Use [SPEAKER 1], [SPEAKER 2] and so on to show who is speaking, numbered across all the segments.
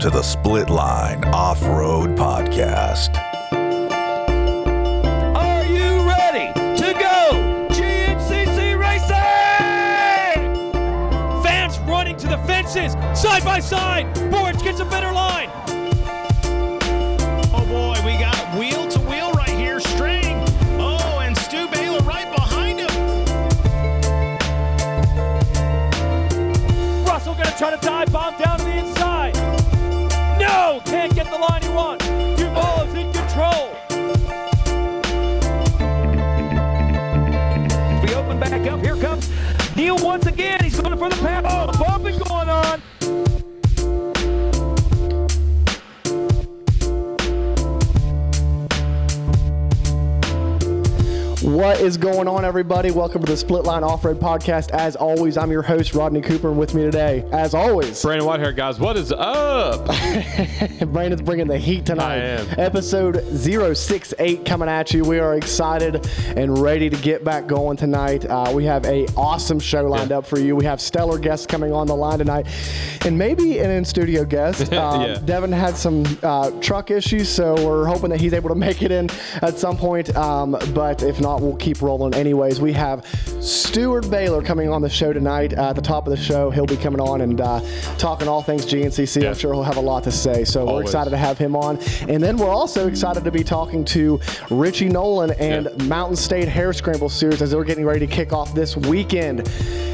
[SPEAKER 1] to the Split Line Off Road Podcast.
[SPEAKER 2] Are you ready to go GNCC racing? Fans running to the fences, side by side. Borge gets a better line.
[SPEAKER 3] Oh boy, we got wheel to wheel right here, Strang. Oh, and Stu Baylor right behind him.
[SPEAKER 2] Russell gonna try to dive bomb down for the pass. Oh, bumping going on.
[SPEAKER 4] What is going on, everybody? Welcome to the Split Line Off Road Podcast. As always, I'm your host, Rodney Cooper, and with me today, as always,
[SPEAKER 5] Brandon Whitehair, guys, what is up?
[SPEAKER 4] Brandon's bringing the heat tonight.
[SPEAKER 5] I am.
[SPEAKER 4] Episode 068 coming at you. We are excited and ready to get back going tonight. Uh, we have a awesome show lined
[SPEAKER 5] Yeah.
[SPEAKER 4] up for you. We have stellar guests coming on the line tonight, and maybe an in-studio guest. Um,
[SPEAKER 5] Yeah.
[SPEAKER 4] Devin had some uh, truck issues, so we're hoping that he's able to make it in at some point. Um, but if not, we'll keep rolling anyways. We have Steward Baylor coming on the show tonight. Uh, at the top of the show, he'll be coming on and uh, talking all things GNCC. I'm sure he'll have a lot to say. So we're excited to have him on. And then we're also excited to be talking to Richie Nolan and
[SPEAKER 5] Yeah.
[SPEAKER 4] Mountain State Hare Scramble Series as they're getting ready to kick off this weekend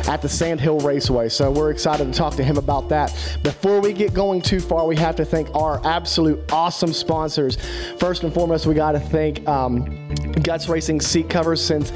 [SPEAKER 4] at the Sand Hill Raceway. So we're excited to talk to him about that. Before we get going too far, we have to thank our absolute awesome sponsors. First and foremost, we got to thank um, Guts Racing seat covers since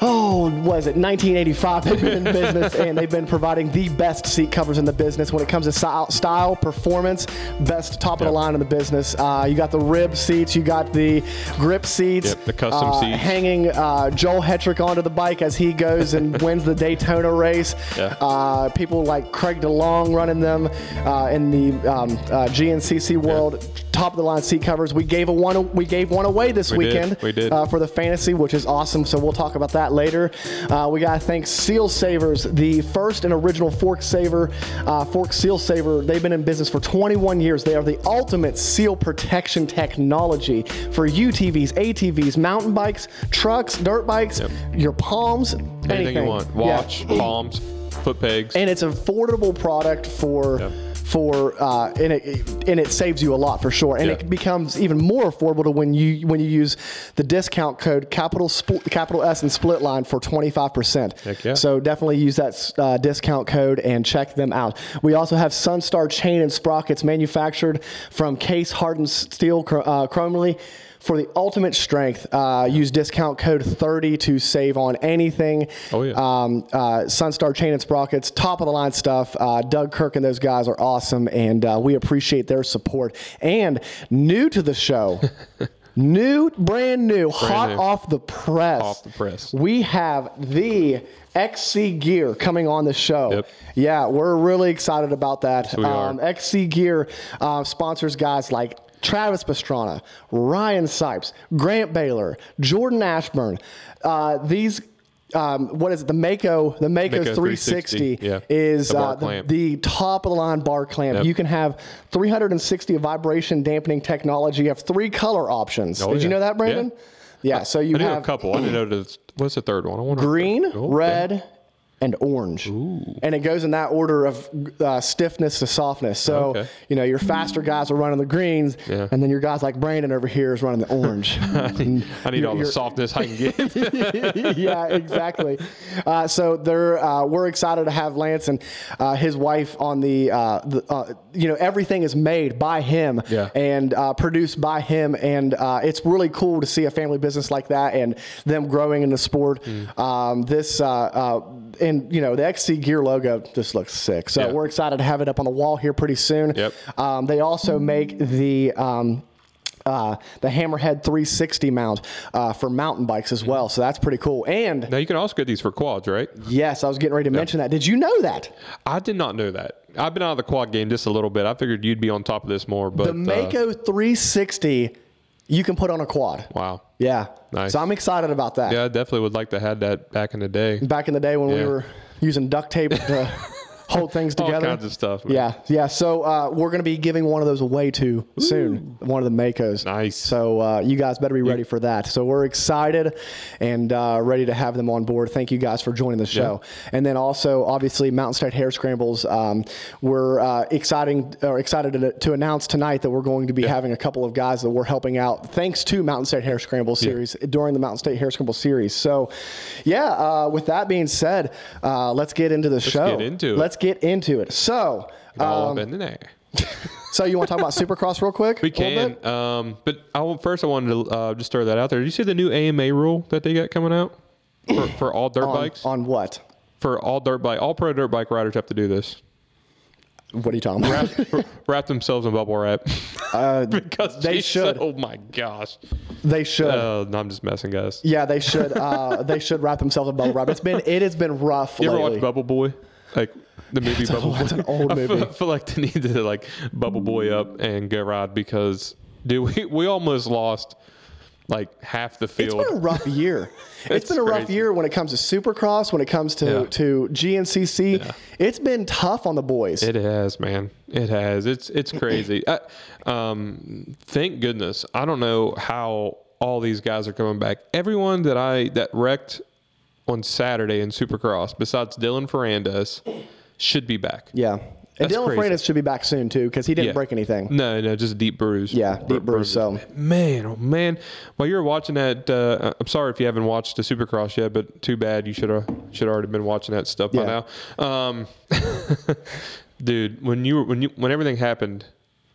[SPEAKER 4] oh, was it 1985? They've been in business and they've been providing the best seat covers in the business when it comes to style, style performance, best top of the line in the business. Uh, you got the rib seats, you got the grip seats,
[SPEAKER 5] Yep, the custom
[SPEAKER 4] uh,
[SPEAKER 5] seats.
[SPEAKER 4] hanging uh, Joel Hetrick onto the bike as he goes and wins the Daytona race.
[SPEAKER 5] Yeah.
[SPEAKER 4] Uh, people like Craig DeLong running them uh, in the um, uh, GNCC world. Top of the line seat covers. We gave a one. We gave one away this
[SPEAKER 5] We did,
[SPEAKER 4] weekend.
[SPEAKER 5] we did.
[SPEAKER 4] Uh, for the fantasy, which is awesome. So we'll talk about that later. Uh, we got to thank Seal Savers, the first and original fork saver, uh, fork seal saver. They've been in business for 21 years. They are the ultimate seal protection technology for UTVs, ATVs, mountain bikes, trucks, dirt bikes,
[SPEAKER 5] Yep.
[SPEAKER 4] your palms,
[SPEAKER 5] Anything
[SPEAKER 4] anything
[SPEAKER 5] you want.
[SPEAKER 4] Yeah.
[SPEAKER 5] Watch, palms, foot pegs.
[SPEAKER 4] And it's an affordable product for.
[SPEAKER 5] Yep.
[SPEAKER 4] For uh, and it and it saves you a lot for sure, and
[SPEAKER 5] Yeah.
[SPEAKER 4] it becomes even more affordable when you when you use the discount code capital spl- capital S and split line for twenty five percent. So definitely use that uh, discount code and check them out. We also have Sunstar chain and sprockets manufactured from case hardened steel chr- uh, chromoly. For the ultimate strength, uh, use discount code 30 to save on anything.
[SPEAKER 5] Oh, yeah.
[SPEAKER 4] Um, uh, Sunstar chain and sprockets, top of the line stuff. Uh, Doug Kirk and those guys are awesome, and uh, we appreciate their support. And new to the show, new, brand new, hot
[SPEAKER 5] new.
[SPEAKER 4] off the press.
[SPEAKER 5] Off the press.
[SPEAKER 4] We have the XC Gear coming on the show.
[SPEAKER 5] Yep.
[SPEAKER 4] Yeah, we're really excited about that.
[SPEAKER 5] we are.
[SPEAKER 4] Um, XC Gear uh, sponsors guys like Travis Pastrana, Ryan Sipes, Grant Baylor, Jordan Ashburn. Uh, these. Um, what is it? The Mako, the Mako,
[SPEAKER 5] Mako
[SPEAKER 4] 360,
[SPEAKER 5] 360, yeah.
[SPEAKER 4] is
[SPEAKER 5] The
[SPEAKER 4] uh, the, the top of the line bar clamp.
[SPEAKER 5] Yep.
[SPEAKER 4] You can have 360 of vibration dampening technology. You have three color options.
[SPEAKER 5] Oh,
[SPEAKER 4] Did you know that, Brandon? Yeah. so you
[SPEAKER 5] I
[SPEAKER 4] have
[SPEAKER 5] a couple. I didn't know what's the third one? I wonder.
[SPEAKER 4] green,
[SPEAKER 5] Oh,
[SPEAKER 4] red, and orange. And it goes in that order of uh, stiffness to softness. So,
[SPEAKER 5] Okay.
[SPEAKER 4] you know, your faster guys are running the greens,
[SPEAKER 5] Yeah.
[SPEAKER 4] and then your guys like Brandon over here is running the orange.
[SPEAKER 5] I need, I need all the softness I can get.
[SPEAKER 4] yeah, exactly. Uh, so they're uh, we're excited to have Lance and uh, his wife on the, uh, the uh, you know everything is made by him
[SPEAKER 5] Yeah.
[SPEAKER 4] and uh, produced by him, and uh, it's really cool to see a family business like that and them growing in the sport.
[SPEAKER 5] Mm.
[SPEAKER 4] Um, this uh, uh, and you know the XC Gear logo just looks sick. So
[SPEAKER 5] Yeah.
[SPEAKER 4] we're excited to have it up on the wall here pretty soon.
[SPEAKER 5] Yep.
[SPEAKER 4] Um, they also make the um, uh, the Hammerhead 360 mount uh, for mountain bikes as well. So that's pretty cool. And
[SPEAKER 5] now you can also get these for quads, right?
[SPEAKER 4] yes, I was getting ready to mention that. Did you know that
[SPEAKER 5] I did not know that. I've been out of the quad game just a little bit. I figured you'd be on top of this more, but
[SPEAKER 4] the Mako 360 you can put on a quad?
[SPEAKER 5] uh, wow.
[SPEAKER 4] Yeah.
[SPEAKER 5] Nice.
[SPEAKER 4] So I'm excited about that.
[SPEAKER 5] Yeah, I definitely would like to have that back in the day.
[SPEAKER 4] Back in the day when we were using duct tape to hold things together.
[SPEAKER 5] All kinds of stuff, man.
[SPEAKER 4] Yeah, yeah. So uh, we're going to be giving one of those away too soon. One of the Makos.
[SPEAKER 5] Nice.
[SPEAKER 4] So uh, you guys better be ready for that. So we're excited and uh, ready to have them on board. Thank you guys for joining the show. And then also, obviously, Mountain State Hare Scrambles. Um, we're uh, exciting or excited to, to announce tonight that we're going to be having a couple of guys that we're helping out thanks to Mountain State Hare Scramble series during the Mountain State Hare Scramble series. So, yeah. Uh, with that being said, uh, let's get into the show.
[SPEAKER 5] get into it.
[SPEAKER 4] Let's get into it. So.
[SPEAKER 5] All
[SPEAKER 4] um,
[SPEAKER 5] up in the air.
[SPEAKER 4] so you want to talk about Supercross real quick?
[SPEAKER 5] We can, um, but I first I wanted to uh, just throw that out there. Did you see the new AMA rule that they got coming out for, for all dirt
[SPEAKER 4] on,
[SPEAKER 5] bikes?
[SPEAKER 4] on what?
[SPEAKER 5] for all dirt bike, all pro dirt bike riders have to do this.
[SPEAKER 4] What are you talking about?
[SPEAKER 5] Wrap, wrap themselves in bubble wrap. because
[SPEAKER 4] Uh, they
[SPEAKER 5] Jesus,
[SPEAKER 4] should.
[SPEAKER 5] Oh my gosh.
[SPEAKER 4] they should.
[SPEAKER 5] Uh, no, I'm just messing, guys.
[SPEAKER 4] yeah, they should. Uh, they should wrap themselves in bubble wrap. It's been it has been rough
[SPEAKER 5] You ever
[SPEAKER 4] lately.
[SPEAKER 5] watch Bubble Boy? Like the movie Bubble Boy.
[SPEAKER 4] that's an old
[SPEAKER 5] I feel,
[SPEAKER 4] movie.
[SPEAKER 5] I feel like they need to like Bubble Boy up and go ride because dude, we, we almost lost like half the field.
[SPEAKER 4] It's been a rough year. it's been a rough
[SPEAKER 5] crazy.
[SPEAKER 4] year when it comes to Supercross, when it comes to
[SPEAKER 5] Yeah.
[SPEAKER 4] to GNCC. It's been tough on the boys.
[SPEAKER 5] It has, man. It has. It's it's crazy. I, um, thank goodness. I don't know how all these guys are coming back. Everyone that I that wrecked on Saturday in Supercross, besides Dylan Ferrandez, should be back.
[SPEAKER 4] yeah. And
[SPEAKER 5] That's
[SPEAKER 4] Dylan
[SPEAKER 5] crazy.
[SPEAKER 4] Freitas should be back soon too because he didn't
[SPEAKER 5] Yeah.
[SPEAKER 4] break anything.
[SPEAKER 5] No, no, just a deep bruise.
[SPEAKER 4] Yeah, deep
[SPEAKER 5] Bru-
[SPEAKER 4] bruise, so.
[SPEAKER 5] man, oh man. While you're watching that, uh, I'm sorry if you haven't watched the Supercross yet, but too bad. You should have should already been watching that stuff
[SPEAKER 4] Yeah.
[SPEAKER 5] by now. Um, dude, when you were when you when everything happened,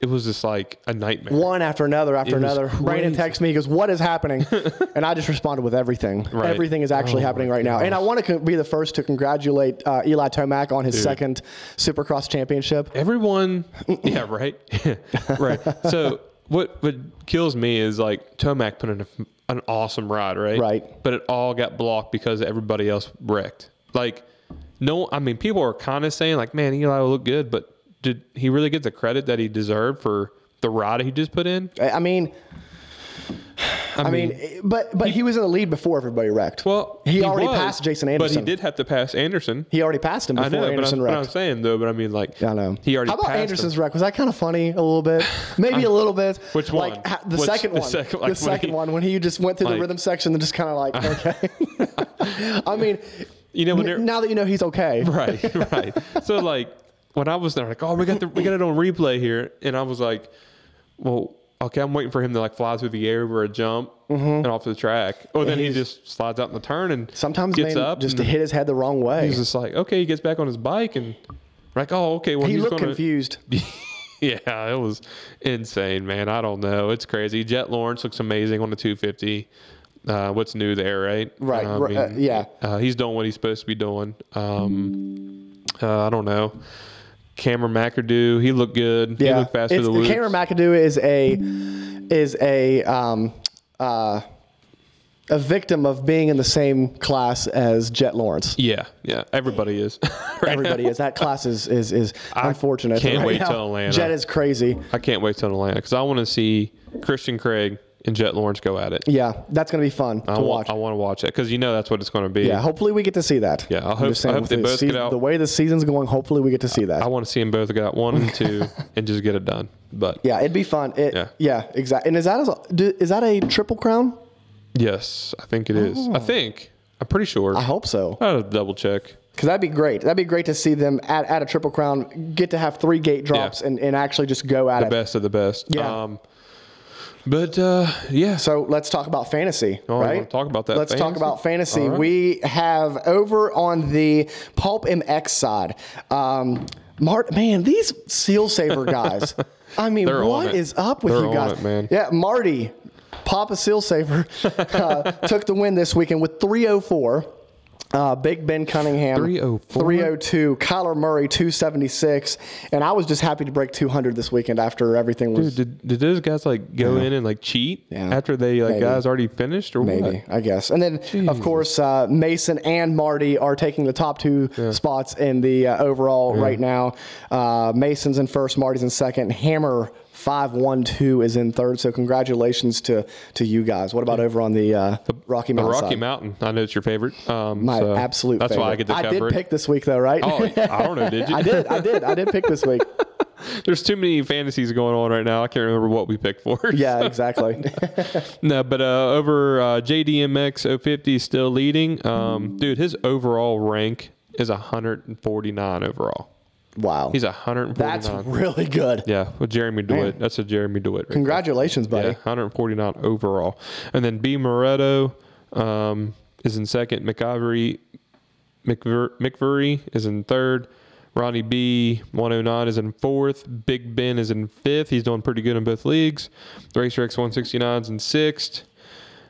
[SPEAKER 5] it was just like a nightmare.
[SPEAKER 4] One after another after
[SPEAKER 5] It was
[SPEAKER 4] another. Brandon
[SPEAKER 5] crazy.
[SPEAKER 4] texts me. He goes, "What is happening?" and I just responded with everything.
[SPEAKER 5] Right.
[SPEAKER 4] Everything is actually
[SPEAKER 5] Oh
[SPEAKER 4] happening
[SPEAKER 5] my
[SPEAKER 4] right now. And I want to con- be the first to congratulate uh, Eli Tomac on his second Supercross championship.
[SPEAKER 5] Everyone, yeah, right, right. So what what kills me is like Tomac put in a, an awesome ride, right?
[SPEAKER 4] Right.
[SPEAKER 5] But it all got blocked because everybody else wrecked. Like, no, I mean, people are kind of saying like, man, Eli will look good, but did he really get the credit that he deserved for the ride he just put in?
[SPEAKER 4] I I mean, I, mean, eh, but but he, was in the lead before everybody wrecked.
[SPEAKER 5] Well,
[SPEAKER 4] he, already
[SPEAKER 5] was,
[SPEAKER 4] passed Jason Anderson, but
[SPEAKER 5] he did have to pass Anderson.
[SPEAKER 4] He already passed him
[SPEAKER 5] I
[SPEAKER 4] before
[SPEAKER 5] know, but
[SPEAKER 4] Anderson
[SPEAKER 5] I'm, but I'm saying though, but I mean, like,
[SPEAKER 4] I know.
[SPEAKER 5] he already
[SPEAKER 4] How about
[SPEAKER 5] passed him.
[SPEAKER 4] Anderson's wreck? Was that kind of funny a little bit? Maybe a little bit.
[SPEAKER 5] Which
[SPEAKER 4] like,
[SPEAKER 5] one?
[SPEAKER 4] ha- the
[SPEAKER 5] Which-
[SPEAKER 4] second
[SPEAKER 5] the
[SPEAKER 4] one.
[SPEAKER 5] second-
[SPEAKER 4] the
[SPEAKER 5] like when
[SPEAKER 4] second
[SPEAKER 5] he-
[SPEAKER 4] one when he just went through the rhythm section and just kind of like, okay. I mean,
[SPEAKER 5] You know, when
[SPEAKER 4] n- now that you know he's okay.
[SPEAKER 5] right, right. So like when I was there, like, oh, we got the we got it on replay here, and I was like, well, okay, I'm waiting for him to like fly through the air over a jump and off the track. Oh, then he just slides out in the turn and
[SPEAKER 4] Sometimes
[SPEAKER 5] gets
[SPEAKER 4] man
[SPEAKER 5] up
[SPEAKER 4] just
[SPEAKER 5] to
[SPEAKER 4] hit his head the wrong way.
[SPEAKER 5] He's just like, okay, he gets back on his bike and like, oh, okay, well,
[SPEAKER 4] he
[SPEAKER 5] he's
[SPEAKER 4] looked
[SPEAKER 5] gonna,
[SPEAKER 4] confused.
[SPEAKER 5] Yeah, it was insane, man. I don't know. It's crazy. Jet Lawrence looks amazing on the 250. Uh, what's new there, right?
[SPEAKER 4] Right,
[SPEAKER 5] I
[SPEAKER 4] right, uh, yeah.
[SPEAKER 5] Uh, he's doing what he's supposed to be doing. Um, uh, I don't know. Cameron McAdoo, he looked good. He
[SPEAKER 4] Yeah,
[SPEAKER 5] looked fast for
[SPEAKER 4] it's,
[SPEAKER 5] the loops.
[SPEAKER 4] Cameron McAdoo is a is a um, uh, a victim of being in the same class as Jet Lawrence.
[SPEAKER 5] yeah, yeah. Everybody is. right
[SPEAKER 4] Everybody
[SPEAKER 5] now.
[SPEAKER 4] is. That class is is, is
[SPEAKER 5] I
[SPEAKER 4] unfortunate.
[SPEAKER 5] can't
[SPEAKER 4] right
[SPEAKER 5] wait
[SPEAKER 4] now.
[SPEAKER 5] till Atlanta.
[SPEAKER 4] Jet is crazy.
[SPEAKER 5] I can't wait till Atlanta because I want to see Christian Craig and Jet Lawrence go at it.
[SPEAKER 4] Yeah, that's going to be fun
[SPEAKER 5] I
[SPEAKER 4] to
[SPEAKER 5] want,
[SPEAKER 4] watch.
[SPEAKER 5] I want to watch it because you know that's what it's going to be.
[SPEAKER 4] yeah, hopefully we get to see that.
[SPEAKER 5] Yeah, I hope-
[SPEAKER 4] saying
[SPEAKER 5] I hope they
[SPEAKER 4] the
[SPEAKER 5] both get out.
[SPEAKER 4] The way the season's going, hopefully we get to see that.
[SPEAKER 5] I want to see them both get out one and two and just get it done. But
[SPEAKER 4] yeah, it'd be fun. It,
[SPEAKER 5] Yeah.
[SPEAKER 4] yeah, exactly. And is that a, is that a triple crown?
[SPEAKER 5] yes, I think it is. I think. I'm pretty sure.
[SPEAKER 4] Oh. I hope so.
[SPEAKER 5] I'll double check.
[SPEAKER 4] Because that'd be great. That'd be great to see them at, at a triple crown get to have three gate drops and, and actually just go at
[SPEAKER 5] The
[SPEAKER 4] it.
[SPEAKER 5] The best of the best.
[SPEAKER 4] Yeah.
[SPEAKER 5] Um, but uh, yeah.
[SPEAKER 4] So let's talk about fantasy,
[SPEAKER 5] Oh,
[SPEAKER 4] right?
[SPEAKER 5] talk about that
[SPEAKER 4] Let's talk about fantasy.
[SPEAKER 5] Right.
[SPEAKER 4] We have over on the Pulp MX side, um, Mart. Man, these Seal Saver guys. I mean, what is up with
[SPEAKER 5] They're
[SPEAKER 4] you guys,
[SPEAKER 5] it, man.
[SPEAKER 4] Yeah, Marty, Papa Seal Saver, uh, took the win this weekend with 304. Uh, Big Ben Cunningham,
[SPEAKER 5] 304?
[SPEAKER 4] 302. Kyler Murray, 276. And I was just happy to break 200 this weekend after everything was
[SPEAKER 5] Dude, did, did those guys like go in and like cheat
[SPEAKER 4] Yeah.
[SPEAKER 5] after they like
[SPEAKER 4] Maybe.
[SPEAKER 5] guys already finished or
[SPEAKER 4] Maybe,
[SPEAKER 5] what?
[SPEAKER 4] I guess. And then, of course, uh, Mason and Marty are taking the top two spots in the uh, overall right now. Uh, Mason's in first, Marty's in second. Hammer 512 is in third. So congratulations to to you guys. What about over on the, uh, Rocky
[SPEAKER 5] The
[SPEAKER 4] Mountain
[SPEAKER 5] Rocky
[SPEAKER 4] side?
[SPEAKER 5] Mountain. I know it's your favorite. Um,
[SPEAKER 4] My
[SPEAKER 5] so
[SPEAKER 4] absolute
[SPEAKER 5] That's
[SPEAKER 4] favorite.
[SPEAKER 5] why I get to cover
[SPEAKER 4] did pick this week though, right?
[SPEAKER 5] Oh, I don't know. Did you?
[SPEAKER 4] I did. I did. I did pick this week.
[SPEAKER 5] There's too many fantasies going on right now. I can't remember what we picked for.
[SPEAKER 4] Yeah, exactly.
[SPEAKER 5] No, but uh, over uh, JDMX 050 is still leading. Um, dude, his overall rank is 149 overall.
[SPEAKER 4] Wow.
[SPEAKER 5] He's a 149.
[SPEAKER 4] That's really good.
[SPEAKER 5] yeah, with Jeremy DeWitt. That's a Jeremy DeWitt. Right there.
[SPEAKER 4] Congratulations, buddy.
[SPEAKER 5] Yeah, 149 overall. And then B. Moretto um, is in second. McIvory, McVur, McVury is in third. Ronnie B. 109 is in fourth. Big Ben is in fifth. He's doing pretty good in both leagues. The Racer X 169 is in sixth.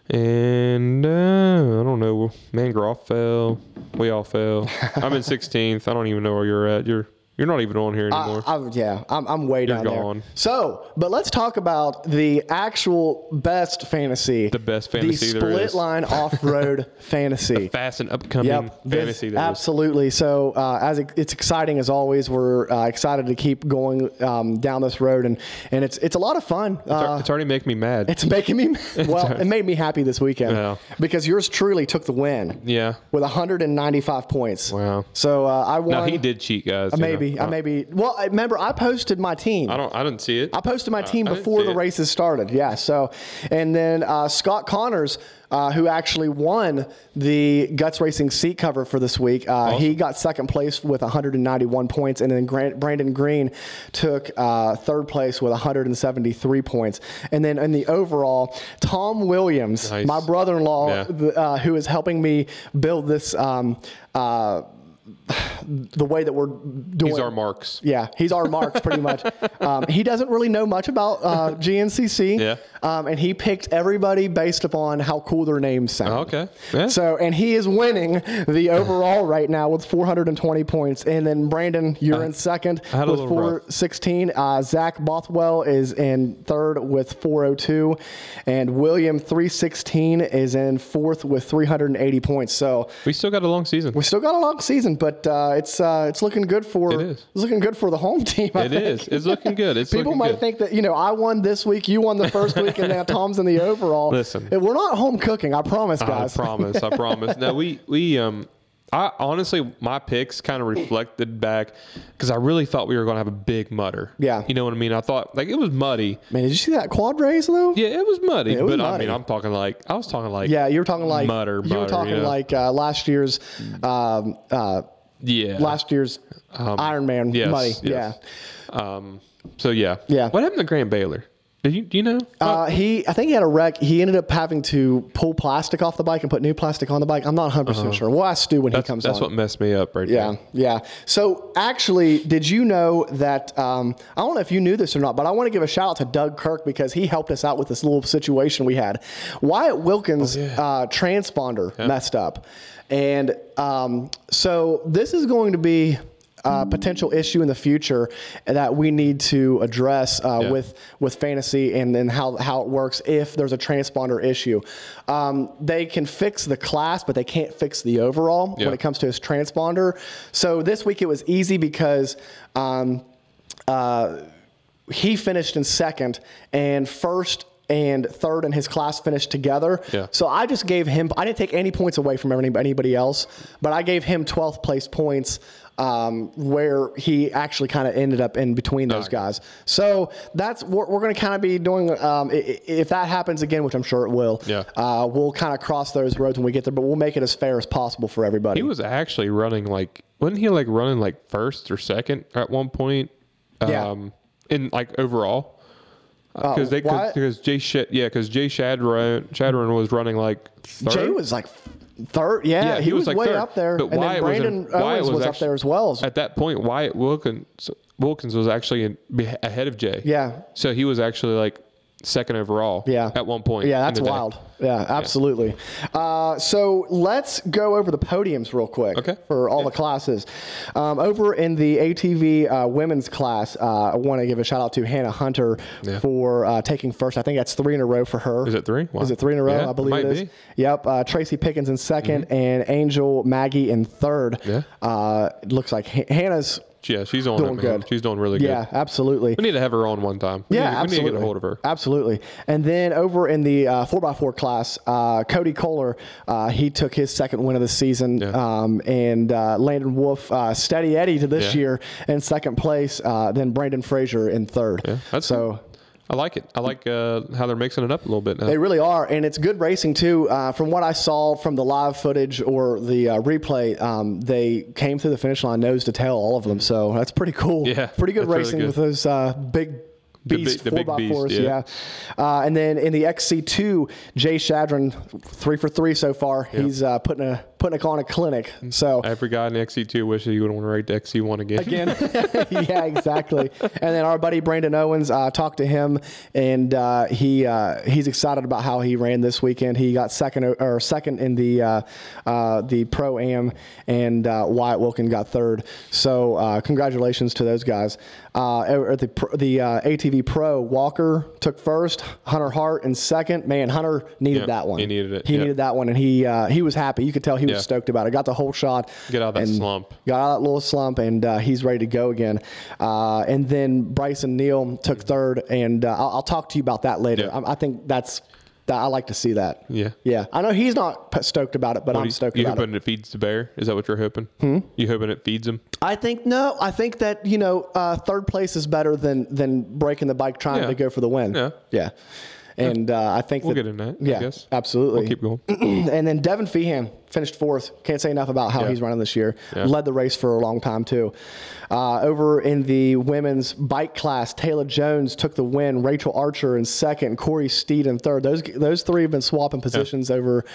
[SPEAKER 5] And uh, I don't know. Mangroff fell. We all fell. I'm in 16th. I don't even know where you're at. You're you're not even on here anymore.
[SPEAKER 4] I, I, yeah, I'm, I'm way down
[SPEAKER 5] gone.
[SPEAKER 4] there. So, but let's talk about the actual best fantasy.
[SPEAKER 5] The best fantasy
[SPEAKER 4] The
[SPEAKER 5] there
[SPEAKER 4] split
[SPEAKER 5] is.
[SPEAKER 4] line off-road fantasy.
[SPEAKER 5] Fast and upcoming
[SPEAKER 4] Yep, this-
[SPEAKER 5] fantasy. there is.
[SPEAKER 4] absolutely. So, uh, as it, it's exciting as always, we're uh, excited to keep going um, down this road, and and it's it's a lot of fun.
[SPEAKER 5] It's
[SPEAKER 4] Uh,
[SPEAKER 5] it's already making me mad.
[SPEAKER 4] it's making me well. It made me happy this weekend
[SPEAKER 5] Yeah.
[SPEAKER 4] because yours truly took the win
[SPEAKER 5] yeah.
[SPEAKER 4] with 195 points.
[SPEAKER 5] Wow.
[SPEAKER 4] So uh, I won.
[SPEAKER 5] No, he did cheat, guys. Know.
[SPEAKER 4] Maybe. I
[SPEAKER 5] Uh,
[SPEAKER 4] maybe. Well, I remember I posted my team.
[SPEAKER 5] I don't. I didn't see it.
[SPEAKER 4] I posted my team
[SPEAKER 5] I
[SPEAKER 4] before the
[SPEAKER 5] it.
[SPEAKER 4] races started. Yeah. So, and then uh, Scott Connors, uh, who actually won the Guts Racing seat cover for this week, uh, he got second place with 191 points, and then Grant, Brandon Green took uh, third place with 173 points. And then in the overall, Tom Williams,
[SPEAKER 5] Nice.
[SPEAKER 4] my brother-in-law,
[SPEAKER 5] Yeah.
[SPEAKER 4] the, uh, who is helping me build this. Um, uh, the way that we're doing
[SPEAKER 5] He's our marks.
[SPEAKER 4] yeah, he's our marks pretty much. Um, he doesn't really know much about uh, GNCC.
[SPEAKER 5] Yeah.
[SPEAKER 4] Um, and he picked everybody based upon how cool their names sound.
[SPEAKER 5] Oh, okay. Yeah.
[SPEAKER 4] So, and he is winning the overall right now with 420 points. And then Brandon, you're in second
[SPEAKER 5] I had a
[SPEAKER 4] with 416. Uh, Zach Bothwell is in third with 402. And William 316 is in fourth with 380 points. So
[SPEAKER 5] We still got a long season.
[SPEAKER 4] we still got a long season, but uh, it's uh, it's looking good for
[SPEAKER 5] It is.
[SPEAKER 4] it's looking good for the home team. I
[SPEAKER 5] It is. It's looking good. It's
[SPEAKER 4] People
[SPEAKER 5] looking
[SPEAKER 4] might
[SPEAKER 5] good.
[SPEAKER 4] think that you know I won this week, you won the first week, and now Tom's in the overall.
[SPEAKER 5] Listen.
[SPEAKER 4] And we're not home cooking. I promise, guys.
[SPEAKER 5] I promise. I promise. No, we we um. I honestly, my picks kind of reflected back because I really thought we were going to have a big mutter.
[SPEAKER 4] Yeah.
[SPEAKER 5] You know what I mean? I thought like it was muddy.
[SPEAKER 4] Man, did you see that quad race though?
[SPEAKER 5] Yeah, it was muddy.
[SPEAKER 4] it was
[SPEAKER 5] but I mean, I'm talking like I was talking like
[SPEAKER 4] Yeah, you were talking like
[SPEAKER 5] Mutter,
[SPEAKER 4] you were talking
[SPEAKER 5] you know?
[SPEAKER 4] like uh, last year's um, uh,
[SPEAKER 5] yeah.
[SPEAKER 4] last year's Iron Man
[SPEAKER 5] yes,
[SPEAKER 4] money.
[SPEAKER 5] yes. Um. So yeah.
[SPEAKER 4] Yeah.
[SPEAKER 5] What happened to Grant Baylor? Did you do you know?
[SPEAKER 4] Uh, he, I think he had a wreck. He ended up having to pull plastic off the bike and put new plastic on the bike. I'm not 100 percent sure. We'll ask Stu when
[SPEAKER 5] Uh-huh. that's
[SPEAKER 4] he comes
[SPEAKER 5] that's
[SPEAKER 4] on.
[SPEAKER 5] what messed me up right
[SPEAKER 4] Yeah,
[SPEAKER 5] there.
[SPEAKER 4] yeah. Yeah. So actually, did you know that? Um, I don't know if you knew this or not, but I want to give a shout out to Doug Kirk because he helped us out with this little situation we had. Wyatt Wilkins' uh, transponder messed up, and um, so this is going to be. A potential issue in the future that we need to address uh,
[SPEAKER 5] Yeah.
[SPEAKER 4] with with fantasy and then how how it works if there's a transponder issue. Um, they can fix the class, but they can't fix the overall
[SPEAKER 5] Yeah.
[SPEAKER 4] when it comes to his transponder. So this week it was easy because um, uh, he finished in second and first and third in his class finished together.
[SPEAKER 5] Yeah.
[SPEAKER 4] So I just gave him. I didn't take any points away from anybody else, but I gave him 12th place points. Um, where he actually kind of ended up in between those guys. So that's we're, we're going to kind of be doing. Um, if that happens again, which I'm sure it will,
[SPEAKER 5] Yeah.
[SPEAKER 4] uh, we'll kind of cross those roads when we get there. But we'll make it as fair as possible for everybody.
[SPEAKER 5] He was actually running like wasn't he like running like first or second at one point?
[SPEAKER 4] Yeah.
[SPEAKER 5] Um, in like overall. Because they because Jay Sh- yeah because Jay Shadron Shadron was running like third.
[SPEAKER 4] Jay was like third. Yeah,
[SPEAKER 5] Yeah,
[SPEAKER 4] he,
[SPEAKER 5] he
[SPEAKER 4] was,
[SPEAKER 5] was, like,
[SPEAKER 4] way
[SPEAKER 5] third.
[SPEAKER 4] up there.
[SPEAKER 5] But
[SPEAKER 4] and
[SPEAKER 5] Wyatt
[SPEAKER 4] then
[SPEAKER 5] was in-
[SPEAKER 4] Brandon Owens was,
[SPEAKER 5] was
[SPEAKER 4] up there as well.
[SPEAKER 5] At that point, Wyatt Wilkins Wilkins was actually in, ahead of Jay.
[SPEAKER 4] Yeah.
[SPEAKER 5] So he was actually like second overall.
[SPEAKER 4] Yeah.
[SPEAKER 5] At one point.
[SPEAKER 4] Yeah, that's wild. Yeah, absolutely. Uh, so let's go over the podiums real quick
[SPEAKER 5] Okay.
[SPEAKER 4] for all the classes. Um, over in the ATV uh, women's class, uh, I want to give a shout out to Hannah Hunter
[SPEAKER 5] Yeah.
[SPEAKER 4] for uh, taking first. I think that's three in a row for her.
[SPEAKER 5] Is it three? Wow.
[SPEAKER 4] Is it three in a row?
[SPEAKER 5] Yeah,
[SPEAKER 4] I believe
[SPEAKER 5] might
[SPEAKER 4] it is.
[SPEAKER 5] be. Mm-hmm.
[SPEAKER 4] Yep. Uh, Tracy Pickens in 2nd and Angel Maggie in third.
[SPEAKER 5] Yeah.
[SPEAKER 4] Uh, it looks like Ha- Hannah's
[SPEAKER 5] yeah, she's on
[SPEAKER 4] Doing
[SPEAKER 5] it,
[SPEAKER 4] good.
[SPEAKER 5] She's doing really good.
[SPEAKER 4] Yeah, absolutely.
[SPEAKER 5] We need to have her on one time. We
[SPEAKER 4] Yeah,
[SPEAKER 5] need, we need
[SPEAKER 4] absolutely.
[SPEAKER 5] to get a hold of her.
[SPEAKER 4] Absolutely. And then over in the uh, 4x4 class, uh, Cody Kohler, uh, he took his second win of the season.
[SPEAKER 5] Yeah.
[SPEAKER 4] Um, and uh, Landon Wolf, uh, steady Eddie to this
[SPEAKER 5] Yeah.
[SPEAKER 4] year in second place. Uh, then Brandon Frazier in third.
[SPEAKER 5] Yeah, that's
[SPEAKER 4] so.
[SPEAKER 5] I like it. I like uh, how they're mixing it up a little bit now.
[SPEAKER 4] They really are, and it's good racing too. Uh, from what I saw from the live footage or the uh, replay, um, they came through the finish line nose to tail, all of them. So that's pretty cool.
[SPEAKER 5] Yeah,
[SPEAKER 4] pretty good
[SPEAKER 5] that's really
[SPEAKER 4] racing
[SPEAKER 5] good.
[SPEAKER 4] with those uh, big.
[SPEAKER 5] The big-
[SPEAKER 4] Beast,
[SPEAKER 5] the
[SPEAKER 4] four
[SPEAKER 5] big
[SPEAKER 4] by
[SPEAKER 5] beast,
[SPEAKER 4] fours,
[SPEAKER 5] yeah.
[SPEAKER 4] yeah. Uh, and then in the XC2, Jay Shadron, three for three so far. He's uh, putting a putting a, on a clinic. So
[SPEAKER 5] Every guy in XC2 wishes he would want to rate the XC1 again.
[SPEAKER 4] again. yeah, exactly. And then our buddy Brandon Owens uh, talked to him, and uh, he uh, he's excited about how he ran this weekend. He got second or second in the uh, uh, the pro am, and uh, Wyatt Wilkin got third. So uh, congratulations to those guys. Uh, at the the uh, ATV Pro, Walker took first, Hunter Hart in second. Man, Hunter needed
[SPEAKER 5] Yeah,
[SPEAKER 4] that one.
[SPEAKER 5] he needed it,
[SPEAKER 4] He
[SPEAKER 5] yeah.
[SPEAKER 4] needed that one, and he uh, he was happy. You could tell he was
[SPEAKER 5] Yeah.
[SPEAKER 4] stoked about it. Got the whole shot.
[SPEAKER 5] Get out of that slump.
[SPEAKER 4] Got out of that little slump, and uh, he's ready to go again. Uh, and then Brycen Neal took third, and uh, I'll, I'll talk to you about that later.
[SPEAKER 5] Yeah.
[SPEAKER 4] I, I think that's that I like to see that.
[SPEAKER 5] Yeah.
[SPEAKER 4] yeah. I know he's not stoked about it, but I'm
[SPEAKER 5] you,
[SPEAKER 4] stoked
[SPEAKER 5] you
[SPEAKER 4] about
[SPEAKER 5] hoping
[SPEAKER 4] it.
[SPEAKER 5] it. feeds the bear? Is that what you're hoping? Hmm? You hoping it feeds him?
[SPEAKER 4] I think no. I think that you know uh, third place is better than than breaking the bike trying
[SPEAKER 5] Yeah.
[SPEAKER 4] to go for the win.
[SPEAKER 5] Yeah.
[SPEAKER 4] yeah. And uh, I think
[SPEAKER 5] We'll
[SPEAKER 4] that,
[SPEAKER 5] get in that, I
[SPEAKER 4] Yeah,
[SPEAKER 5] guess.
[SPEAKER 4] absolutely.
[SPEAKER 5] We'll keep going.
[SPEAKER 4] and then Devin Feehan finished fourth. Can't say enough about how
[SPEAKER 5] Yeah.
[SPEAKER 4] he's running this year.
[SPEAKER 5] Yeah.
[SPEAKER 4] Led the race for a long time too. Uh, over in the women's bike class, Taylor Jones took the win. Rachel Archer in second. Korie Steede in third. Those those three have been swapping positions over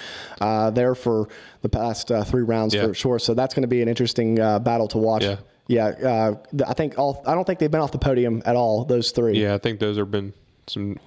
[SPEAKER 4] uh, there for the past uh, three rounds
[SPEAKER 5] Yeah.
[SPEAKER 4] for sure. So that's going to be an interesting uh, battle to watch.
[SPEAKER 5] Yeah.
[SPEAKER 4] Yeah, uh, I think all. I don't think they've been off the podium at all. Those three.
[SPEAKER 5] Yeah, I think those have been some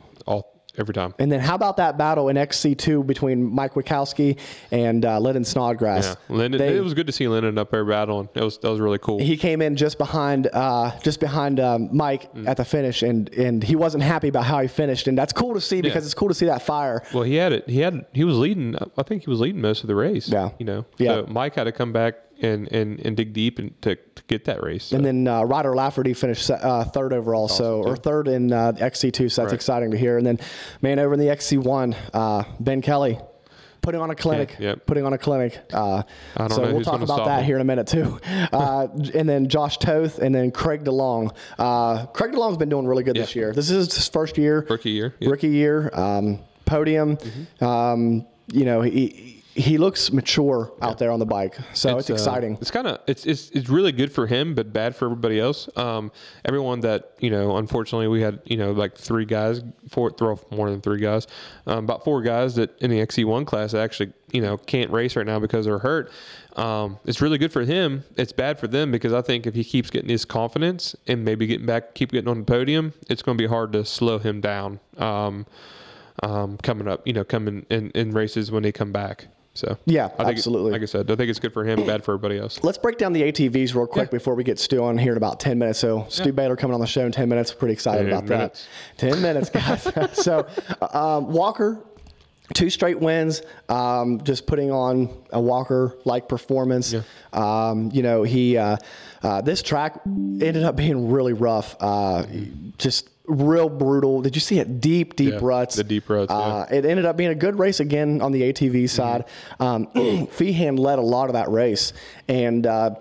[SPEAKER 5] every time.
[SPEAKER 4] And then how about that battle in XC2 between Mike Witkowski and uh, Lyndon Snodgrass?
[SPEAKER 5] Yeah, Lyndon.
[SPEAKER 4] They-
[SPEAKER 5] it was good to see Lyndon up there battling. It was that was really cool.
[SPEAKER 4] he came in just behind uh, just behind um, Mike
[SPEAKER 5] Mm.
[SPEAKER 4] at the finish, and and he wasn't happy about how he finished, and that's cool to see because it's cool to see that fire.
[SPEAKER 5] Well, he had it. He had. He was leading. I think he was leading most of the race.
[SPEAKER 4] Yeah.
[SPEAKER 5] You know.
[SPEAKER 4] Yeah.
[SPEAKER 5] So Mike had to come back and and, and dig deep and to, to get that race. So.
[SPEAKER 4] And then uh, Ryder Lafferty finished uh, third overall, so or third in uh, XC2, so that's
[SPEAKER 5] Right.
[SPEAKER 4] exciting to hear. And then, man, over in the XC1, uh, Ben Kelly. Putting on a clinic,
[SPEAKER 5] Yeah, yep.
[SPEAKER 4] putting on a clinic. Uh,
[SPEAKER 5] I don't
[SPEAKER 4] so
[SPEAKER 5] know
[SPEAKER 4] we'll talk about that
[SPEAKER 5] him.
[SPEAKER 4] here in a minute too. Uh, and then Josh Toth, and then Craig DeLong. Uh, Craig DeLong's been doing really good this year. This is his first year,
[SPEAKER 5] Rookie year, yep.
[SPEAKER 4] rookie year, um, podium.
[SPEAKER 5] Mm-hmm.
[SPEAKER 4] Um, you know, he he looks mature out there on the bike, so it's,
[SPEAKER 5] uh,
[SPEAKER 4] exciting.
[SPEAKER 5] it's kind of it's, it's it's really good for him, but bad for everybody else. Um, everyone that you know, unfortunately, we had you know like three guys, four, throw more than three guys, um, about four guys that in the XC1 class actually you know can't race right now because they're hurt. Um, it's really good for him. It's bad for them because I think if he keeps getting his confidence and maybe getting back, keep getting on the podium, it's going to be hard to slow him down. Um, um, coming up, you know, coming in, in races when they come back. So
[SPEAKER 4] Yeah,
[SPEAKER 5] I think,
[SPEAKER 4] absolutely.
[SPEAKER 5] Like I said, I think it's good for him, bad for everybody else.
[SPEAKER 4] Let's break down the ATVs real quick
[SPEAKER 5] Yeah.
[SPEAKER 4] before we get Stu on here in about 10 minutes. So, Stu Baylor coming on the show in 10 minutes. We're pretty excited about
[SPEAKER 5] minutes.
[SPEAKER 4] that. 10 minutes, guys. so, um, Walker, two straight wins, um, just putting on a Walker like performance. Um, you know, he, uh, uh, this track ended up being really rough. Uh, just real brutal. Did you see it? Deep, deep
[SPEAKER 5] Yeah,
[SPEAKER 4] ruts.
[SPEAKER 5] the deep ruts, yeah.
[SPEAKER 4] Uh, it ended up being a good race again on the ATV side. Um, Feehan led a lot of that race, and uh,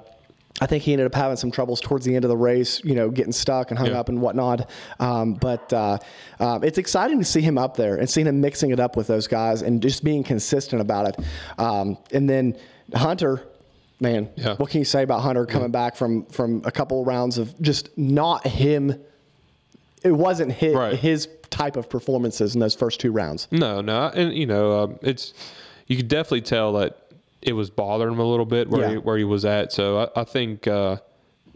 [SPEAKER 4] I think he ended up having some troubles towards the end of the race, you know, getting stuck and hung
[SPEAKER 5] Yeah.
[SPEAKER 4] up and whatnot. Um, but uh, um, it's exciting to see him up there and seeing him mixing it up with those guys and just being consistent about it. Um, and then Hunter. Man,
[SPEAKER 5] Yeah.
[SPEAKER 4] what can you say about Hunter coming back from from a couple rounds of just not him? It wasn't his,
[SPEAKER 5] Right.
[SPEAKER 4] his type of performances in those first two rounds.
[SPEAKER 5] No, no, and you know, um, it's you could definitely tell that it was bothering him a little bit where
[SPEAKER 4] Yeah.
[SPEAKER 5] he, where he was at. So I, I think uh,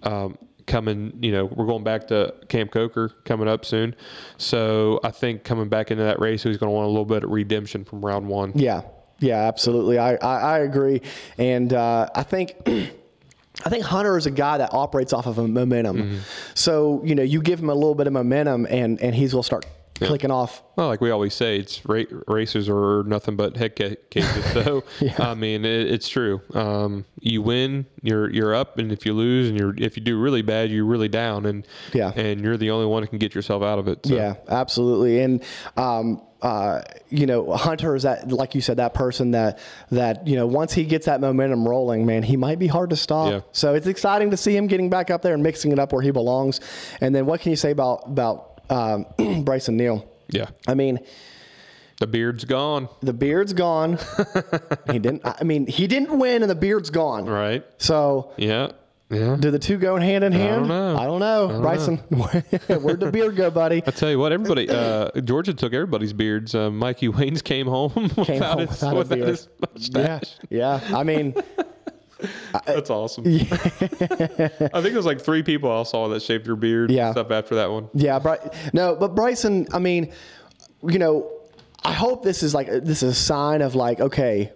[SPEAKER 5] um, coming, you know, we're going back to Camp Coker coming up soon. So I think coming back into that race, he's going to want a little bit of redemption from round one.
[SPEAKER 4] Yeah, yeah, absolutely. I, I, I agree, and uh, I think. I think Hunter is a guy that operates off of a momentum.
[SPEAKER 5] Mm-hmm.
[SPEAKER 4] So, you know, you give him a little bit of momentum and, and he's will start clicking off.
[SPEAKER 5] Well, like we always say, it's ra- racers are nothing but head ca- cases. So, I mean, it, it's true. Um, you win, you're you're up, and if you lose, and you're if you do really bad, you're really down, and
[SPEAKER 4] Yeah.
[SPEAKER 5] and you're the only one who can get yourself out of it. So.
[SPEAKER 4] Yeah, absolutely. And um, uh, you know, Hunter is that like you said, that person that that you know once he gets that momentum rolling, man, he might be hard to stop.
[SPEAKER 5] Yeah.
[SPEAKER 4] So it's exciting to see him getting back up there and mixing it up where he belongs. And then what can you say about about um, Brycen Neal?
[SPEAKER 5] yeah.
[SPEAKER 4] I mean,
[SPEAKER 5] The beard's gone,
[SPEAKER 4] the beard's gone. he didn't. I mean, he didn't win, and the beard's gone.
[SPEAKER 5] right?
[SPEAKER 4] So.
[SPEAKER 5] Yeah, yeah.
[SPEAKER 4] Do the two go hand in hand?
[SPEAKER 5] I don't know.
[SPEAKER 4] I don't know. Brycen, where'd the beard go, buddy?
[SPEAKER 5] I tell you what, everybody, uh, Georgia took everybody's beards. Uh, Mikey Waynes came home
[SPEAKER 4] Came
[SPEAKER 5] without,
[SPEAKER 4] home
[SPEAKER 5] his,
[SPEAKER 4] without a
[SPEAKER 5] without
[SPEAKER 4] beard.
[SPEAKER 5] his
[SPEAKER 4] Yeah,
[SPEAKER 5] mustache.
[SPEAKER 4] yeah. I mean,
[SPEAKER 5] That's awesome. Yeah. I think it was like three people I saw that shaved their beard
[SPEAKER 4] Yeah.
[SPEAKER 5] and stuff after that one.
[SPEAKER 4] Yeah, Bry- no, but Brycen, I mean, you know, I hope this is like this is a sign of like, okay,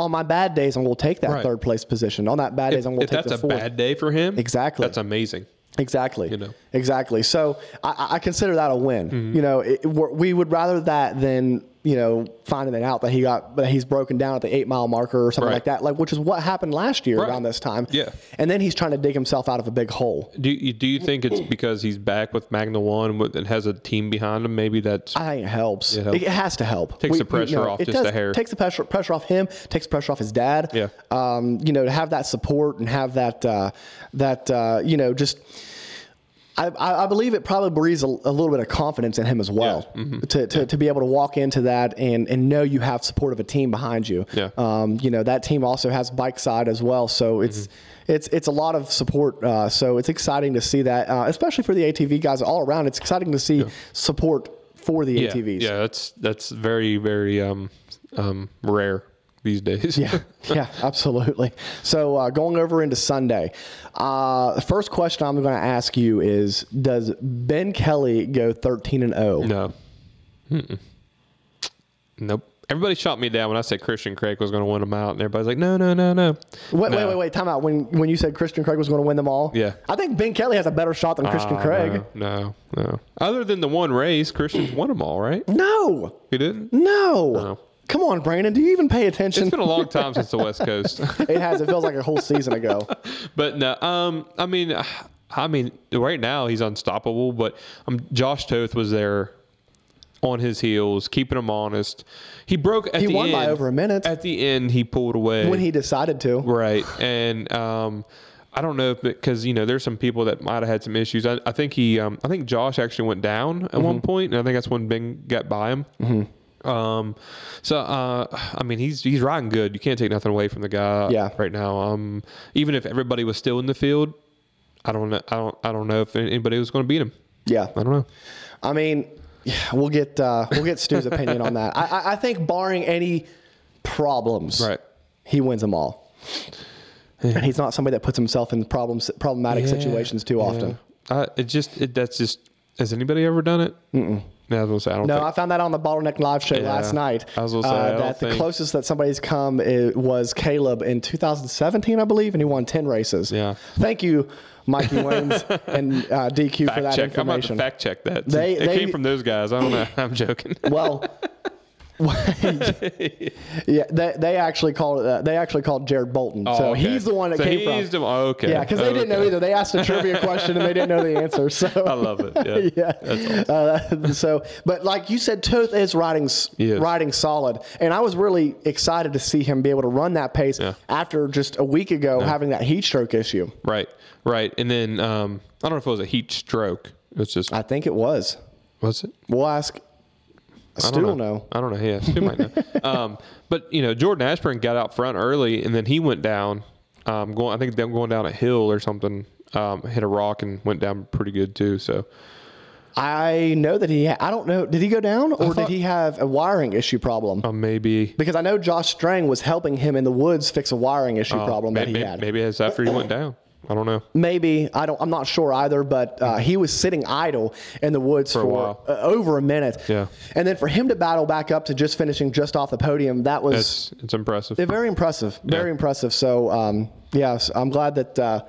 [SPEAKER 4] on my bad days, I'm going to take that
[SPEAKER 5] Right.
[SPEAKER 4] third place position. On that bad days, I'm going to take
[SPEAKER 5] that's
[SPEAKER 4] the
[SPEAKER 5] a
[SPEAKER 4] fourth.
[SPEAKER 5] bad day for him,
[SPEAKER 4] Exactly.
[SPEAKER 5] that's amazing.
[SPEAKER 4] Exactly.
[SPEAKER 5] You know.
[SPEAKER 4] Exactly. So I, I consider that a win.
[SPEAKER 5] Mm-hmm.
[SPEAKER 4] You know, it, we would rather that than you know finding it out that he got that he's broken down at the eight mile marker or something
[SPEAKER 5] Right.
[SPEAKER 4] like that. Like which is what happened last year
[SPEAKER 5] Right.
[SPEAKER 4] around this time.
[SPEAKER 5] Yeah.
[SPEAKER 4] And then he's trying to dig himself out of a big hole.
[SPEAKER 5] Do you, do you think it's because he's back with Magna One and has a team behind him? Maybe that's
[SPEAKER 4] I think it helps.
[SPEAKER 5] It
[SPEAKER 4] It, has to help.
[SPEAKER 5] Takes the pressure off
[SPEAKER 4] it
[SPEAKER 5] just a
[SPEAKER 4] does,
[SPEAKER 5] hair.
[SPEAKER 4] Takes the pressure pressure off him. Takes pressure off his dad.
[SPEAKER 5] Yeah.
[SPEAKER 4] Um, you know, to have that support and have that uh, that uh, you know just. I, I believe it probably breeds a, a little bit of confidence in him as well
[SPEAKER 5] Mm-hmm.
[SPEAKER 4] to, to, to be able to walk into that and, and know you have support of a team behind you.
[SPEAKER 5] Yeah.
[SPEAKER 4] Um, you know that team also has bike side as well, so it's
[SPEAKER 5] Mm-hmm.
[SPEAKER 4] it's it's a lot of support. Uh, so it's exciting to see that, uh, especially for the ATV guys all around. It's exciting to see support for the
[SPEAKER 5] yeah,
[SPEAKER 4] ATVs.
[SPEAKER 5] yeah. That's that's very very um, um, rare these days.
[SPEAKER 4] Yeah, yeah, absolutely. So uh, going over into Sunday, uh, the first question I'm going to ask you is: Does Ben Kelly go 13 and 0?
[SPEAKER 5] no. Mm-mm. Nope. Everybody shot me down when I said Christian Craig was going to win them out, and everybody's like, "No, no, no, no."
[SPEAKER 4] Wait,
[SPEAKER 5] No.
[SPEAKER 4] wait, wait, wait. Time out. When when you said Christian Craig was going to win them all,
[SPEAKER 5] Yeah.
[SPEAKER 4] I think Ben Kelly has a better shot than Christian
[SPEAKER 5] Ah,
[SPEAKER 4] Craig.
[SPEAKER 5] No, no, no. Other than the one race, Christian's won them all, right?
[SPEAKER 4] No,
[SPEAKER 5] He didn't.
[SPEAKER 4] no.
[SPEAKER 5] No.
[SPEAKER 4] Come on, Brandon. Do you even pay attention?
[SPEAKER 5] It's been a long time since the West Coast.
[SPEAKER 4] it has. It feels like a whole season ago.
[SPEAKER 5] But no, um, I mean, I mean, right now he's unstoppable. But um, Josh Toth was there on his heels, keeping him honest. He broke at
[SPEAKER 4] He
[SPEAKER 5] the
[SPEAKER 4] won
[SPEAKER 5] end.
[SPEAKER 4] by over a minute.
[SPEAKER 5] At the end, he pulled away
[SPEAKER 4] When he decided to.
[SPEAKER 5] right, and um, I don't know if because you know there's some people that might have had some issues. I, I think he, um, I think Josh actually went down at
[SPEAKER 4] Mm-hmm.
[SPEAKER 5] one point, and I think that's when Ben got by him. Um, so uh, I mean, he's he's riding good. You can't take nothing away from the guy.
[SPEAKER 4] Yeah.
[SPEAKER 5] Right now, um, even if everybody was still in the field, I don't know. I don't. I don't know if anybody was going to beat him.
[SPEAKER 4] Yeah.
[SPEAKER 5] I don't know.
[SPEAKER 4] I mean, yeah, we'll get uh, we'll get Stu's opinion on that. I, I, I think barring any problems,
[SPEAKER 5] Right.
[SPEAKER 4] he wins them all. And he's not somebody that puts himself in problems problematic
[SPEAKER 5] Yeah,
[SPEAKER 4] situations too often.
[SPEAKER 5] Uh, it just it, that's just. Has anybody ever done it? Mm-mm. No, I was say I don't.
[SPEAKER 4] No,
[SPEAKER 5] think,
[SPEAKER 4] I found that on the Bottleneck Live show
[SPEAKER 5] Yeah.
[SPEAKER 4] last night.
[SPEAKER 5] I was gonna say,
[SPEAKER 4] uh, that the closest that somebody's come was Kailub in 2017, I believe, and he won 10 races.
[SPEAKER 5] Yeah.
[SPEAKER 4] Thank you, Mikey Waynes and uh, DQ for
[SPEAKER 5] fact
[SPEAKER 4] that
[SPEAKER 5] check. I'm about to
[SPEAKER 4] information.
[SPEAKER 5] fact check that.
[SPEAKER 4] They-
[SPEAKER 5] it
[SPEAKER 4] they-
[SPEAKER 5] came from those guys. I don't know. I'm joking.
[SPEAKER 4] Well, yeah, they, they actually called it uh, they actually called Jared Bolton. so
[SPEAKER 5] Oh, okay.
[SPEAKER 4] he's the one that
[SPEAKER 5] So
[SPEAKER 4] came
[SPEAKER 5] he's
[SPEAKER 4] from.
[SPEAKER 5] the- oh, okay.
[SPEAKER 4] Yeah, because they didn't know either. They asked a trivia question and they didn't know the answer. So
[SPEAKER 5] I love it. Yeah.
[SPEAKER 4] yeah. Uh, so, but like you said, Toth is riding riding solid, and I was really excited to see him be able to run that pace
[SPEAKER 5] Yeah.
[SPEAKER 4] after just a week ago having that heat stroke issue.
[SPEAKER 5] Right. Right. And then um, I don't know if it was a heat stroke. It's just
[SPEAKER 4] I think it was.
[SPEAKER 5] was it?
[SPEAKER 4] We'll ask.
[SPEAKER 5] I
[SPEAKER 4] Stu
[SPEAKER 5] don't
[SPEAKER 4] will know.
[SPEAKER 5] I don't know. Yeah, Stu might know. Um, but you know, Jordan Ashburn got out front early, and then he went down. Um, going, I think them going down a hill or something. Um, hit a rock and went down pretty good too. So
[SPEAKER 4] I know that he. I don't know. Did he go down, or did he have a wiring issue problem?
[SPEAKER 5] um, maybe
[SPEAKER 4] Because I know Josh Strang was helping him in the woods fix a wiring issue problem that
[SPEAKER 5] maybe,
[SPEAKER 4] he had.
[SPEAKER 5] maybe it's after he went down. I don't know.
[SPEAKER 4] Maybe I don't. I'm not sure either. But uh, he was sitting idle in the woods for,
[SPEAKER 5] a while.
[SPEAKER 4] uh, over a minute.
[SPEAKER 5] Yeah.
[SPEAKER 4] And then for him to battle back up to just finishing just off the podium, that was
[SPEAKER 5] It's it's impressive.
[SPEAKER 4] very impressive. Very
[SPEAKER 5] Yeah.
[SPEAKER 4] impressive. So um, yes, I'm glad that uh,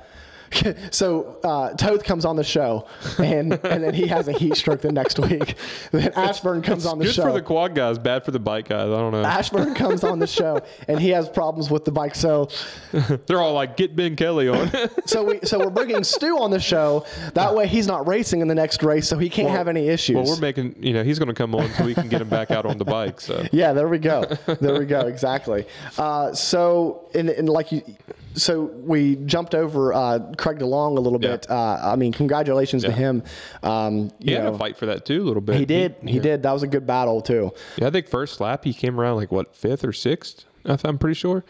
[SPEAKER 4] so uh, Toth comes on the show, and and then he has a heat stroke the next week. Then Ashburn comes on the
[SPEAKER 5] Good
[SPEAKER 4] show.
[SPEAKER 5] Good for the quad guys, bad for the bike guys. I don't know.
[SPEAKER 4] Ashburn comes on the show, and he has problems with the bike. So
[SPEAKER 5] They're all like, get Ben Kelly on.
[SPEAKER 4] so we so we're bringing Stu on the show. That way he's not racing in the next race, so he can't have any issues.
[SPEAKER 5] well, we're making, you know, he's going to come on so we can get him back out on the bike. So
[SPEAKER 4] Yeah, there we go. There we go. Exactly. Uh, so, and, and like you, so we jumped over uh, Craig DeLong a little
[SPEAKER 5] Yeah.
[SPEAKER 4] bit. Uh, I mean, congratulations to him. Um,
[SPEAKER 5] he had
[SPEAKER 4] know,
[SPEAKER 5] to fight for that too a little bit.
[SPEAKER 4] He did. He did. That was a good battle too.
[SPEAKER 5] Yeah, I think first lap he came around like what fifth or sixth. I'm pretty sure.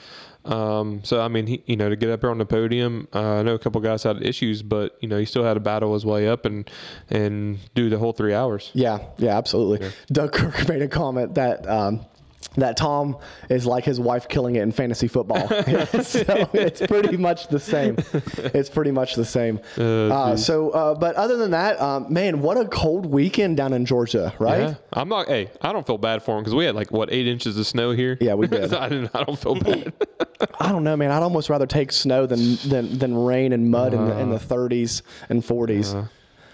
[SPEAKER 5] Um, so I mean, he, you know, to get up there on the podium, uh, I know a couple guys had issues, but you know, he still had to battle his way up and and do the whole three hours.
[SPEAKER 4] Yeah. Yeah. Absolutely. Doug Kirk made a comment that. Um, that Tom is like his wife killing it in fantasy football. so it's pretty much the same. It's pretty much the same. Uh, so, uh, but other than that, um, man, what a cold weekend down in Georgia, right?
[SPEAKER 5] Yeah, I'm not. Hey, I don't feel bad for him because we had like what eight inches of snow here.
[SPEAKER 4] Yeah, we did.
[SPEAKER 5] I didn't. I don't feel bad.
[SPEAKER 4] I don't know, man. I'd almost rather take snow than than, than rain and mud in, the, in the 30s and 40s.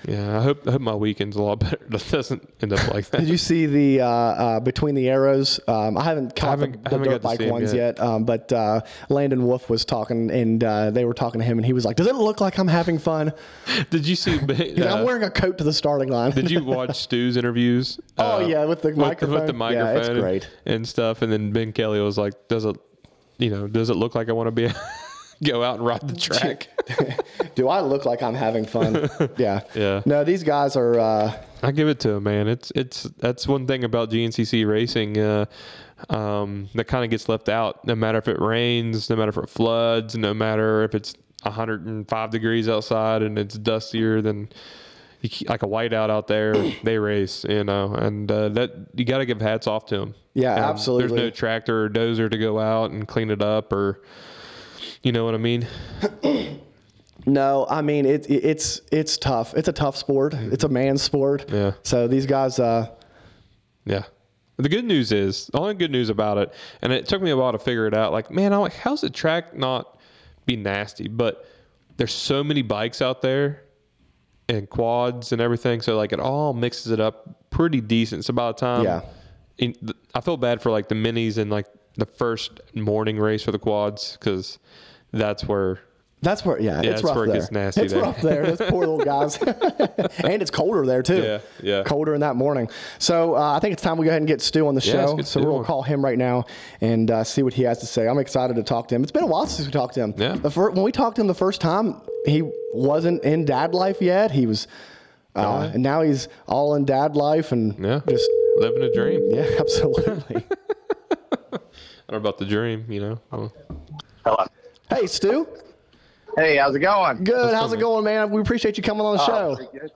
[SPEAKER 5] Yeah, I hope. I hope my weekend's a lot better. It doesn't end up like that.
[SPEAKER 4] Did you see the uh, uh, between the arrows? Um, I haven't caught
[SPEAKER 5] haven't-
[SPEAKER 4] the,
[SPEAKER 5] I
[SPEAKER 4] the
[SPEAKER 5] haven't
[SPEAKER 4] dirt bike ones
[SPEAKER 5] yet.
[SPEAKER 4] yet, um, but uh, Landon Wolf was talking, and uh, they were talking to him, and he was like, "Does it look like I'm having fun?
[SPEAKER 5] Did you see?
[SPEAKER 4] Like, I'm
[SPEAKER 5] Uh,
[SPEAKER 4] wearing a coat to the starting line."
[SPEAKER 5] did you watch Stu's interviews?
[SPEAKER 4] Oh,
[SPEAKER 5] Uh,
[SPEAKER 4] yeah, with the
[SPEAKER 5] With
[SPEAKER 4] microphone.
[SPEAKER 5] the
[SPEAKER 4] Yeah,
[SPEAKER 5] microphone.
[SPEAKER 4] it's
[SPEAKER 5] and-
[SPEAKER 4] great.
[SPEAKER 5] And, stuff. And then Ben Kelly was like, "Does it, you know, does it look like I want to be go out and ride the track?"
[SPEAKER 4] Do I look like I'm having fun? yeah.
[SPEAKER 5] Yeah.
[SPEAKER 4] No, these guys are. Uh,
[SPEAKER 5] I give it to them, man. It's it's that's one thing about GNCC racing uh, um, that kind of gets left out. No matter if it rains, no matter if it floods, no matter if it's 105 degrees outside and it's dustier than like a whiteout out there. they race, you know, and uh, that you got to give hats off to them.
[SPEAKER 4] Yeah, absolutely.
[SPEAKER 5] There's no tractor or dozer to go out and clean it up or. You know what I mean?
[SPEAKER 4] no, I mean it, it, it's it's tough. It's a tough sport. It's a man's sport.
[SPEAKER 5] Yeah.
[SPEAKER 4] So these guys. Uh,
[SPEAKER 5] Yeah. The good news is, the only good news about it, and it took me a while to figure it out. Like, man, I'm like, how's the track not be nasty? But there's so many bikes out there and quads and everything. So, like, it all mixes it up pretty decent. So, by the time,
[SPEAKER 4] Yeah.
[SPEAKER 5] I feel bad for like the minis and like the first morning race for the quads because that's where
[SPEAKER 4] That's where, yeah,
[SPEAKER 5] Yeah,
[SPEAKER 4] it's
[SPEAKER 5] that's
[SPEAKER 4] rough
[SPEAKER 5] where it
[SPEAKER 4] there.
[SPEAKER 5] gets nasty
[SPEAKER 4] It's
[SPEAKER 5] there.
[SPEAKER 4] rough there. Those poor little guys, and it's colder there too.
[SPEAKER 5] Yeah, yeah.
[SPEAKER 4] colder in that morning. So uh, I think it's time we go ahead and get Stu on the
[SPEAKER 5] Yeah, let's
[SPEAKER 4] show.
[SPEAKER 5] get
[SPEAKER 4] So
[SPEAKER 5] Stu
[SPEAKER 4] we'll
[SPEAKER 5] on.
[SPEAKER 4] call him right now and uh, see what he has to say. I'm excited to talk to him. It's been a while since we talked to him.
[SPEAKER 5] Yeah.
[SPEAKER 4] The fir- when we talked to him the first time, he wasn't in dad life yet. He was, uh,
[SPEAKER 5] Alright.
[SPEAKER 4] and now he's all in dad life and
[SPEAKER 5] yeah,
[SPEAKER 4] just
[SPEAKER 5] living a dream.
[SPEAKER 4] yeah, absolutely.
[SPEAKER 5] I don't know about the dream, you know. Well,
[SPEAKER 6] Hello.
[SPEAKER 4] Hey, Stu.
[SPEAKER 6] Hey, how's it going?
[SPEAKER 4] Good. How's it going, man? We appreciate you coming on the
[SPEAKER 6] Oh,
[SPEAKER 4] show.
[SPEAKER 6] good.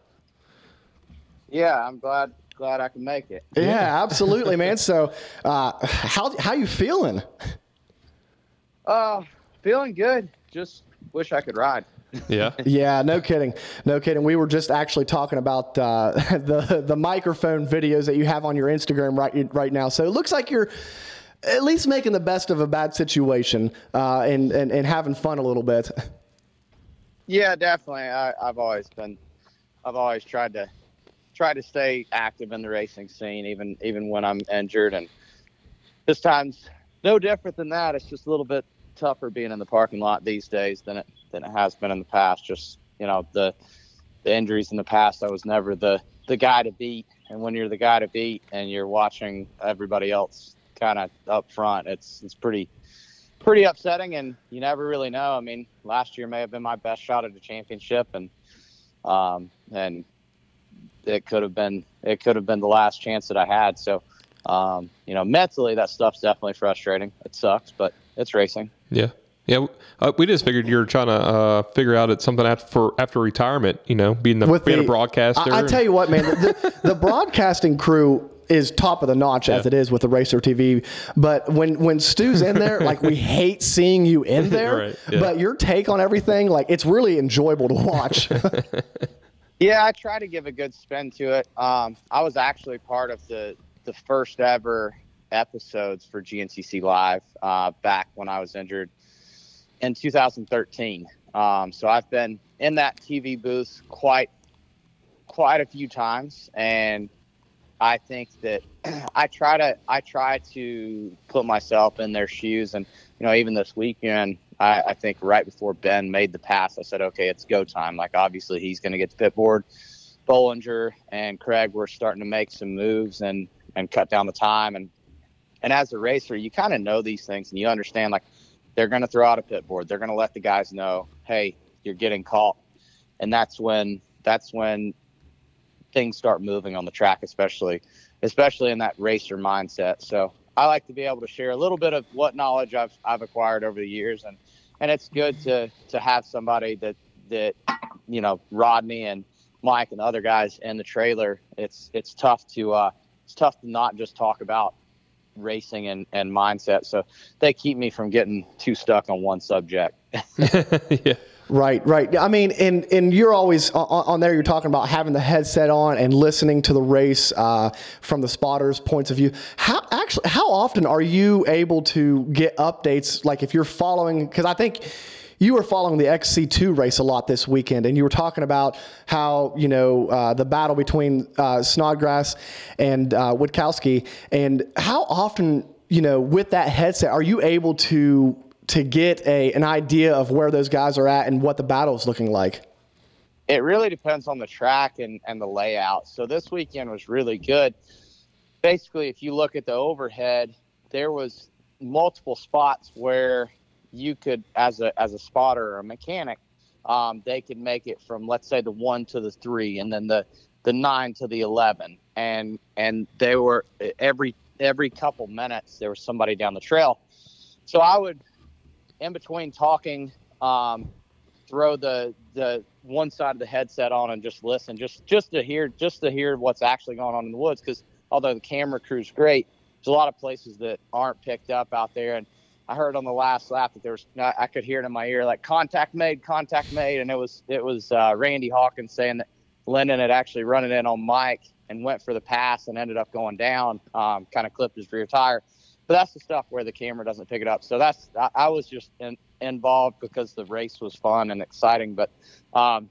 [SPEAKER 6] Yeah, I'm glad glad I can make it.
[SPEAKER 4] Yeah, absolutely, man. So, uh, how how you feeling?
[SPEAKER 6] Uh, feeling good. Just wish I could ride.
[SPEAKER 5] yeah.
[SPEAKER 4] Yeah, no kidding, no kidding. We were just actually talking about uh, the the microphone videos that you have on your Instagram right right now. So it looks like you're at least making the best of a bad situation uh, and, and and having fun a little bit.
[SPEAKER 6] Yeah, definitely. I, I've always been, I've always tried to, try to stay active in the racing scene, even even when I'm injured. And this time's no different than that. It's just a little bit tougher being in the parking lot these days than it than it has been in the past. Just you know the the injuries in the past. I was never the the guy to beat, and when you're the guy to beat and you're watching everybody else kind of up front, it's it's pretty pretty upsetting and you never really know. I mean, last year may have been my best shot at a championship and um and it could have been it could have been the last chance that I had. So um, you know, mentally that stuff's definitely frustrating. It sucks, but it's racing.
[SPEAKER 5] Yeah. Yeah, uh, we just figured you were trying to uh, figure out it's something after for after retirement. You know, being the being a broadcaster.
[SPEAKER 4] I, I tell you what, man, the, the broadcasting crew is top of the notch as it is with the Racer TV. But when when Stu's in there, like we hate seeing you in there.
[SPEAKER 5] Right, yeah.
[SPEAKER 4] But your take on everything, like it's really enjoyable to watch.
[SPEAKER 6] Yeah, I try to give a good spin to it. Um, I was actually part of the the first ever episodes for GNCC Live uh, back when I was injured in 2013. Um, so I've been in that TV booth quite quite a few times, and I think that I try to I try to put myself in their shoes, and you know even this weekend, I, I think right before Ben made the pass, I said, okay, it's go time. Like obviously he's going to get the pit board. Bollinger and Craig were starting to make some moves and and cut down the time and and as a racer, you kind of know these things and you understand like they're going to throw out a pit board. They're going to let the guys know, hey, you're getting caught, and that's when that's when things start moving on the track, especially especially in that racer mindset. So I like to be able to share a little bit of what knowledge I've I've acquired over the years, and and it's good to to have somebody that that you know Rodney and Mike and other guys in the trailer. It's it's tough to uh, it's tough to not just talk about racing and, and mindset. So they keep me from getting too stuck on one subject.
[SPEAKER 5] yeah.
[SPEAKER 4] Right, right. I mean, and and you're always on, on there. You're talking about having the headset on and listening to the race uh, from the spotters' points of view. How actually, how often are you able to get updates? Like if you're following, because I think you were following the XC2 race a lot this weekend, and you were talking about how you know uh, the battle between uh, Snodgrass and uh, Witkowski, and how often you know with that headset are you able to to get a an idea of where those guys are at and what the battle is looking like?
[SPEAKER 6] It really depends on the track and, and the layout. So this weekend was really good. Basically, if you look at the overhead, there was multiple spots where you could, as a as a spotter or a mechanic, um, they could make it from let's say the one to the three, and then the the nine to the eleven, and and they were every every couple minutes there was somebody down the trail. So I would, in between talking, um, throw the the one side of the headset on and just listen, just just to hear just to hear what's actually going on in the woods. Because although the camera crew's great, there's a lot of places that aren't picked up out there, and I heard on the last lap that there was I could hear it in my ear like contact made, contact made, and it was it was uh, Randy Hawkins saying that Lyndon had actually run it in on Mike and went for the pass and ended up going down, um, kind of clipped his rear tire. But that's the stuff where the camera doesn't pick it up. So that's I, I was just in, involved because the race was fun and exciting. But um,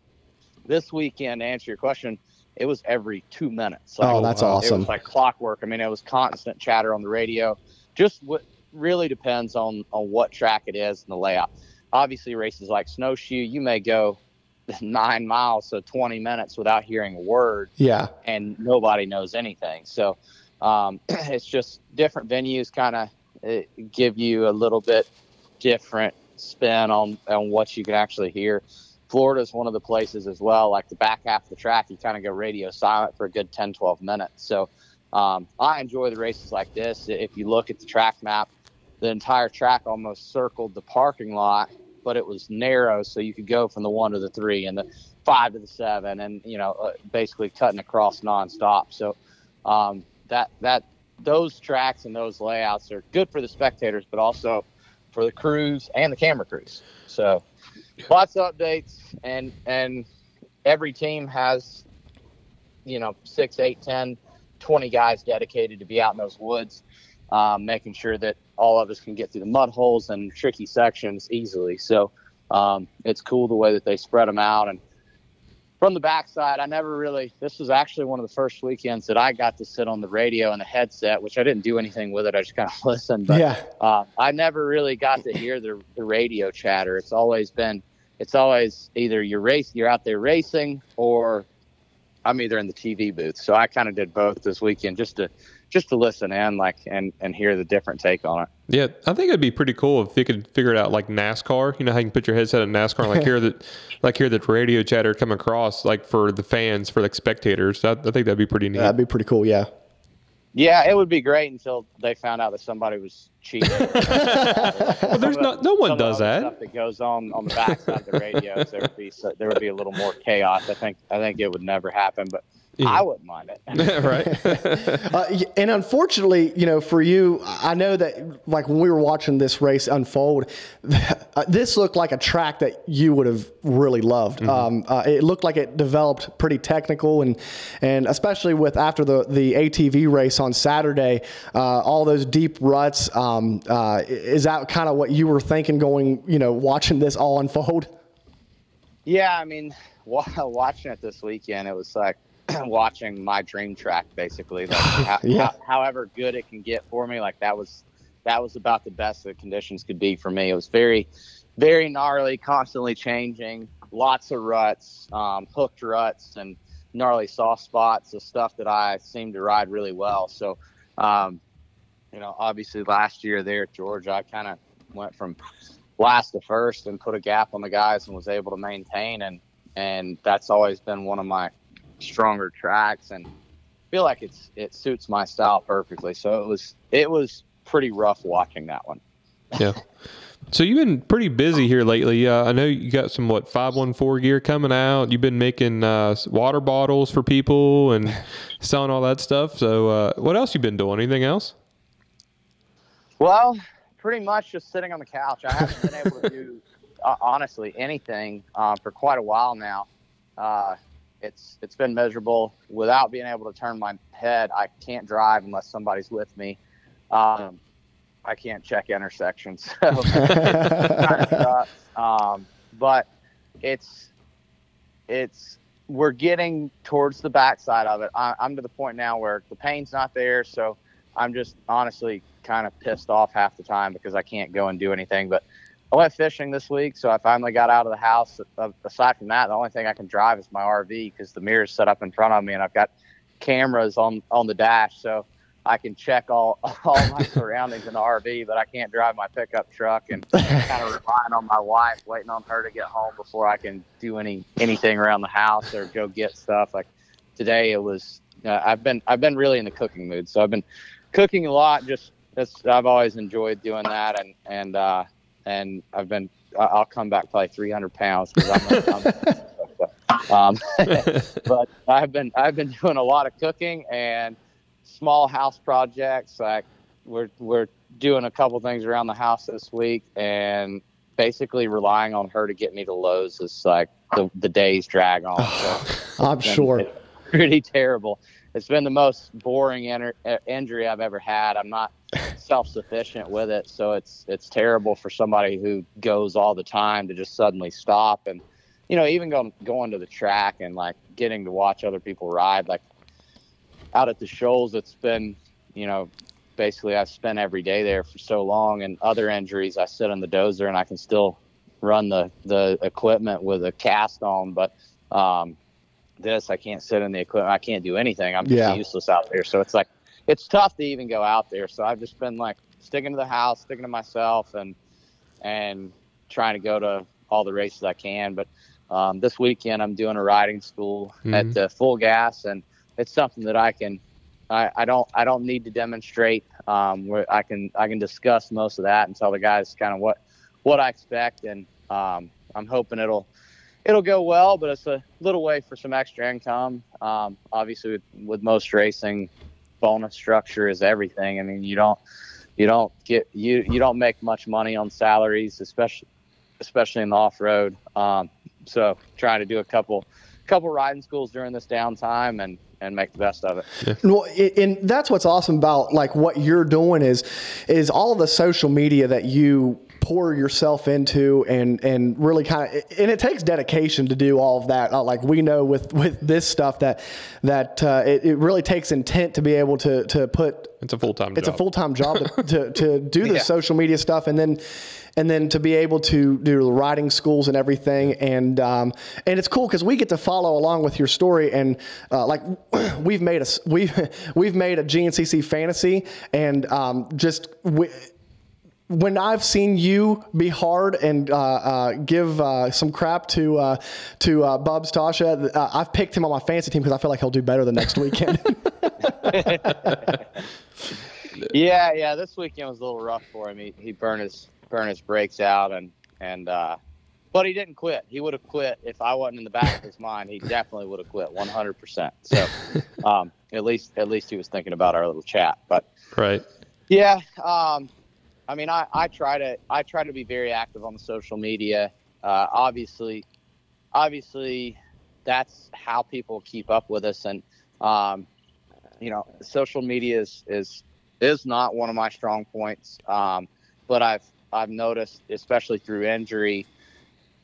[SPEAKER 6] this weekend, to answer your question, it was every two minutes.
[SPEAKER 4] Like, oh, that's awesome!
[SPEAKER 6] It was like clockwork. I mean, it was constant chatter on the radio. Just what really depends on on what track it is and the layout. Obviously, races like snowshoe, you may go nine miles, so 20 minutes without hearing a word.
[SPEAKER 4] Yeah.
[SPEAKER 6] And nobody knows anything. So um, it's just different venues kind of uh, give you a little bit different spin on, on what you can actually hear. Florida is one of the places as well. Like the back half of the track, you kind of go radio silent for a good 10, 12 minutes. So um, I enjoy the races like this. If you look at the track map, the entire track almost circled the parking lot, but it was narrow, so you could go from the one to the three and the five to the seven, and you know, uh, basically cutting across nonstop. So um, that that those tracks and those layouts are good for the spectators, but also for the crews and the camera crews. So lots of updates, and and every team has you know six, eight, ten, twenty guys dedicated to be out in those woods um, making sure that all of us can get through the mud holes and tricky sections easily. So um, it's cool the way that they spread them out. And from the backside, I never really, this was actually one of the first weekends that I got to sit on the radio and the headset, which I didn't do anything with it. I just kind of listened. But
[SPEAKER 4] yeah.
[SPEAKER 6] uh, I never really got to hear the, the radio chatter. It's always been, it's always either you're race, you're out there racing or I'm either in the TV booth. So I kind of did both this weekend just to just to listen in, like and and hear the different take on it.
[SPEAKER 5] Yeah, I think it'd be pretty cool if you could figure it out like NASCAR. You know how you can put your headset in NASCAR, and like hear that, like hear the radio chatter come across, like for the fans, for like spectators. I, I think that'd be pretty neat.
[SPEAKER 4] That'd be pretty cool. Yeah.
[SPEAKER 6] Yeah, it would be great until they found out that somebody was cheating.
[SPEAKER 5] well, there's not. No one does that.
[SPEAKER 6] Stuff that goes on on the backside of the radios, there would be so, there would be a little more chaos. I think I think it would never happen, but yeah. I wouldn't mind it.
[SPEAKER 5] right.
[SPEAKER 4] uh, and unfortunately, you know, for you, I know that like when we were watching this race unfold, uh, this looked like a track that you would have really loved. Mm-hmm. Um, uh, it looked like it developed pretty technical, and and especially with after the the ATV race on Saturday, uh, all those deep ruts. Um, uh, is that kind of what you were thinking going, you know, watching this all unfold?
[SPEAKER 6] Yeah, I mean, wa- watching it this weekend, it was like watching my dream track, basically. Like, ho-
[SPEAKER 4] Yeah.
[SPEAKER 6] ho- however good it can get for me, like that was that was about the best the conditions could be for me. It was very, very gnarly, constantly changing, lots of ruts, um, hooked ruts, and gnarly soft spots. The stuff that I seem to ride really well. So, um, you know, obviously last year there at Georgia, I kind of went from last to first and put a gap on the guys and was able to maintain and and that's always been one of my stronger tracks and feel like it's it suits my style perfectly so it was it was pretty rough watching that one
[SPEAKER 5] Yeah. So you've been pretty busy here lately. Uh, I know you got some what five one four gear coming out. You've been making uh, water bottles for people and selling all that stuff. So uh, what else you been doing? Anything else?
[SPEAKER 6] well pretty much just sitting on the couch i haven't been able to do uh, honestly anything um, for quite a while now uh, it's it's been miserable without being able to turn my head i can't drive unless somebody's with me um, i can't check intersections so kind of. Um, but it's it's we're getting towards the backside of it. I, I'm to the point now where the pain's not there, so I'm just honestly kind of pissed off half the time because I can't go and do anything. But I went fishing this week, so I finally got out of the house. Uh, Aside from that, the only thing I can drive is my RV because the mirror's set up in front of me, and I've got cameras on on the dash, so I can check all all my surroundings in the RV. But I can't drive my pickup truck, and kind of relying on my wife, waiting on her to get home before I can do any anything around the house or go get stuff. Like today, it was uh, I've been I've been really in the cooking mood, so I've been cooking a lot. Just that's I've always enjoyed doing that, and and uh, and I've been I'll come back probably 300 pounds because I'm, I'm um, but I've been I've been doing a lot of cooking and small house projects. Like we're we're doing a couple things around the house this week, and basically relying on her to get me to Lowe's is like the the days drag on. So
[SPEAKER 4] I'm sure.
[SPEAKER 6] pretty terrible. It's been the most boring uh, injury I've ever had. I'm not self-sufficient with it, so it's it's terrible for somebody who goes all the time to just suddenly stop and you know even going going to the track and like getting to watch other people ride like out at the shoals. It's been you know basically I've spent every day there for so long, and other injuries I sit on the dozer and I can still run the the equipment with a cast on, but um, this I can't sit in the equipment. I can't do anything. I'm just
[SPEAKER 4] Yeah.
[SPEAKER 6] useless out there. So it's like it's tough to even go out there. So I've just been like sticking to the house, sticking to myself, and and trying to go to all the races I can. But um, this weekend I'm doing a riding school at
[SPEAKER 5] Mhm.
[SPEAKER 6] the full gas, and it's something that I can. I, I don't I don't need to demonstrate. Um, where I can I can discuss most of that and tell the guys kind of what what I expect, and um, I'm hoping it'll it'll go well. But it's a little way for some extra income. Um, obviously, with, with most racing, bonus structure is everything. I mean, you don't you don't get you you don't make much money on salaries, especially especially in the off road. Um, so trying to do a couple couple riding schools during this downtime and and make the best of it.
[SPEAKER 4] Well, and that's what's awesome about like what you're doing is is all of the social media that you pour yourself into and and really kind of and it takes dedication to do all of that uh, like we know with with this stuff that that uh, it, it really takes intent to be able to to put
[SPEAKER 5] It's a full time.
[SPEAKER 4] it's a full time job to, to, to do the
[SPEAKER 6] Yeah.
[SPEAKER 4] social media stuff and then and then to be able to do the writing schools and everything and um, and it's cool because we get to follow along with your story and uh, like we've made a we've we've made a GNCC fantasy and um, just. We, when I've seen you be hard and uh, uh, give uh, some crap to uh, to uh, Bubs Tasha, uh, I've picked him on my fantasy team because I feel like he'll do better the next weekend.
[SPEAKER 6] Yeah, yeah. This weekend was a little rough for him. He, he burned his burned his brakes out and and uh, but he didn't quit. He would have quit if I wasn't in the back of his mind. He definitely would have quit 100. percent So um, at least at least he was thinking about our little chat. But
[SPEAKER 5] Right.
[SPEAKER 6] yeah, um, I mean, I, I try to I try to be very active on the social media. Uh, obviously, obviously, that's how people keep up with us, and um, you know, social media is is is not one of my strong points. Um, but I've I've noticed, especially through injury,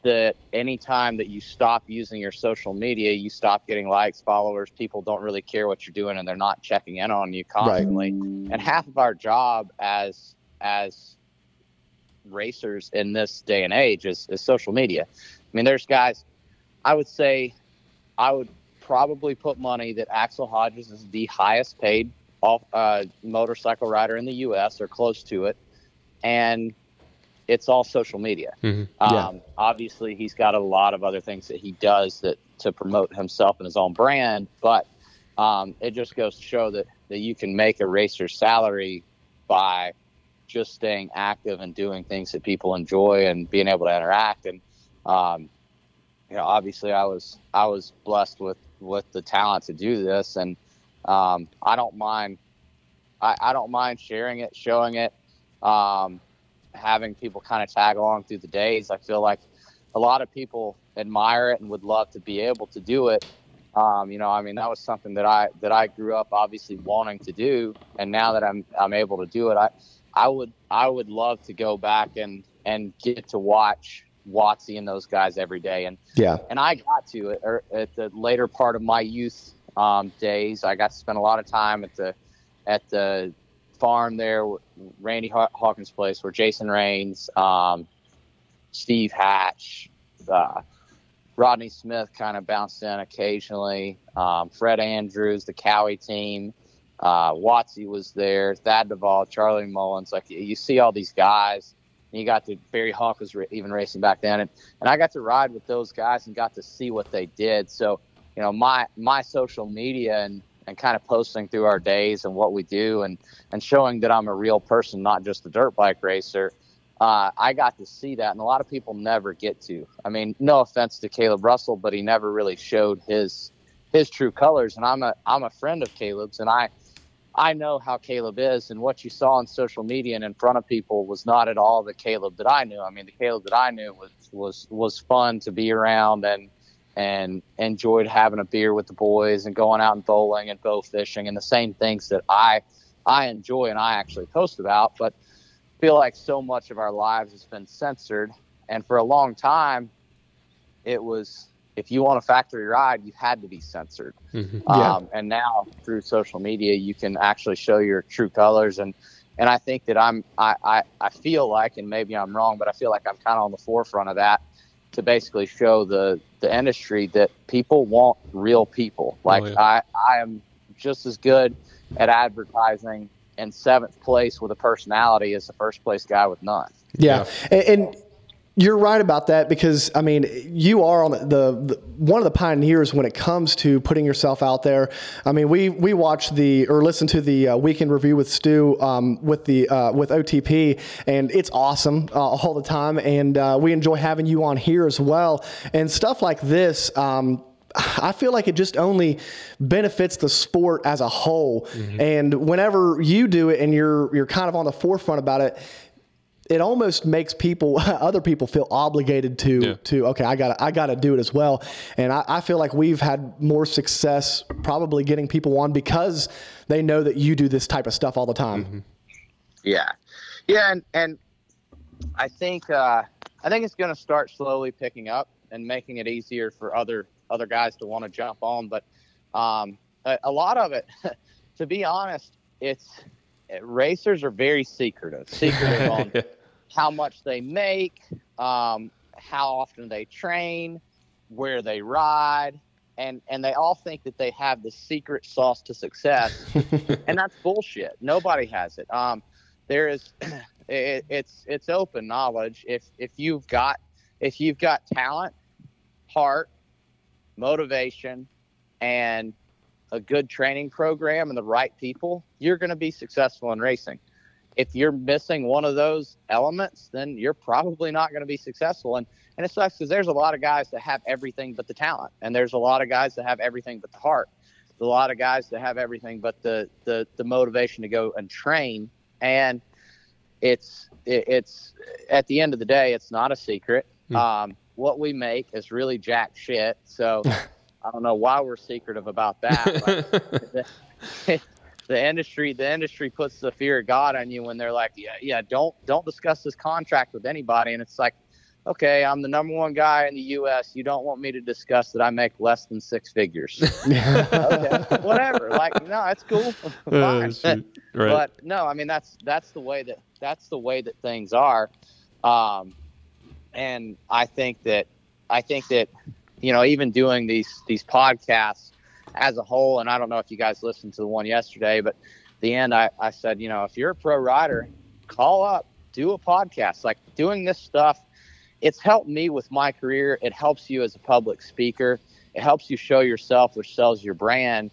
[SPEAKER 6] that anytime that you stop using your social media, you stop getting likes, followers. People don't really care what you're doing, and they're not checking in on you constantly. And half of our job as as racers in this day and age is, is social media. I mean, there's guys. I would say, I would probably put money that Axell Hodges is the highest paid off, uh, motorcycle rider in the U.S. or close to it, and it's all social media.
[SPEAKER 5] Mhm.
[SPEAKER 4] Yeah.
[SPEAKER 6] Um, Obviously, he's got a lot of other things that he does that to promote himself and his own brand, but um, it just goes to show that that you can make a racer's salary by just staying active and doing things that people enjoy and being able to interact. And um, you know, obviously, I was I was blessed with with the talent to do this, and um, I don't mind. I, I don't mind sharing it, showing it, um, having people kind of tag along through the days. I feel like a lot of people admire it and would love to be able to do it. Um, you know, I mean, that was something that I that I grew up obviously wanting to do, and now that I'm I'm able to do it, I I would I would love to go back and and get to watch Watsy and those guys every day. And
[SPEAKER 4] Yeah.
[SPEAKER 6] and I got to it er, at the later part of my youth um, days. I got to spend a lot of time at the at the farm there, Randy Haw- Hawkins' place, where Jason Raines, um, Steve Hatch, uh, Rodney Smith kind of bounced in occasionally. Um, Fred Andrews, the Cowie team, uh, Watsy was there. Thad Duvall, Charlie Mullins. Like you see all these guys. And you got to Barry Hawk was ra- even racing back then, and, and I got to ride with those guys and got to see what they did. So you know my my social media and and kind of posting through our days and what we do and and showing that I'm a real person, not just a dirt bike racer. Uh, I got to see that, and a lot of people never get to. I mean, no offense to Kailub Russell, but he never really showed his his true colors. And I'm a I'm a friend of Kailub's, and I I know how Kailub is, and what you saw on social media and in front of people was not at all the Kailub that I knew. I mean, the Kailub that I knew was was was fun to be around and and enjoyed having a beer with the boys and going out and bowling and bow fishing and the same things that I I enjoy and I actually post about. But feel like so much of our lives has been censored, and for a long time, it was if you want a factory ride, you had to be censored.
[SPEAKER 5] Mhm.
[SPEAKER 4] Yeah.
[SPEAKER 6] Um, and now through social media, you can actually show your true colors. And, and I think that I'm, I, I, I feel like, and maybe I'm wrong, but I feel like I'm kind of on the forefront of that to basically show the, the industry that people want real people. Like
[SPEAKER 5] yeah.
[SPEAKER 6] I, I am just as good at advertising in seventh place with a personality as the first place guy with none.
[SPEAKER 4] Yeah, And, and you're right about that because I mean you are on the, the one of the pioneers when it comes to putting yourself out there. I mean we we watched the or listened to the uh, weekend review with Stew um, with the uh, with OTP and it's awesome uh, all the time and uh, we enjoy having you on here as well and stuff like this. Um, I feel like it just only benefits the sport as a whole. And whenever you do it and you're you're kind of on the forefront about it, it almost makes people other people feel obligated to
[SPEAKER 5] Yeah.
[SPEAKER 4] to okay i gotta i gotta do it as well and I, I feel like we've had more success probably getting people on because they know that you do this type of stuff all the time
[SPEAKER 6] Yeah, yeah, and and I think uh, I think it's going to start slowly picking up and making it easier for other other guys to want to jump on. But um, a, a lot of it, to be honest, it's racers are very secretive, secretive on how much they make, um, how often they train, where they ride, and and they all think that they have the secret sauce to success, and that's bullshit. Nobody has it. Um, there is, it, it's it's open knowledge. If if you've got if you've got talent, heart, motivation, and a good training program and the right people, you're going to be successful in racing if you're missing one of those elements, then you're probably not going to be successful. And and it sucks because there's a lot of guys that have everything but the talent, and there's a lot of guys that have everything but the heart. There's a lot of guys that have everything but the the the motivation to go and train. And it's it, it's at the end of the day, it's not a secret. Um, what we make is really jack shit. So I don't know why we're secretive about that. the, industry the industry puts the fear of God on you when they're like, yeah, yeah, don't don't discuss this contract with anybody, and it's like, okay, I'm the number one guy in the U.S. You don't want me to discuss that I make less than six figures. okay, whatever. Like, no, that's cool.
[SPEAKER 5] Uh,
[SPEAKER 6] Fine.
[SPEAKER 5] right.
[SPEAKER 6] But no, I mean that's that's the way that that's the way that things are, um, and I think that I think that you know even doing these these podcasts as a whole, and I don't know if you guys listened to the one yesterday, but the end I, I said you know if you're a pro rider, call up, do a podcast. Like doing this stuff, it's helped me with my career. It helps you as a public speaker. It helps you show yourself, which sells your brand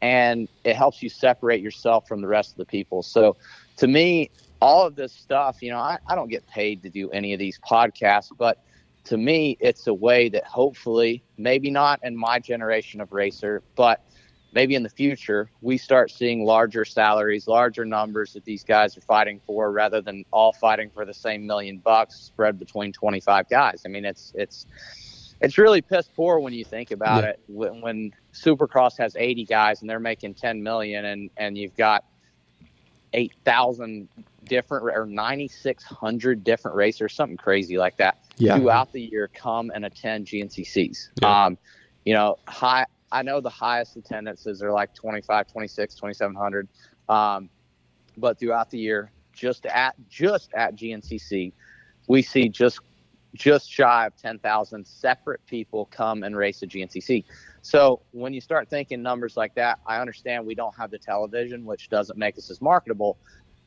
[SPEAKER 6] and it helps you separate yourself from the rest of the people. So to me, all of this stuff, you know, I, I don't get paid to do any of these podcasts, but to me, it's a way that hopefully, maybe not in my generation of racer, but maybe in the future, we start seeing larger salaries, larger numbers that these guys are fighting for rather than all fighting for the same million bucks spread between 25 guys. I mean, it's, it's, it's really piss poor when you think about
[SPEAKER 5] Yeah.
[SPEAKER 6] it. When, when Supercross has 80 guys and they're making 10 million, and and you've got 8,000 different or 9,600 different racers, something crazy like that,
[SPEAKER 4] Yeah.
[SPEAKER 6] throughout the year come and attend GNCCs.
[SPEAKER 5] Yeah.
[SPEAKER 6] Um, you know, high. I know the highest attendances are like 25, 26, 2,700. Um, but throughout the year, just at just at GNCC, we see just just shy of 10,000 separate people come and race at GNCC. So when you start thinking numbers like that, I understand we don't have the television, which doesn't make us as marketable,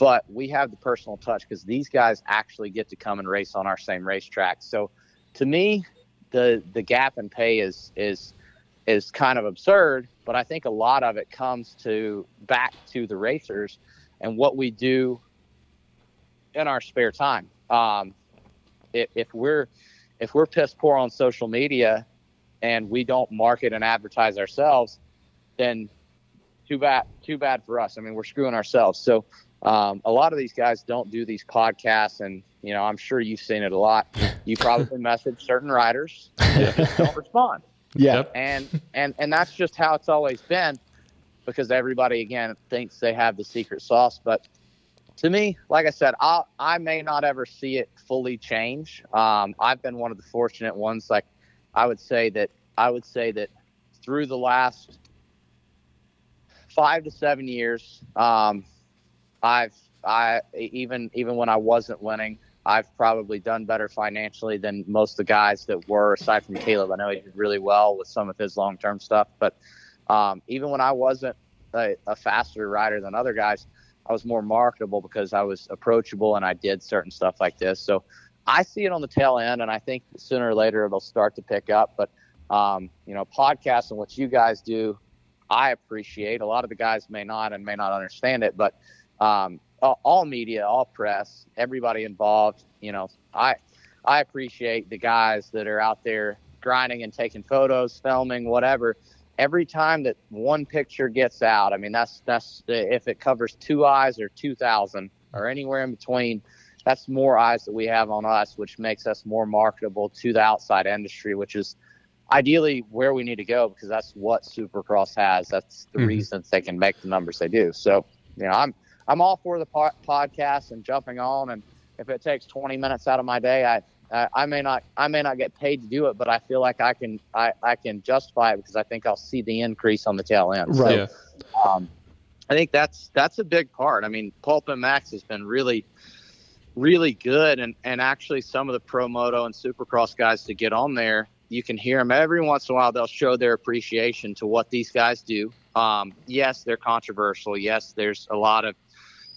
[SPEAKER 6] but we have the personal touch because these guys actually get to come and race on our same racetrack. So to me, the the gap in pay is is is kind of absurd, but I think a lot of it comes to back to the racers and what we do in our spare time. Um, if, if we're if we're piss poor on social media and we don't market and advertise ourselves, then too bad too bad for us. I mean, we're screwing ourselves. So um, a lot of these guys don't do these podcasts, and you know, I'm sure you've seen it a lot. You probably message certain riders, and they don't respond
[SPEAKER 4] Yeah.
[SPEAKER 5] Yep.
[SPEAKER 6] and and and that's just how it's always been because everybody again thinks they have the secret sauce but to me like i said i i may not ever see it fully change um, i've been one of the fortunate ones like i would say that i would say that through the last five to seven years um, i've i even even when i wasn't winning I've probably done better financially than most of the guys that were, aside from Kailub. I know he did really well with some of his long term stuff, but um, even when I wasn't a, a faster rider than other guys, I was more marketable because I was approachable and I did certain stuff like this. So I see it on the tail end, and I think sooner or later it'll start to pick up. But um, you know, podcasts and what you guys do, I appreciate. A lot of the guys may not and may not understand it, but um, all, media, all press, everybody involved. You know, I I appreciate the guys that are out there grinding and taking photos, filming, whatever. Every time that one picture gets out, I mean, that's that's if it covers two eyes or two thousand or anywhere in between, that's more eyes that we have on us, which makes us more marketable to the outside industry, which is ideally where we need to go because that's what Supercross has. That's the
[SPEAKER 5] Mhm.
[SPEAKER 6] reasons they can make the numbers they do. So, you know, I'm I'm all for the po- podcast and jumping on, and if it takes 20 minutes out of my day, I, I I may not I may not get paid to do it, but I feel like I can I, I can justify it because I think I'll see the increase on the tail end. So,
[SPEAKER 4] Right.
[SPEAKER 5] Yeah.
[SPEAKER 6] um, I think that's that's a big part. I mean, PulpMX has been really, really good, and and actually some of the pro moto and Supercross guys to get on there, you can hear them every once in a while. They'll show their appreciation to what these guys do. Um, yes, they're controversial. Yes, there's a lot of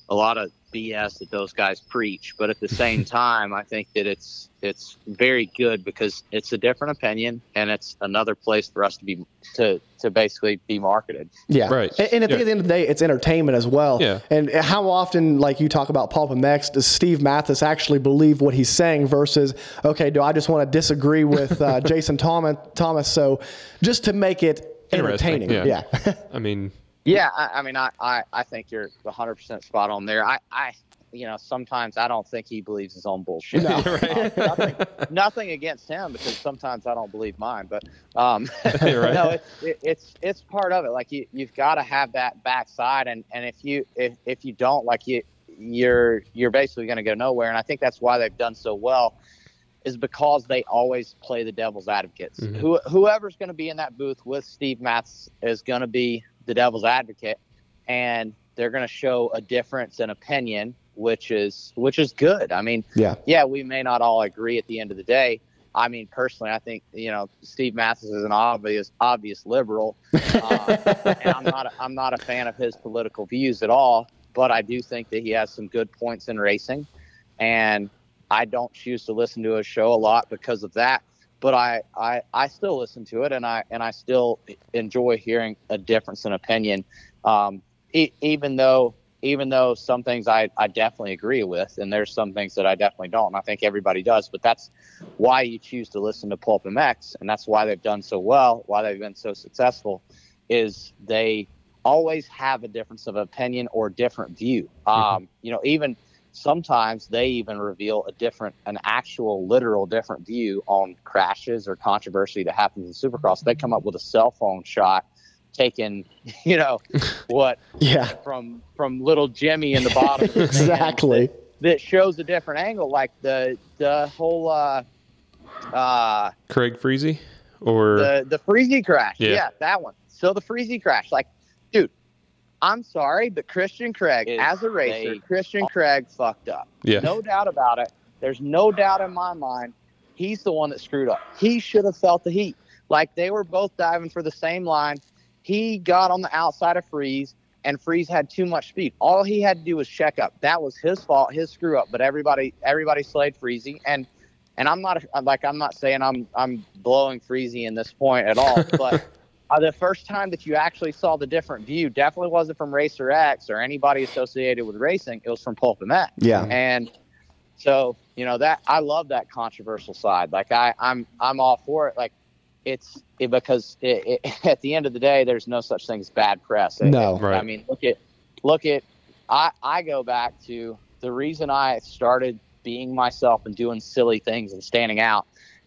[SPEAKER 6] a lot of BS that those guys preach, but at the same time, I think that it's it's very good because it's a different opinion and it's another place for us to be to to basically be marketed.
[SPEAKER 4] Yeah.
[SPEAKER 5] Right.
[SPEAKER 4] And, and at
[SPEAKER 5] Yeah.
[SPEAKER 4] the end of the day, it's entertainment as well.
[SPEAKER 5] Yeah.
[SPEAKER 4] And how often, like you talk about PulpMX, does Steve Matthes actually believe what he's saying versus, okay, do I just want to disagree with uh, Jason Thomas, Thomas? So just to make it entertaining.
[SPEAKER 5] yeah.
[SPEAKER 4] yeah.
[SPEAKER 5] I mean,
[SPEAKER 6] Yeah, I, I mean, I, I, I think you're 100% spot on there. I, I, you know, sometimes I don't think he believes his own bullshit.
[SPEAKER 4] No.
[SPEAKER 6] nothing, nothing against him because sometimes I don't believe mine, but um,
[SPEAKER 5] right.
[SPEAKER 6] no, it's it, it's it's part of it. Like you, you've got to have that backside, and and if you if if you don't, like you, you're you're basically going to go nowhere. And I think that's why they've done so well is because they always play the devil's advocates. Who, whoever's going to be in that booth with Steve Matthes is going to be the devil's advocate, and they're going to show a difference in opinion, which is which is good. I mean,
[SPEAKER 4] Yeah.
[SPEAKER 6] yeah, we may not all agree at the end of the day. I mean, personally, I think you know Steve Matthes is an obvious obvious liberal, uh, and I'm not a, I'm not a fan of his political views at all. But I do think that he has some good points in racing, and I don't choose to listen to his show a lot because of that. But I, I I still listen to it, and I and I still enjoy hearing a difference in opinion, um, e- even though even though some things I, I definitely agree with, and there's some things that I definitely don't, and I think everybody does. But that's why you choose to listen to PulpMX, and that's why they've done so well, why they've been so successful, is they always have a difference of opinion or different view. Um, you know, even sometimes they even reveal a different, an actual literal different view on crashes or controversy that happens in Supercross. They come up with a cell phone shot taken, you know, what
[SPEAKER 4] Yeah.
[SPEAKER 6] from from little Jimmy in the bottom. of the stands
[SPEAKER 4] Exactly.
[SPEAKER 6] that shows a different angle, like the the whole uh, uh,
[SPEAKER 5] Craig Freezy or
[SPEAKER 6] the the Freezy crash.
[SPEAKER 5] Yeah.
[SPEAKER 6] Yeah. that one. So the Freezy crash, like, dude, I'm sorry, but Christian Craig,
[SPEAKER 7] Is
[SPEAKER 6] as a racer,
[SPEAKER 7] they-
[SPEAKER 6] Christian Craig fucked up.
[SPEAKER 5] yeah.
[SPEAKER 6] No doubt about it. There's no doubt in my mind. He's the one that screwed up. He should have felt the heat. Like they were both diving for the same line. He got on the outside of Freeze, and Freeze had too much speed. All he had to do was check up. That was his fault, his screw up. But everybody, everybody slayed Freezy, and and I'm not like I'm not saying I'm I'm blowing Freezy in this point at all, but. Uh, the first time that you actually saw the different view definitely wasn't from Racer X or anybody associated with racing. It was from Pulp MX.
[SPEAKER 4] Yeah.
[SPEAKER 6] And so, you know, that I love that controversial side. Like I, I'm, I'm all for it. Like it's it, because it, it, at the end of the day, there's no such thing as bad press.
[SPEAKER 4] No.
[SPEAKER 6] it-
[SPEAKER 5] Right.
[SPEAKER 6] I mean, look at, look at, I, I go back to the reason I started being myself and doing silly things and standing out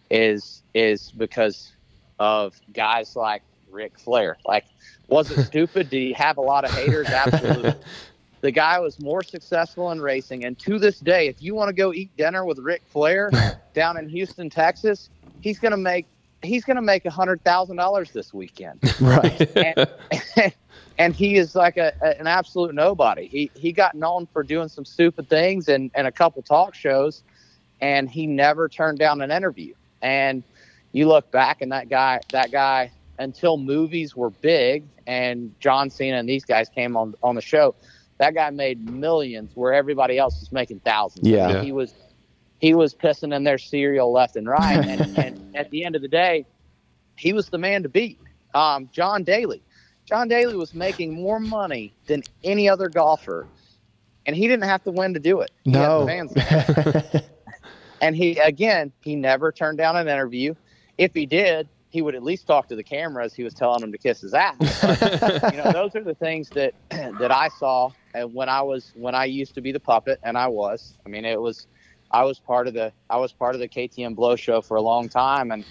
[SPEAKER 6] is, is because of guys like Ric Flair. Like, was it stupid? Did he have a lot of haters? Absolutely. the guy was more successful in racing, and to this day, if you want to go eat dinner with Ric Flair down in Houston, Texas, he's gonna make he's gonna make a hundred thousand dollars this weekend,
[SPEAKER 4] Right.
[SPEAKER 6] and, and he is like a, a- an absolute nobody. He he got known for doing some stupid things and and a couple talk shows, and he never turned down an interview. And you look back, and that guy that guy until movies were big and John Cena and these guys came on on the show, that guy made millions where everybody else was making thousands.
[SPEAKER 4] Yeah.
[SPEAKER 6] I mean,
[SPEAKER 5] Yeah.
[SPEAKER 6] he was he was pissing in their cereal left and right, and, and at the end of the day, he was the man to beat. Um, John Daly, John Daly was making more money than any other golfer, and he didn't have to win to do it. He had the
[SPEAKER 4] No.
[SPEAKER 6] fans and he again he never turned down an interview if he did he would at least talk to the camera as he was telling him to kiss his ass But, you know those are the things that that i saw and when i was when i used to be the puppet and i was i mean it was i was part of the i was part of the ktm blow show for a long time and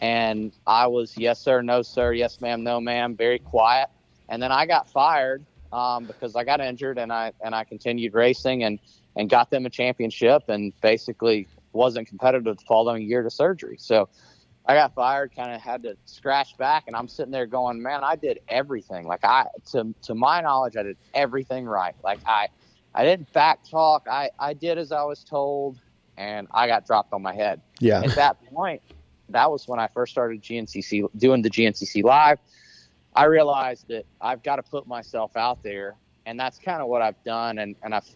[SPEAKER 6] and i was yes sir no sir yes ma'am no ma'am very quiet and then i got fired um, because i got injured and i and i continued racing and and got them a championship and basically wasn't competitive the following year to surgery. So I got fired, kind of had to scratch back, and I'm sitting there going, man, I did everything. Like I, to to my knowledge, I did everything right. Like I, I didn't back talk. I I did as I was told, and I got dropped on my head.
[SPEAKER 4] yeah.
[SPEAKER 6] At that point, that was when I first started GNCC doing the GNCC live. I realized that I've got to put myself out there, and that's kind of what I've done, and and I've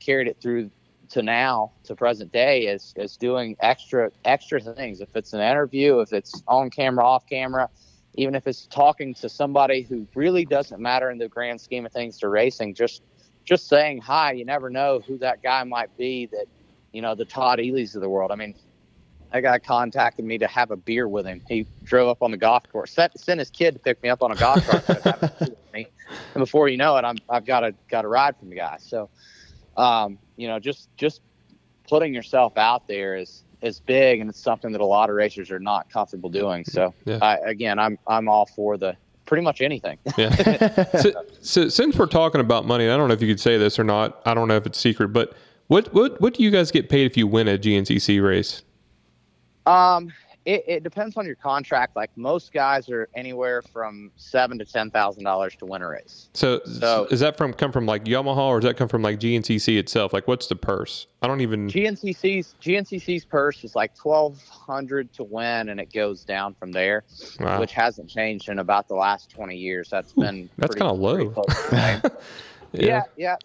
[SPEAKER 6] carried it through to now to present day is is doing extra extra things. If it's an interview, if it's on camera, off camera, even if it's talking to somebody who really doesn't matter in the grand scheme of things to racing, just just saying hi. You never know who that guy might be. That you know the Todd Ely's of the world. I mean, that guy contacted me to have a beer with him. He drove up on the golf course, sent, sent his kid to pick me up on a golf cart, and before you know it, I'm I've got a got a ride from the guy. So, um, you know, just just putting yourself out there is is big, and it's something that a lot of racers are not comfortable doing. So,
[SPEAKER 5] Yeah.
[SPEAKER 6] I, again, I'm I'm all for the pretty much anything.
[SPEAKER 5] Yeah. so, so since we're talking about money, I don't know if you could say this or not. I don't know if it's secret, but what what what do you guys get paid if you win a GNCC race?
[SPEAKER 6] Um, it, it depends on your contract. Like most guys are anywhere from seven to ten thousand dollars to win a race.
[SPEAKER 5] So,
[SPEAKER 6] So-
[SPEAKER 5] is that from come from like Yamaha or does that come from like GNCC itself? Like, what's the purse? I don't even.
[SPEAKER 6] GNCC's GNCC's purse is like twelve hundred to win, and it goes down from there,
[SPEAKER 5] Wow.
[SPEAKER 6] which hasn't changed in about the last twenty years. That's been
[SPEAKER 5] That's low.
[SPEAKER 6] close to the same. yeah, yeah.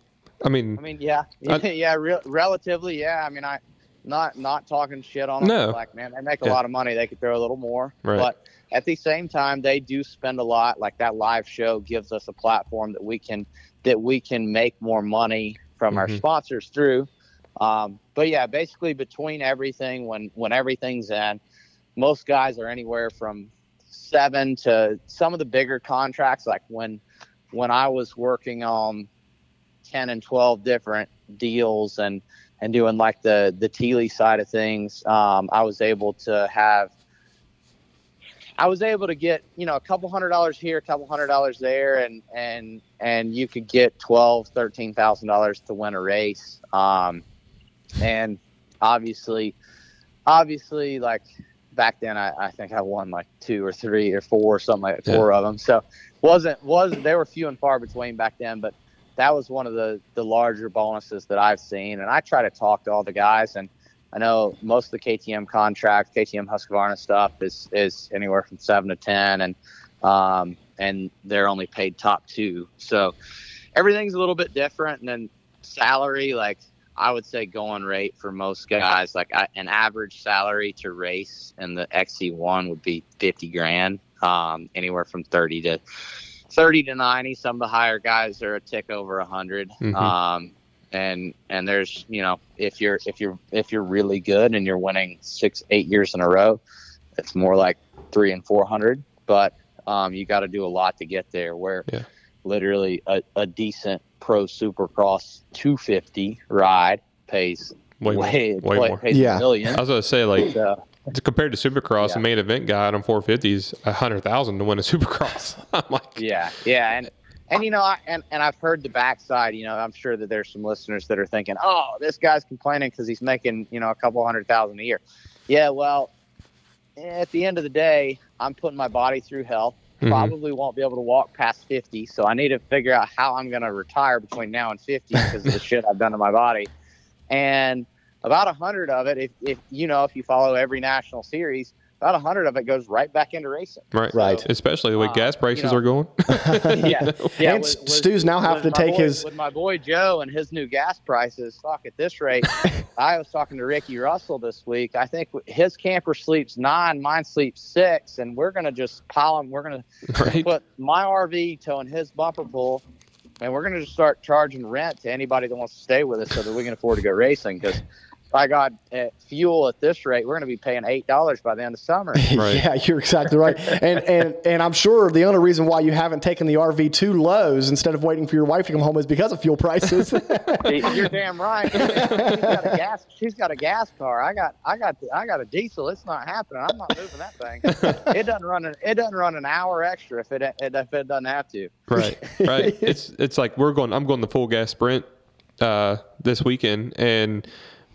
[SPEAKER 5] I mean,
[SPEAKER 6] I mean, yeah,
[SPEAKER 5] I-
[SPEAKER 6] yeah, re- relatively, yeah. I mean, I not not talking shit on them.
[SPEAKER 5] No.
[SPEAKER 6] Like, man, they make a
[SPEAKER 5] Yeah.
[SPEAKER 6] lot of money. They could throw a little more,
[SPEAKER 5] Right.
[SPEAKER 6] but at the same time, they do spend a lot. Like that live show gives us a platform that we can that we can make more money from our
[SPEAKER 5] Mhm.
[SPEAKER 6] sponsors through. Um, but yeah, basically between everything, when when everything's in, most guys are anywhere from seven to some of the bigger contracts. Like when when I was working on ten and twelve different deals and and doing like the the Teely side of things, um, I was able to have. I was able to get you know a couple hundred dollars here, a couple hundred dollars there, and and and you could get twelve, thirteen thousand dollars to win a race. Um, and obviously, obviously, like back then, I, I think I won like two or three or four, or something like that, four of them. So wasn't was they were few and far between back then, but that was one of the the larger bonuses that I've seen. And I try to talk to all the guys, and I know most of the KTM contracts, KTM Husqvarna stuff is is anywhere from seven to ten, and um, and they're only paid top two. So everything's a little bit different. And then salary, like I would say, going rate for most guys, like I, an average salary to race in the XC1 would be fifty grand, um, anywhere from thirty to thirty to ninety. Some of the higher guys are a tick over a 100
[SPEAKER 5] Mhm.
[SPEAKER 6] Um, and and there's you know if you're if you're if you're really good and you're winning six eight years in a row, it's more like three and four hundred. But um, you got to do a lot to get there. Where
[SPEAKER 5] Yeah.
[SPEAKER 6] literally a, a decent pro supercross 250 ride pays
[SPEAKER 5] Way more.
[SPEAKER 6] way,
[SPEAKER 5] Way
[SPEAKER 6] way-
[SPEAKER 5] more.
[SPEAKER 6] pays
[SPEAKER 4] Yeah.
[SPEAKER 6] a million.
[SPEAKER 5] I was gonna say like
[SPEAKER 6] So,
[SPEAKER 5] compared to Supercross,
[SPEAKER 6] Yeah.
[SPEAKER 5] a main event guy on 450s, a hundred thousand to win a Supercross. I'm like,
[SPEAKER 6] yeah, yeah, and and you know, I, and and I've heard the backside. You know, I'm sure that there's some listeners that are thinking, "Oh, this guy's complaining because he's making you know a couple hundred thousand a year." Yeah, well, at the end of the day, I'm putting my body through hell.
[SPEAKER 5] Mhm.
[SPEAKER 6] Probably won't be able to walk past 50, so I need to figure out how I'm going to retire between now and 50 because of the shit I've done to my body. And about a hundred of it, if, if you know, if you follow every national series, about a hundred of it goes right back into racing.
[SPEAKER 5] right,
[SPEAKER 4] Right.
[SPEAKER 5] Especially the way
[SPEAKER 6] Uh,
[SPEAKER 5] gas
[SPEAKER 6] you
[SPEAKER 5] prices
[SPEAKER 6] know.
[SPEAKER 5] are going.
[SPEAKER 6] yeah, yeah.
[SPEAKER 4] And
[SPEAKER 6] with- with-
[SPEAKER 4] Stu's now have to take
[SPEAKER 6] boy-
[SPEAKER 4] his-
[SPEAKER 6] with my boy Joe and his new gas prices. Fuck, at this rate, I was talking to Ricky Russell this week. I think his camper sleeps nine, mine sleeps six, and we're gonna just pile them. We're gonna
[SPEAKER 5] Right.
[SPEAKER 6] put my RV towing his bumper pool, and we're gonna just start charging rent to anybody that wants to stay with us so that we can afford to go racing. Because by God, at fuel at this rate, we're gonna be paying eight dollars by the end of summer.
[SPEAKER 5] Right.
[SPEAKER 4] Yeah, you're exactly right. And and and I'm sure the only reason why you haven't taken the RV to Lowe's instead of waiting for your wife to come home is because of fuel prices.
[SPEAKER 6] You're damn right. she's got a gas. She's got a gas car. I got. I got. I got a diesel. It's not happening. I'm not moving that thing. It doesn't run. An, it doesn't run an hour extra if it if it doesn't have to.
[SPEAKER 5] Right, right. it's it's like we're going. I'm going the full gas sprint uh, this weekend, and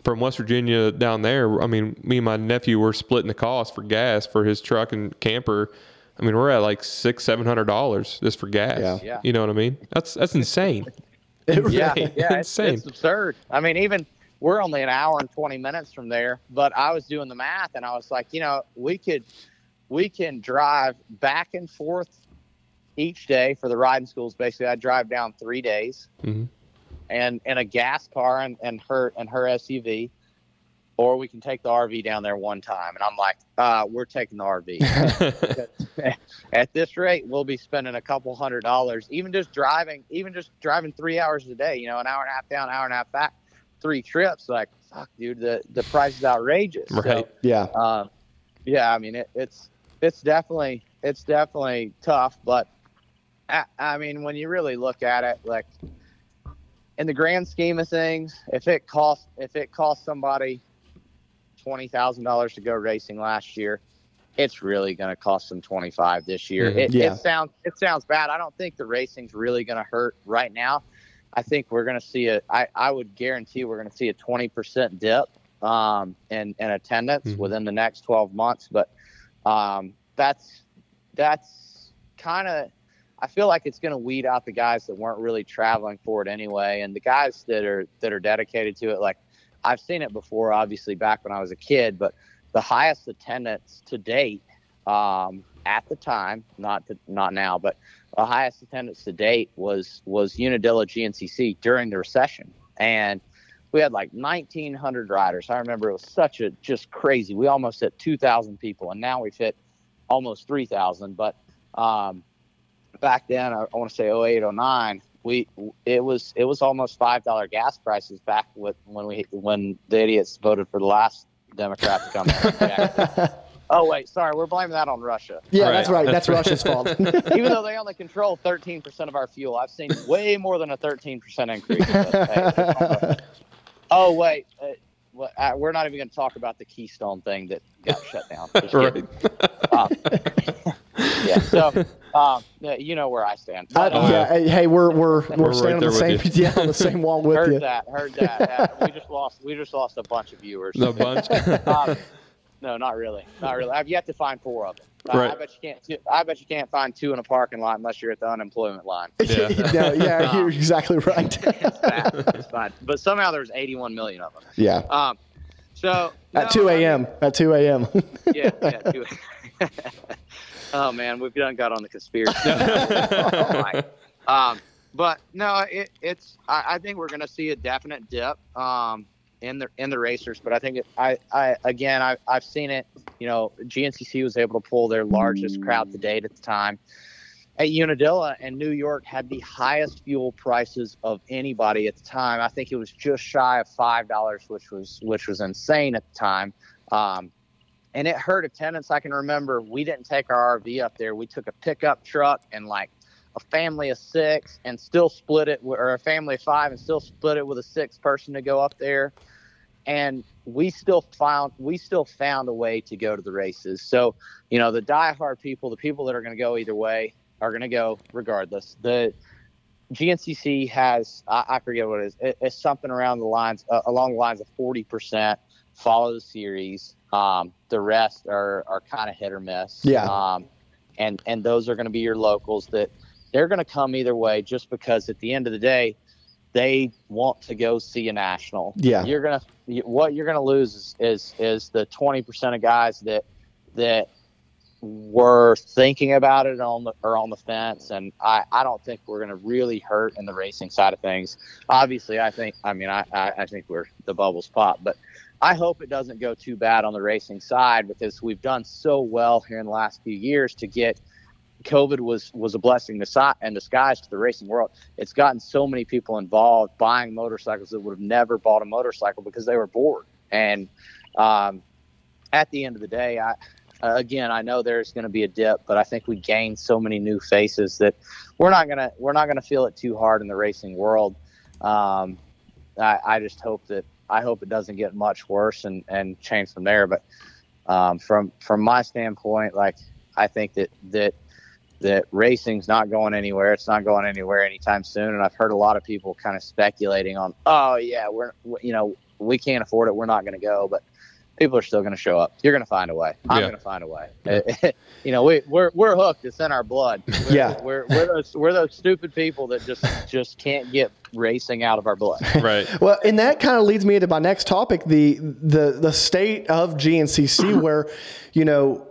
[SPEAKER 5] from West Virginia down there. I mean, me and my nephew were splitting the cost for gas for his truck and camper. I mean, we're at like six, seven hundred dollars just for gas.
[SPEAKER 4] Yeah.
[SPEAKER 6] Yeah.
[SPEAKER 5] You know what I mean? That's that's insane.
[SPEAKER 6] Yeah,
[SPEAKER 5] Right.
[SPEAKER 6] yeah, it's,
[SPEAKER 5] Insane.
[SPEAKER 6] it's absurd. I mean, even we're only an hour and 20 minutes from there, but I was doing the math and I was like, you know, we could, we can drive back and forth each day for the riding schools. Basically, I drive down three days,
[SPEAKER 5] Mhm.
[SPEAKER 6] And in a gas car and, and her and her SUV, or we can take the RV down there one time. And I'm like, uh, we're taking the RV. At this rate, we'll be spending a couple hundred dollars, even just driving, even just driving three hours a day. You know, an hour and a half down, an hour and a half back, three trips. Like, fuck, dude, the the price is outrageous. So,
[SPEAKER 4] yeah.
[SPEAKER 6] um, yeah, I mean, it, it's it's definitely it's definitely tough, but I, I mean, when you really look at it, like in the grand scheme of things, if it cost if it cost somebody twenty thousand dollars to go racing last year, it's really going to cost them twenty five this year.
[SPEAKER 5] Mhm.
[SPEAKER 6] It,
[SPEAKER 4] Yeah.
[SPEAKER 6] it sounds it sounds bad. I don't think the racing's really going to hurt right now. I think we're going to see a. I I would guarantee we're going to see a twenty percent dip um, in, in attendance
[SPEAKER 5] Mhm.
[SPEAKER 6] within the next 12 months. But um, that's that's kind of I feel like it's going to weed out the guys that weren't really traveling for it anyway, and the guys that are that are dedicated to it. Like I've seen it before, obviously back when I was a kid, but the highest attendance to date um, at the time, not to, not now, but the highest attendance to date was was Unadilla GNCC during the recession, and we had like 1,900 riders. I remember it was such a just crazy. We almost hit 2,000 people, and now we've hit almost 3,000. But um, back then, I, I want to say 08, 09, we it was it was almost five dollar gas prices back with when we when the idiots voted for the last Democrat to come in. oh wait, sorry, we're blaming that on Russia.
[SPEAKER 4] Yeah,
[SPEAKER 5] Right.
[SPEAKER 4] that's right.
[SPEAKER 5] That's
[SPEAKER 4] That's Russia's fault.
[SPEAKER 6] Even though they only control 13% of our fuel, I've seen way more than a 13% increase. But, hey, oh wait, uh, well, uh, we're not even going to talk about the Keystone thing that got shut down. Just.
[SPEAKER 5] Right.
[SPEAKER 6] Um, yeah. So, um, yeah, you know where I stand. But, uh,
[SPEAKER 4] yeah, hey, hey, we're we're we're,
[SPEAKER 5] We're
[SPEAKER 4] staying
[SPEAKER 5] right
[SPEAKER 4] on the same yeah on the same wall with
[SPEAKER 6] heard
[SPEAKER 4] you.
[SPEAKER 6] that. Heard that. Uh, we just lost. We just lost a bunch of viewers.
[SPEAKER 5] The bunch.
[SPEAKER 6] Um, no, not really. Not really. I've yet to find four of them. I- I bet you can't. I bet you can't find two in a parking lot unless you're at the unemployment line.
[SPEAKER 5] Yeah.
[SPEAKER 4] no, yeah, you're exactly right.
[SPEAKER 6] it's bad. It's bad. But somehow there's 81 million of them.
[SPEAKER 4] yeah,
[SPEAKER 6] Um, so
[SPEAKER 4] at
[SPEAKER 6] no,
[SPEAKER 4] 2
[SPEAKER 6] I mean,
[SPEAKER 4] a.m. At 2 a.m.
[SPEAKER 6] yeah, yeah. Two, oh man, we've done got on the conspiracy. Oh, um, but no, it, it's. I, I think we're going to see a definite dip um, in the in the racers. But I think it, I, I again, I, I've seen it. You know, GNCC was able to pull their largest crowd to date at the time. At Unadilla and New York had the highest fuel prices of anybody at the time. I think it was just shy of five dollars, which was which was insane at the time. Um, and it hurt attendance. I can remember we didn't take our RV up there. We took a pickup truck and like a family of six and still split it, or a family of five and still split it with a sixth person to go up there. And we still found we still found a way to go to the races. So you know the diehard people, the people that are going to go either way, are going to go regardless. The GNCC has I, I forget what it is. It, it's something around the lines uh, along the lines of forty percent follow the series. Um, the rest are are kind of hit or miss.
[SPEAKER 4] Yeah.
[SPEAKER 6] Um, and and those are going to be your locals that they're going to come either way, just because at the end of the day, they want to go see a national.
[SPEAKER 4] Yeah.
[SPEAKER 6] You're gonna what you're gonna lose is is, is the twenty percent of guys that that were thinking about it on the or on the fence and I, I don't think we're going to really hurt in the racing side of things obviously i think i mean I, I, I think we're the bubbles pop but i hope it doesn't go too bad on the racing side because we've done so well here in the last few years to get covid was was a blessing in disguise to the racing world it's gotten so many people involved buying motorcycles that would have never bought a motorcycle because they were bored and um, at the end of the day i again, I know there's going to be a dip, but I think we gained so many new faces that we're not gonna we're not gonna feel it too hard in the racing world. Um, I, I just hope that I hope it doesn't get much worse and, and change from there. But um, from from my standpoint, like I think that that that racing's not going anywhere. It's not going anywhere anytime soon. And I've heard a lot of people kind of speculating on, oh yeah, we're you know we can't afford it. We're not going to go, but people are still going to show up. You're going to find a way. I'm
[SPEAKER 5] Yeah.
[SPEAKER 6] going to find a way. you know, we we're we're hooked. It's in our blood. We're,
[SPEAKER 4] Yeah.
[SPEAKER 6] we're we're those we're those stupid people that just just can't get racing out of our blood.
[SPEAKER 5] right.
[SPEAKER 4] Well, and that kind of leads me into my next topic the the the state of GNCC, where you know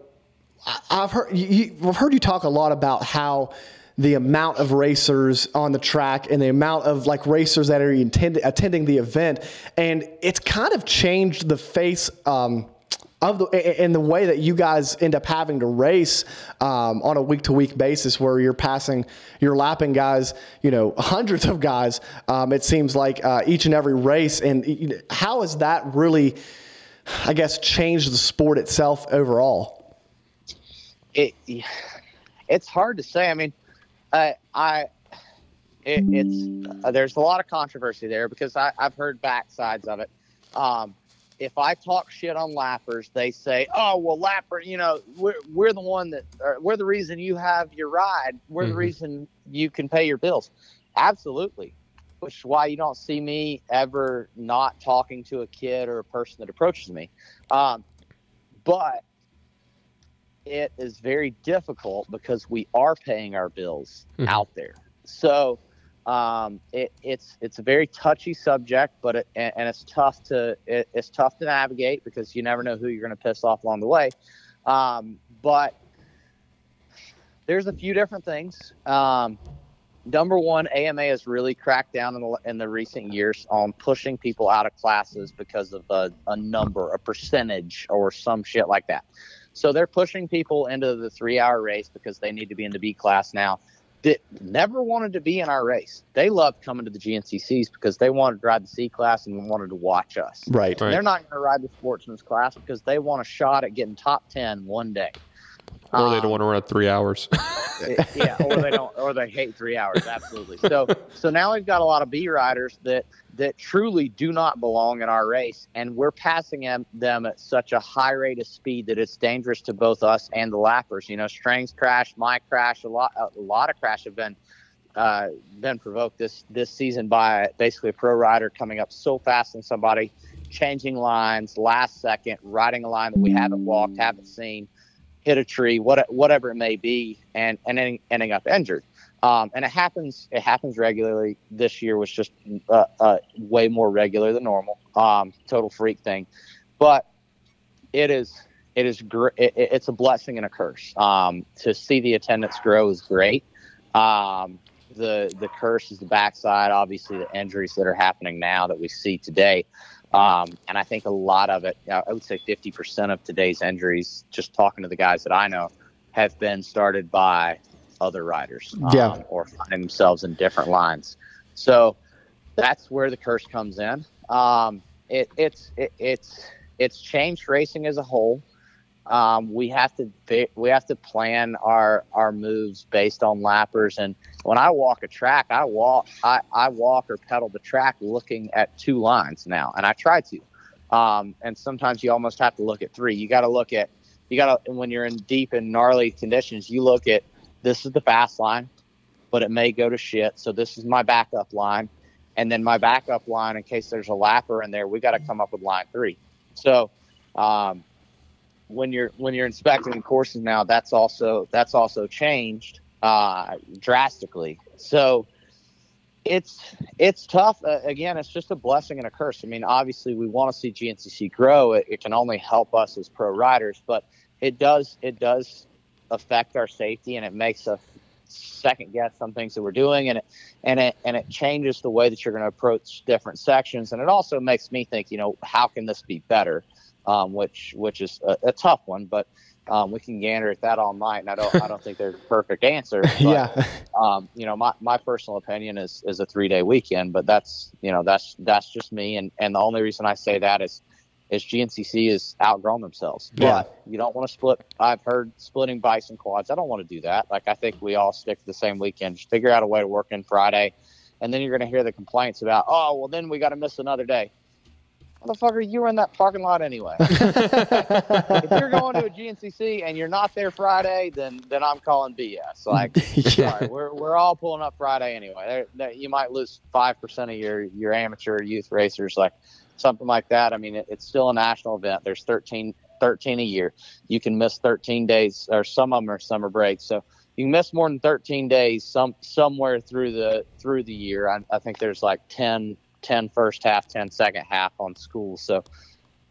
[SPEAKER 4] I- I've heard you, you- I've heard you talk a lot about how the amount of racers on the track and the amount of like racers that are intend, attending the event, and it's kind of changed the face. Um, of the and the way that you guys end up having to race um, on a week to week basis, where you're passing, you're lapping guys, you know, hundreds of guys. Um, it seems like uh, each and every race, and how has that really, I guess, changed the sport itself overall?
[SPEAKER 6] it it's hard to say. I mean, I I it, it's uh, there's a lot of controversy there because I, I've heard backsides of it. Um, if I talk shit on lappers, they say, "Oh, well, lapper, you know, we're we're the one that we're the reason you have your ride. We're the
[SPEAKER 5] Mhm.
[SPEAKER 6] reason you can pay your bills." Absolutely, which is why you don't see me ever not talking to a kid or a person that approaches me. Um, but it is very difficult because we are paying our bills
[SPEAKER 5] Mhm.
[SPEAKER 6] out there. So um, it, it's it's a very touchy subject, but it, and, and it's tough to it, it's tough to navigate because you never know who you're going to piss off along the way. Um, but there's a few different things. Um, number one, AMA has really cracked down in the, in the recent years on pushing people out of classes because of a, a number, a percentage, or some shit like that. So they're pushing people into the three hour race because they need to be in the B class now. That never wanted to be in our race. They loved coming to the GNCCs because they wanted to ride the C class and wanted to watch us.
[SPEAKER 4] Right.
[SPEAKER 5] Right.
[SPEAKER 6] They're not going to ride the sportsman's class because they want a shot at getting top 10 one day.
[SPEAKER 5] Or they don't
[SPEAKER 6] Um,
[SPEAKER 5] want to run three hours.
[SPEAKER 6] yeah, or they don't, or they hate three hours. Absolutely. So, so now we've got a lot of B riders that that truly do not belong in our race, and we're passing them them at such a high rate of speed that it's dangerous to both us and the lappers. You know, Strang's crash, my crash, a lot, a lot of crash have been uh, been provoked this this season by basically a pro rider coming up so fast on somebody, changing lines last second, riding a line that we haven't walked, haven't seen hit a tree, what, whatever it may be, and and ending, ending up injured. Um, and it happens. It happens regularly. This year was just uh, uh, way more regular than normal. Um, total freak thing, but it is it is gr- it, it- it's a blessing and a curse. Um, to see the attendance grow is great. Um, the the curse is the backside. Obviously, the injuries that are happening now that we see today. Um, and I think a lot of it, I would say 50% of today's injuries, just talking to the guys that I know, have been started by other riders um,
[SPEAKER 4] Yeah.
[SPEAKER 6] or finding themselves in different lines. So that's where the curse comes in. Um, it, it's it, it's it's changed racing as a whole. Um, we have to we have to plan our our moves based on lappers. And when I walk a track, I walk I, I walk or pedal the track looking at two lines now, and I try to. Um, and sometimes you almost have to look at three. You got to look at you got to when you're in deep and gnarly conditions. You look at this is the fast line, but it may go to shit. So this is my backup line, and then my backup line in case there's a lapper in there. We got to come up with line three. So um, when you're when you're inspecting courses now, that's also that's also changed uh, drastically. So it's it's tough. Uh, again, it's just a blessing and a curse. I mean, obviously, we want to see GNCC grow. It, it can only help us as pro riders, but it does it does affect our safety, and it makes us second guess some things that we're doing, and it and it and it changes the way that you're going to approach different sections, and it also makes me think, you know, how can this be better? Um, which which is a, a tough one, but um, we can gander at that all night, and I don't I don't think there's a perfect answer. But,
[SPEAKER 4] yeah.
[SPEAKER 6] um, you know, my, my personal opinion is, is a three day weekend, but that's, you know, that's, that's just me. And, and the only reason I say that is, is GNCC is outgrown themselves,
[SPEAKER 4] Yeah.
[SPEAKER 6] but you don't want to split. I've heard splitting bikes and quads. I don't want to do that. Like, I think we all stick to the same weekend, just figure out a way to work in Friday. And then you're going to hear the complaints about, oh, well, then we got to miss another day. Motherfucker, you were in that parking lot anyway. if you're going to a GNCC and you're not there Friday, then then I'm calling BS. Like,
[SPEAKER 4] Yeah.
[SPEAKER 6] sorry, we're we're all pulling up Friday anyway. There, there, you might lose five percent of your your amateur youth racers, like something like that. I mean, it, it's still a national event. There's 13, 13 a year. You can miss 13 days, or some of them are summer breaks. So you can miss more than 13 days some somewhere through the through the year. I, I think there's like 10, 10 first half, 10 second half on school. So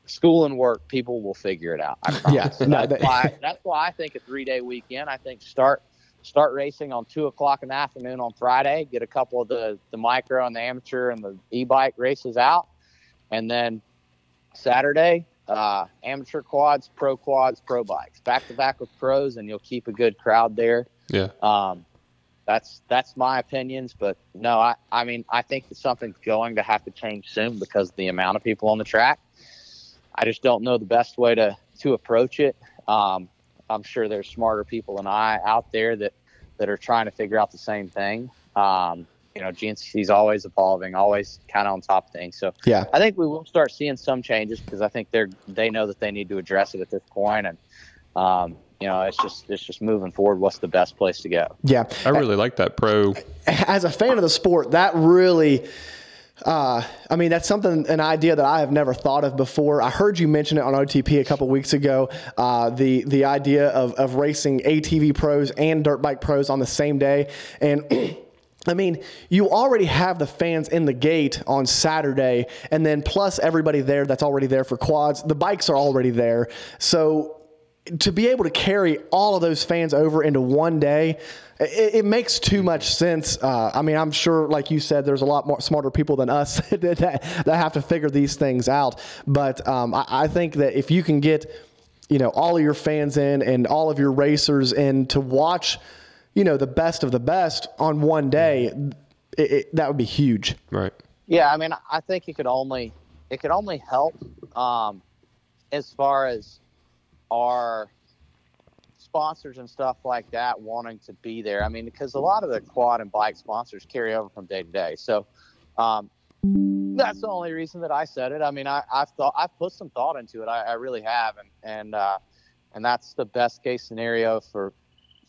[SPEAKER 6] school and work, people will figure it out. I promise.
[SPEAKER 4] Yeah,
[SPEAKER 6] So
[SPEAKER 4] no,
[SPEAKER 6] that's
[SPEAKER 4] that-
[SPEAKER 6] why that's why I think a three day weekend. I think start start racing on two o'clock in the afternoon on Friday. Get a couple of the the micro and the amateur and the e bike races out, and then Saturday uh, amateur quads, pro quads, pro bikes, back to back with pros, and you'll keep a good crowd there.
[SPEAKER 5] Yeah.
[SPEAKER 6] Um, that's that's my opinions, but no, I I mean I think that something's going to have to change soon because of the amount of people on the track. I just don't know the best way to to approach it. Um, I'm sure there's smarter people than I out there that that are trying to figure out the same thing. Um, you know, GNCC is always evolving, always kind of on top of things. So
[SPEAKER 4] Yeah.
[SPEAKER 6] I think we will start seeing some changes because I think they're they know that they need to address it at this point, and um, you know, it's just it's just moving forward. What's the best place to go?
[SPEAKER 4] Yeah.
[SPEAKER 5] I really like that pro.
[SPEAKER 4] As a fan of the sport, that really. Uh, I mean, that's something, an idea that I have never thought of before. I heard you mention it on OTP a couple weeks ago. Uh, the the idea of, of racing ATV pros and dirt bike pros on the same day, and I mean, you already have the fans in the gate on Saturday, and then plus everybody there that's already there for quads. The bikes are already there, so to be able to carry all of those fans over into one day, it, it makes too much sense. Uh, I mean, I'm sure, like you said, there's a lot more smarter people than us that, that have to figure these things out. But um, I, I think that if you can get, you know, all of your fans in and all of your racers in to watch, you know, the best of the best on one day, it, it, that would be huge.
[SPEAKER 5] Right.
[SPEAKER 6] Yeah, I mean, I think it could only it could only help um, as far as our sponsors and stuff like that wanting to be there. I mean, because a lot of the quad and bike sponsors carry over from day to day. So um, that's the only reason that I said it. I mean, I, I've thought I've put some thought into it. I, I really have, and and uh, and that's the best case scenario for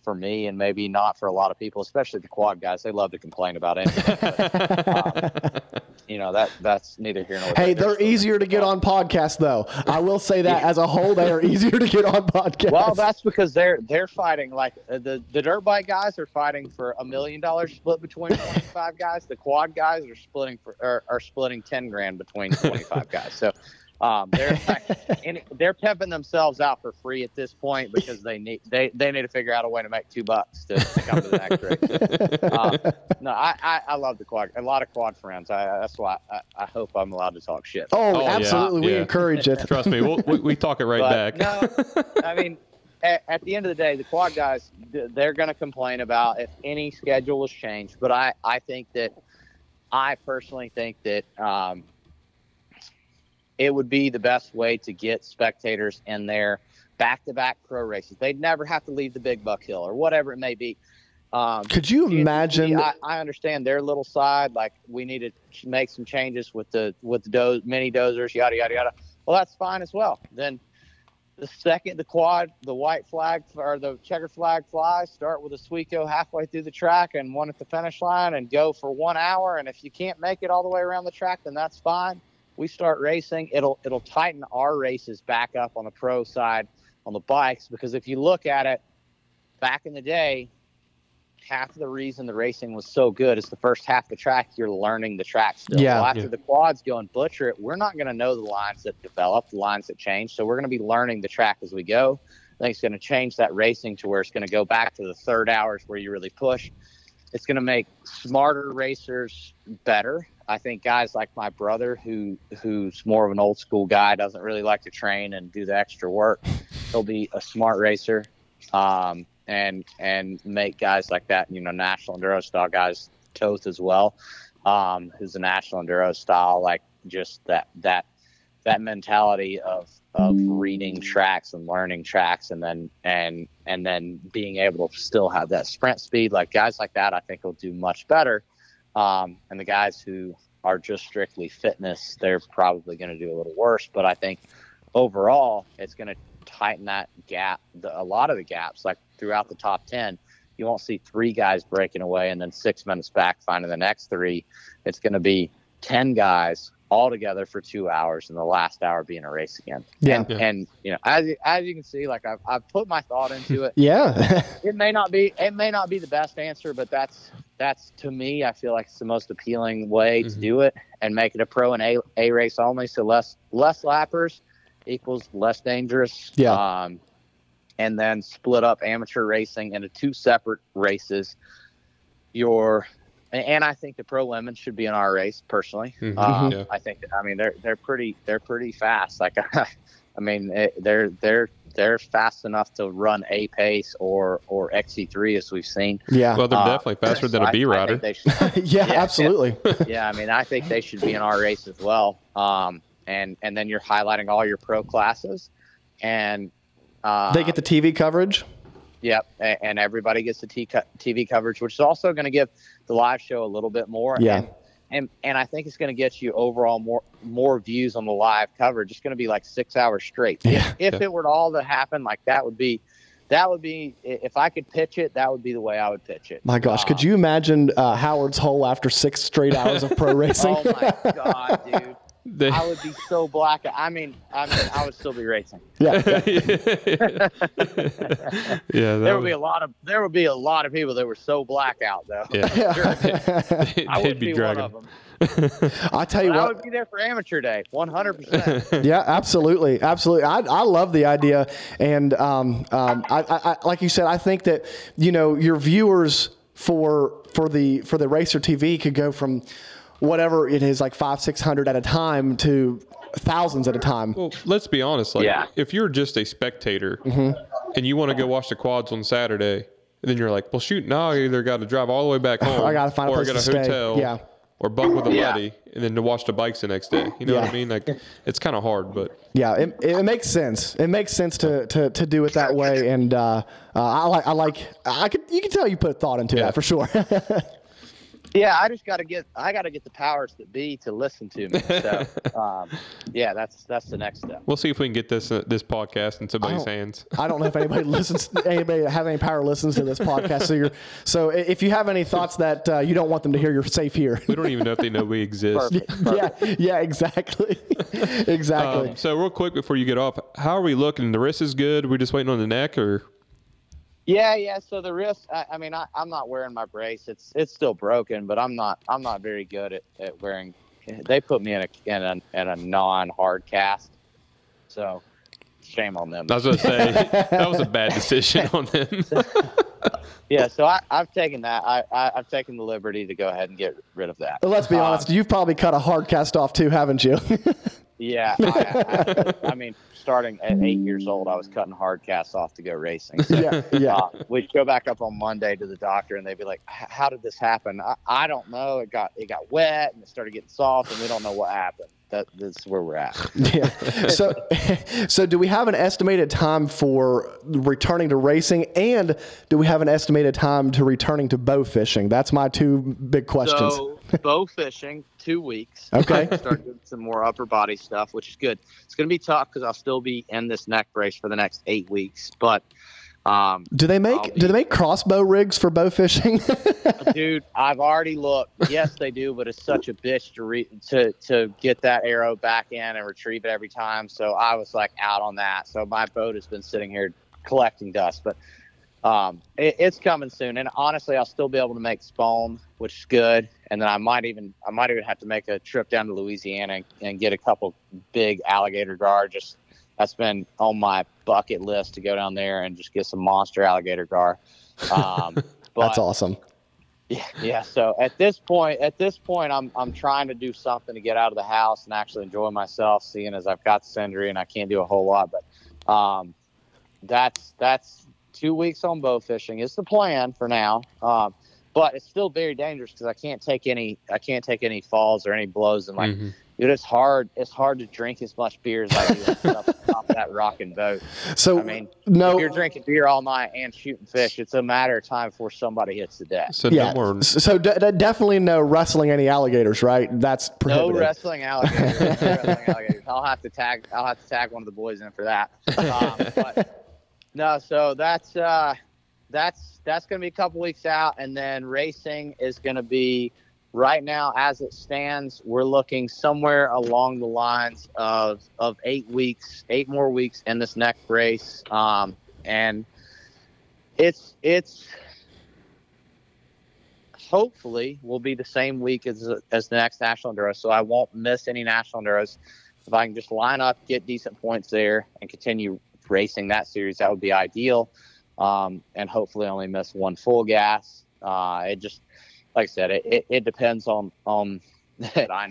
[SPEAKER 6] for me and maybe not for a lot of people, especially the quad guys. They love to complain about anything. But, um, you know that that's neither here nor there.
[SPEAKER 4] Hey, they're easier to get on podcasts, though. I will say that as a whole, they are easier to get on podcasts.
[SPEAKER 6] Well, that's because they're they're fighting like uh, the the dirt bike guys are fighting for a million dollars split between 25 guys. The quad guys are splitting for are, are splitting 10 grand between 25 guys. So um, they're and they're pimping themselves out for free at this point because they need they, they need to figure out a way to make two bucks to, to come to the next race. Um, no, I, I, I love the quad. A lot of quad friends. I, that's why I, I hope I'm allowed to talk shit.
[SPEAKER 4] oh,
[SPEAKER 5] Oh, yeah,
[SPEAKER 4] absolutely. We
[SPEAKER 5] yeah.
[SPEAKER 4] encourage it.
[SPEAKER 5] Trust me, we'll, we, we talk it right
[SPEAKER 6] But
[SPEAKER 5] back.
[SPEAKER 6] no, I mean, at, at the end of the day, the quad guys, they're going to complain about if any schedule was changed. But I, I think that, I personally think that um, it would be the best way to get spectators in there back to back pro races. They'd never have to leave the Big Buck Hill or whatever it may be. Um,
[SPEAKER 4] Could you imagine?
[SPEAKER 6] I, I understand their little side. Like we need to make some changes with the with the mini dozers, yada yada yada. Well, that's fine as well. Then the second the quad, the white flag or the checker flag flies, start with a Sweco halfway through the track and one at the finish line, and go for one hour. And if you can't make it all the way around the track, then that's fine. We start racing. It'll it'll tighten our races back up on the pro side on the bikes because if you look at it, back in the day, half of the reason the racing was so good is the first half of the track you're learning the track still.
[SPEAKER 4] Yeah.
[SPEAKER 6] Well, after
[SPEAKER 5] Yeah.
[SPEAKER 6] the quads go and butcher it, we're not going to know the lines that develop, the lines that change. So we're going to be learning the track as we go. I think it's going to change that racing to where it's going to go back to the third hours where you really push. It's going to make smarter racers better. I think guys like my brother, who who's more of an old school guy, doesn't really like to train and do the extra work. He'll be a smart racer. Um, and and make guys like that, you know, national enduro style guys Toth as well, um, who's a national enduro style, like just that that that mentality of of reading tracks and learning tracks and then and and then being able to still have that sprint speed like guys like that I think will do much better. Um, and the guys who are just strictly fitness, they're probably going to do a little worse. But I think overall, it's going to tighten that gap, the, a lot of the gaps, like throughout the top 10. You won't see three guys breaking away and then six minutes back finding the next three. It's going to be 10 guys all together for two hours and the last hour being a race again.
[SPEAKER 4] Yeah.
[SPEAKER 6] And, and you know, as, you- as you can see, like I've, I've put my thought into it
[SPEAKER 4] Yeah.
[SPEAKER 6] it may not be it may not be the best answer but that's that's to me i feel like it's the most appealing way to
[SPEAKER 5] Mhm.
[SPEAKER 6] do it and make it a pro and a, a race only so less less lappers equals less dangerous
[SPEAKER 4] Yeah.
[SPEAKER 6] um and then split up amateur racing into two separate races your and- and I think the pro women should be in our race personally.
[SPEAKER 5] Mhm.
[SPEAKER 6] Um,
[SPEAKER 5] Yeah.
[SPEAKER 6] I think I mean they're they're pretty they're pretty fast. Like I mean it, they're they're they're fast enough to run a pace or or XC3 as we've seen.
[SPEAKER 4] yeah.
[SPEAKER 5] Well, they're
[SPEAKER 6] Uh,
[SPEAKER 5] definitely faster than
[SPEAKER 6] so
[SPEAKER 5] a
[SPEAKER 6] I-
[SPEAKER 5] B
[SPEAKER 6] I think
[SPEAKER 5] rider.
[SPEAKER 4] yeah,
[SPEAKER 6] yeah.
[SPEAKER 4] absolutely.
[SPEAKER 6] yeah, I mean, I think they should be in our race as well. Um, and and then you're highlighting all your pro classes, and uh,
[SPEAKER 4] they get the TV coverage.
[SPEAKER 6] yep, a- and everybody gets the TV coverage, which is also going to give the live show a little bit more.
[SPEAKER 4] Yeah.
[SPEAKER 6] And, and and I think it's going to get you overall more more views on the live coverage. It's going to be like six hours straight.
[SPEAKER 4] Yeah.
[SPEAKER 6] If
[SPEAKER 5] Yeah.
[SPEAKER 6] it were all to happen, like that would be that would be if I could pitch it. That would be the way I would pitch it.
[SPEAKER 4] My gosh, could
[SPEAKER 6] Um,
[SPEAKER 4] you imagine uh, Howard's hole after six straight hours of pro racing?
[SPEAKER 6] Oh my god, dude!
[SPEAKER 5] They-
[SPEAKER 6] I would be so black. I mean, I mean, I would still be racing.
[SPEAKER 4] yeah, yeah.
[SPEAKER 5] yeah,
[SPEAKER 6] There would
[SPEAKER 5] would-
[SPEAKER 6] be a lot of there would be a lot of people that were so blackout though.
[SPEAKER 5] Yeah,
[SPEAKER 6] I
[SPEAKER 5] they'd
[SPEAKER 6] would
[SPEAKER 5] be
[SPEAKER 6] be,
[SPEAKER 5] dragging.
[SPEAKER 6] one of them.
[SPEAKER 4] I tell you
[SPEAKER 6] But I would be there for amateur day, 100. percent
[SPEAKER 4] yeah, absolutely, absolutely. I, I love the idea, and um, um, I, I, I, like you said, I think that you know your viewers for for the for the racer TV could go from whatever it is, like five six hundred at a time to thousands at a time.
[SPEAKER 5] Well, let's be honest. Like,
[SPEAKER 6] Yeah.
[SPEAKER 5] if you're just a spectator
[SPEAKER 4] Mm-hmm.
[SPEAKER 5] and you want to go watch the quads on Saturday, and then you're like, well, shoot, now I either got to drive all the way back home,
[SPEAKER 4] I gotta find a
[SPEAKER 5] or
[SPEAKER 4] place
[SPEAKER 5] I got
[SPEAKER 4] to
[SPEAKER 5] a
[SPEAKER 4] stay.
[SPEAKER 5] hotel,
[SPEAKER 4] Yeah.
[SPEAKER 5] or bunk with a
[SPEAKER 6] Yeah.
[SPEAKER 5] buddy, and then to watch the bikes the next day. You know what I mean? Like, it's kind of hard, but
[SPEAKER 4] Yeah, it, it makes sense. It makes sense to, to, to do it that way, and uh, uh, I like I like I could you can tell you put thought into
[SPEAKER 5] Yeah.
[SPEAKER 4] that for sure.
[SPEAKER 6] Yeah, I just got to get I got to get the powers that be to listen to me. So, um, yeah, that's that's the next step.
[SPEAKER 5] we'll see if we can get this uh, this podcast in somebody's
[SPEAKER 4] don't-
[SPEAKER 5] hands.
[SPEAKER 4] I don't know if anybody listens, anybody that has any power listens to this podcast. So you're so if you have any thoughts that uh, you don't want them to hear, you're safe here.
[SPEAKER 5] We don't even know if they know we exist.
[SPEAKER 6] Perfect.
[SPEAKER 4] yeah, yeah, exactly, exactly.
[SPEAKER 5] Um, so real quick before you get off, how are we looking? The wrist is good. We're just waiting on the neck, or
[SPEAKER 6] Yeah, yeah. So the wrist, I, I mean, I, I'm not wearing my brace. It's it's still broken, but I'm not I'm not very good at, at wearing. They put me in a in a in a non hard cast, so shame on them.
[SPEAKER 5] I was gonna say that was a bad decision on them.
[SPEAKER 6] Yeah, so I, I've taken that. I, I I've taken the liberty to go ahead and get rid of that.
[SPEAKER 4] But let's be
[SPEAKER 6] Um,
[SPEAKER 4] honest, you've probably cut a hard cast off too, haven't you?
[SPEAKER 6] Yeah, I, I, I mean, starting at eight years old, I was cutting hard casts off to go racing. So,
[SPEAKER 4] yeah, yeah.
[SPEAKER 6] uh, we'd go back up on Monday to the doctor, and they'd be like, "How did this happen?" I, I don't know. It got it got wet, and it started getting soft, and we don't know what happened. That that's where we're at.
[SPEAKER 4] Yeah. So, so do we have an estimated time for returning to racing, and do we have an estimated time to returning to bow fishing? That's my two big questions.
[SPEAKER 6] So bow fishing, two weeks.
[SPEAKER 4] Okay.
[SPEAKER 6] Start doing some more upper body stuff, which is good. It's going to be tough because I'll still be in this neck brace for the next eight weeks. But, um,
[SPEAKER 4] do they make
[SPEAKER 6] be-
[SPEAKER 4] do they make crossbow rigs for bow fishing?
[SPEAKER 6] dude, I've already looked. Yes, they do, but it's such a bitch to re- to to get that arrow back in and retrieve it every time. So I was like out on that. So my boat has been sitting here collecting dust, but um, it, it's coming soon. And honestly, I'll still be able to make spawn, which is good. And then I might even I might even have to make a trip down to Louisiana and, and get a couple big alligator gar. Just that's been on my bucket list to go down there and just get some monster alligator gar. Um, but
[SPEAKER 4] That's awesome.
[SPEAKER 6] yeah, yeah. So at this point, at this point, I'm I'm trying to do something to get out of the house and actually enjoy myself. Seeing as I've got this injury and I can't do a whole lot, but um, that's that's two weeks on bow fishing is the plan for now. Um, but it's still very dangerous because I can't take any I can't take any falls or any blows and like.
[SPEAKER 5] Mhm.
[SPEAKER 6] Dude, it's hard. It's hard to drink as much beer as I do and stuff on top of that rocking boat.
[SPEAKER 4] So
[SPEAKER 6] I mean,
[SPEAKER 4] no,
[SPEAKER 6] if you're drinking beer all night and shooting fish, it's a matter of time before somebody hits the deck.
[SPEAKER 5] So
[SPEAKER 4] yeah.
[SPEAKER 5] no.
[SPEAKER 4] So d- d- definitely no wrestling any alligators, right? That's
[SPEAKER 6] No
[SPEAKER 4] prohibited.
[SPEAKER 6] wrestling alligators. no wrestling alligators. I'll have to tag. I'll have to tag one of the boys in for that. Um, but no, so that's uh, that's that's going to be a couple weeks out, and then racing is going to be right now as it stands. We're looking somewhere along the lines of of eight weeks, eight more weeks in this next race, um, and it's it's hopefully will be the same week as as the next national enduro, so I won't miss any national enduros. If I can just line up, get decent points there, and continue racing that series, that would be ideal. Um, and hopefully only miss one full gas. Uh, it just, like I said, it, it, it depends on on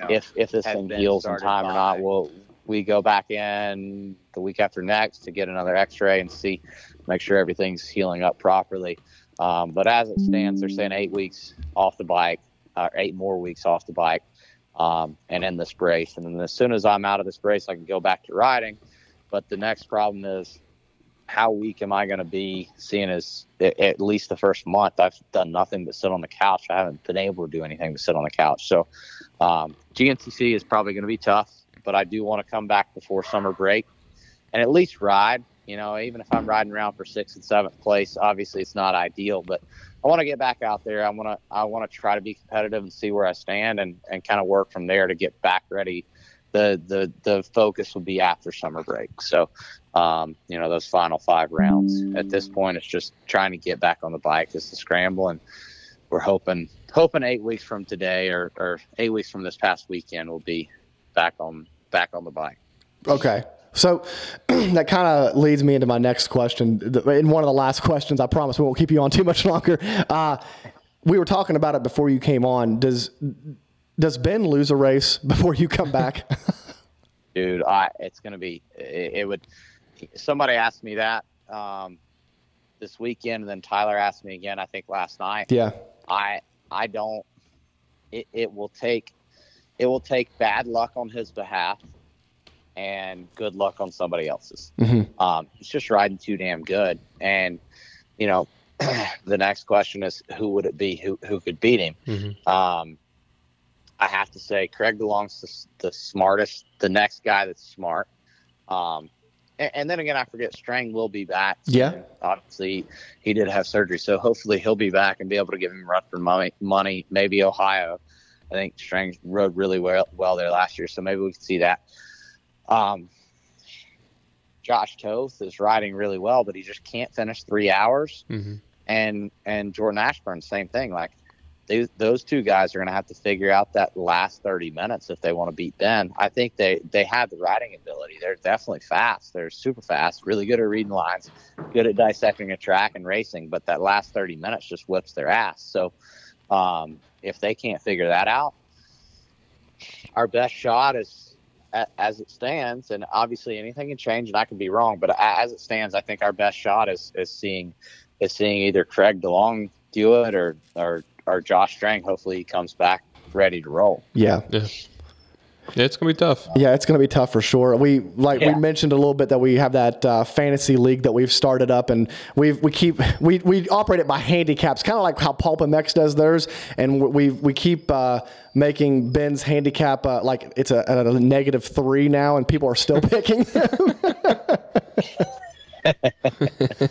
[SPEAKER 6] if if this
[SPEAKER 7] Has
[SPEAKER 6] thing heals in time or not. We'll we go back in the week after next to get another X-ray and see, make sure everything's healing up properly. Um, but as it stands, they're saying eight weeks off the bike, uh, eight more weeks off the bike, um, and in this brace. And then as soon as I'm out of this brace, I can go back to riding. But the next problem is, how weak am I going to be? Seeing as at, least the first month, I've done nothing but sit on the couch. I haven't been able to do anything but sit on the couch. So um, GNCC is probably going to be tough, but I do want to come back before summer break and at least ride You know, even if I'm riding around for sixth and seventh place, obviously it's not ideal, but I want to get back out there. I want to I want to try to be competitive and see where I stand and and kind of work from there to get back ready. The the the focus will be after summer break. So, um, you know, those final five rounds. At this point, it's just trying to get back on the bike. It's the scramble, and we're hoping hoping eight weeks from today or, or eight weeks from this past weekend we'll be back on back on the bike.
[SPEAKER 4] Okay. So that kind of leads me into my next question. In one of the last questions, I promise we won't keep you on too much longer. Uh, we were talking about it before you came on. Does does Ben lose a race before you come back?
[SPEAKER 6] dude i it's gonna be it, it would somebody asked me that um this weekend and then tyler asked me again i think last night.
[SPEAKER 4] Yeah.
[SPEAKER 6] i i don't it, it will take it will take bad luck on his behalf and good luck on somebody else's. Um he's just riding too damn good. And you know the next question is who would it be? Who who could beat him? Um I have to say Craig DeLong's the, the smartest, the next guy that's smart. Um, and, and then again, I forget Strang will be back.
[SPEAKER 4] Yeah.
[SPEAKER 6] Obviously, he did have surgery, so hopefully he'll be back and be able to give him Rutherford money, money maybe Ohio. I think Strang rode really well, well there last year, so maybe we can see that. Um, Josh Toth is riding really well, but he just can't finish three hours.
[SPEAKER 5] Mhm.
[SPEAKER 6] And and Jordan Ashburn, same thing. Like they, those two guys are going to have to figure out that last 30 minutes if they want to beat Ben. I think they they have the riding ability. They're definitely fast. They're super fast, really good at reading lines, good at dissecting a track and racing. But that last 30 minutes just whips their ass. So um, if they can't figure that out, our best shot is as it stands, and obviously anything can change, and I can be wrong. But as it stands, I think our best shot is is seeing is seeing either Craig DeLong do it or or or Josh Strang. Hopefully, he comes back ready to roll.
[SPEAKER 4] Yeah.
[SPEAKER 5] Yeah. Yeah, it's gonna be tough.
[SPEAKER 4] Yeah, it's going to be tough for sure. We like
[SPEAKER 6] Yeah.
[SPEAKER 4] we mentioned a little bit that we have that uh, fantasy league that we've started up, and we we keep we, we operate it by handicaps, kind of like how PulpMX does theirs, and we we keep uh, making Ben's handicap uh, like it's a, at a negative three now, and people are still picking. him.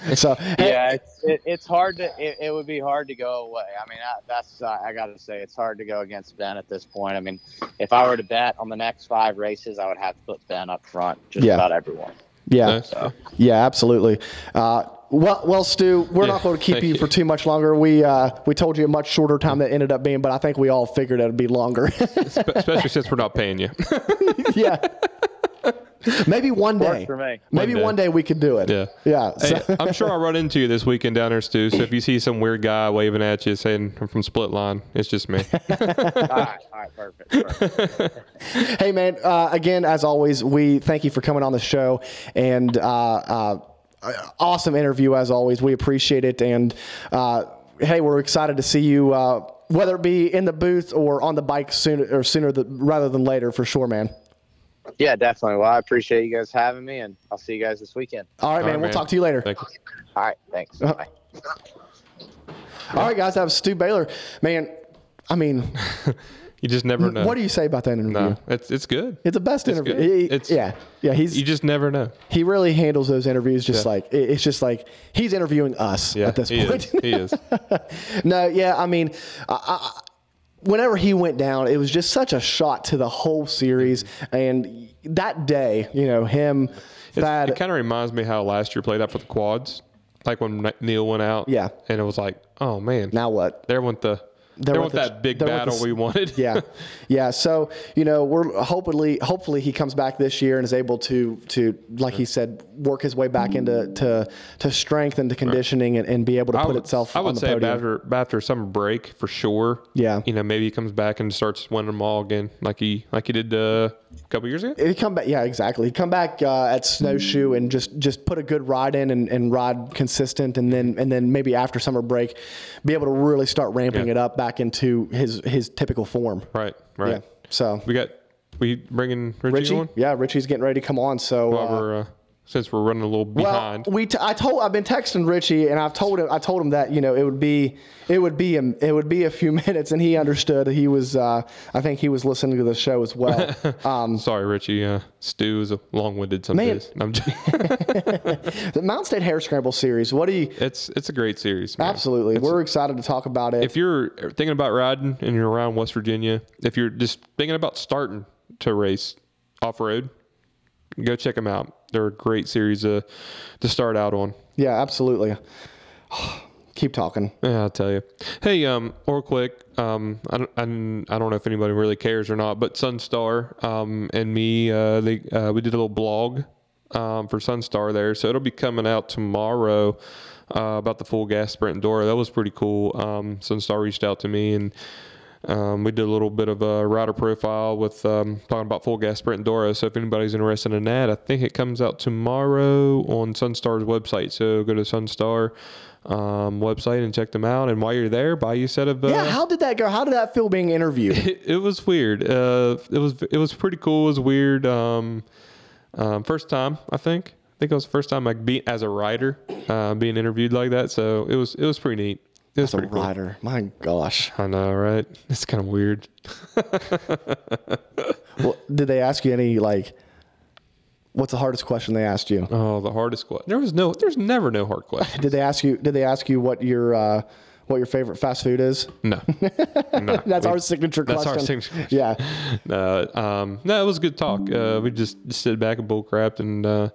[SPEAKER 4] so hey,
[SPEAKER 6] Yeah, it's it, it's hard to it, it would be hard to go away. I mean, I, that's uh, I got to say it's hard to go against Ben at this point. I mean, if I were to bet on the next five races, I would have to put Ben up front just
[SPEAKER 4] Yeah.
[SPEAKER 6] about everyone.
[SPEAKER 4] yeah,
[SPEAKER 5] Nice.
[SPEAKER 4] yeah, absolutely. Uh, well, well, Stew, we're
[SPEAKER 5] Yeah,
[SPEAKER 4] not going to keep you,
[SPEAKER 5] you.
[SPEAKER 4] for too much longer. We uh, we told you a much shorter time that ended up being, but I think we all figured it'd be longer.
[SPEAKER 5] Especially since we're not paying you.
[SPEAKER 4] yeah. Maybe one day.
[SPEAKER 6] Works for me.
[SPEAKER 4] Maybe
[SPEAKER 5] One day.
[SPEAKER 4] one day we could do it.
[SPEAKER 5] Yeah.
[SPEAKER 4] Yeah.
[SPEAKER 5] Hey,
[SPEAKER 4] so-
[SPEAKER 5] I'm sure I'll run into you this weekend down there, Stew. So if you see some weird guy waving at you saying I'm from Split Line, it's just me.
[SPEAKER 6] all right, all right, perfect. perfect.
[SPEAKER 4] hey, man. Uh, again, as always, we thank you for coming on the show and uh, uh, awesome interview as always. We appreciate it. And uh, hey, we're excited to see you, uh, whether it be in the booth or on the bike sooner or sooner th- rather than later, for sure, man.
[SPEAKER 6] Yeah, definitely. Well, I appreciate you guys having me, and I'll see you guys this weekend.
[SPEAKER 4] All right,
[SPEAKER 5] All
[SPEAKER 4] man.
[SPEAKER 5] right,
[SPEAKER 4] We'll talk to you later.
[SPEAKER 5] Thank you.
[SPEAKER 6] All right, thanks.
[SPEAKER 4] Uh-huh.
[SPEAKER 6] Bye.
[SPEAKER 4] All right, guys. That was Stew Baylor. Man, I mean,
[SPEAKER 5] You just never know.
[SPEAKER 4] what do you say about that interview?
[SPEAKER 5] No, it's it's good.
[SPEAKER 4] It's the best
[SPEAKER 5] It's
[SPEAKER 4] interview. He-
[SPEAKER 5] It's-
[SPEAKER 4] yeah, yeah. He's
[SPEAKER 5] You just never know.
[SPEAKER 4] he really handles those interviews just
[SPEAKER 5] Yeah.
[SPEAKER 4] like it's just like he's interviewing us
[SPEAKER 5] Yeah,
[SPEAKER 4] at this
[SPEAKER 5] he
[SPEAKER 4] point.
[SPEAKER 5] is. He is.
[SPEAKER 4] no, yeah. I mean, I, I, whenever he went down, it was just such a shot to the whole series. And that day, you know, him, Thad,
[SPEAKER 5] It kind of reminds me how last year played out for the quads, like when Neal went out.
[SPEAKER 4] Yeah.
[SPEAKER 5] and it was like, oh man,
[SPEAKER 4] now what?
[SPEAKER 5] there went the there,
[SPEAKER 4] went
[SPEAKER 5] went
[SPEAKER 4] the-
[SPEAKER 5] that big
[SPEAKER 4] there went the
[SPEAKER 5] battle we wanted.
[SPEAKER 4] yeah, yeah. So you know, we're hopefully, hopefully he comes back this year and is able to, to like he said, work his way back into to, to strength and to conditioning and, and be able to
[SPEAKER 5] I
[SPEAKER 4] put
[SPEAKER 5] would,
[SPEAKER 4] itself
[SPEAKER 5] I would say
[SPEAKER 4] podium.
[SPEAKER 5] after after summer break for sure.
[SPEAKER 4] Yeah.
[SPEAKER 5] you know maybe he comes back and starts winning them all again, like he like he did uh, a couple years ago.
[SPEAKER 4] He come back, yeah, exactly. He come back uh, at snowshoe and just just put a good ride in and, and ride consistent, and then and then maybe after summer break, be able to really start ramping
[SPEAKER 5] Yeah.
[SPEAKER 4] it up back into his his typical form.
[SPEAKER 5] Right, right.
[SPEAKER 4] Yeah. So
[SPEAKER 5] We got we bringing Richie,
[SPEAKER 4] Richie,
[SPEAKER 5] on
[SPEAKER 4] yeah, Richie's getting ready to come on. So uh,
[SPEAKER 5] uh, since we're running a little behind.
[SPEAKER 4] Well, we t- I told I've been texting Richie and I've told him I told him that you know it would be it would be a, it would be a few minutes and he understood. He was uh, I think he was listening to the show as well. Um,
[SPEAKER 5] Sorry, Richie. Uh, Stew is a long-winded some
[SPEAKER 4] Man.
[SPEAKER 5] days. I'm just,
[SPEAKER 4] the Mount State Hare Scramble series. What do you?
[SPEAKER 5] it's it's a great series. Man.
[SPEAKER 4] Absolutely,
[SPEAKER 5] It's-
[SPEAKER 4] we're excited to talk about it.
[SPEAKER 5] if you're thinking about riding and you're around West Virginia, if you're just thinking about starting to race off road, go check them out. They're a great series to to start out on.
[SPEAKER 4] yeah, absolutely. Keep talking.
[SPEAKER 5] Yeah, I'll tell you. Hey, um, or quick, um, I don't, I don't I don't know if anybody really cares or not, but Sunstar, um, and me, uh, they, uh, we did a little blog, um, for Sunstar there, so it'll be coming out tomorrow, uh, about the full gas sprint Enduro. That was pretty cool. Um, Sunstar reached out to me and. Um, we did a little bit of a rider profile with um, talking about full gas sprint Enduro. So if anybody's interested in that, I think it comes out tomorrow on Sunstar's website. So go to Sunstar um, website and check them out. And while you're there, buy you a set of. Uh,
[SPEAKER 4] Yeah, how did that go? How did that feel being interviewed?
[SPEAKER 5] it, it was weird. Uh, it was it was pretty cool. It was weird. Um, um, first time, I think. I think it was the first time like be as a rider, uh, being interviewed like that. So it was it was pretty neat. It was
[SPEAKER 4] a
[SPEAKER 5] pretty cool.
[SPEAKER 4] my gosh.
[SPEAKER 5] I know, right? It's kind of weird.
[SPEAKER 4] Well, did they ask you any like? What's the hardest question they asked you?
[SPEAKER 5] Oh, the hardest question. There was no. There's never no hard question.
[SPEAKER 4] Did they ask you? Did they ask you what your uh, what your favorite fast food is?
[SPEAKER 5] No. no.
[SPEAKER 4] That's
[SPEAKER 5] We-
[SPEAKER 4] our signature
[SPEAKER 5] That's
[SPEAKER 4] question.
[SPEAKER 5] our signature.
[SPEAKER 4] Yeah,
[SPEAKER 5] No, um, no, it was a good talk. Uh, we just stood back and bull crapped and uh,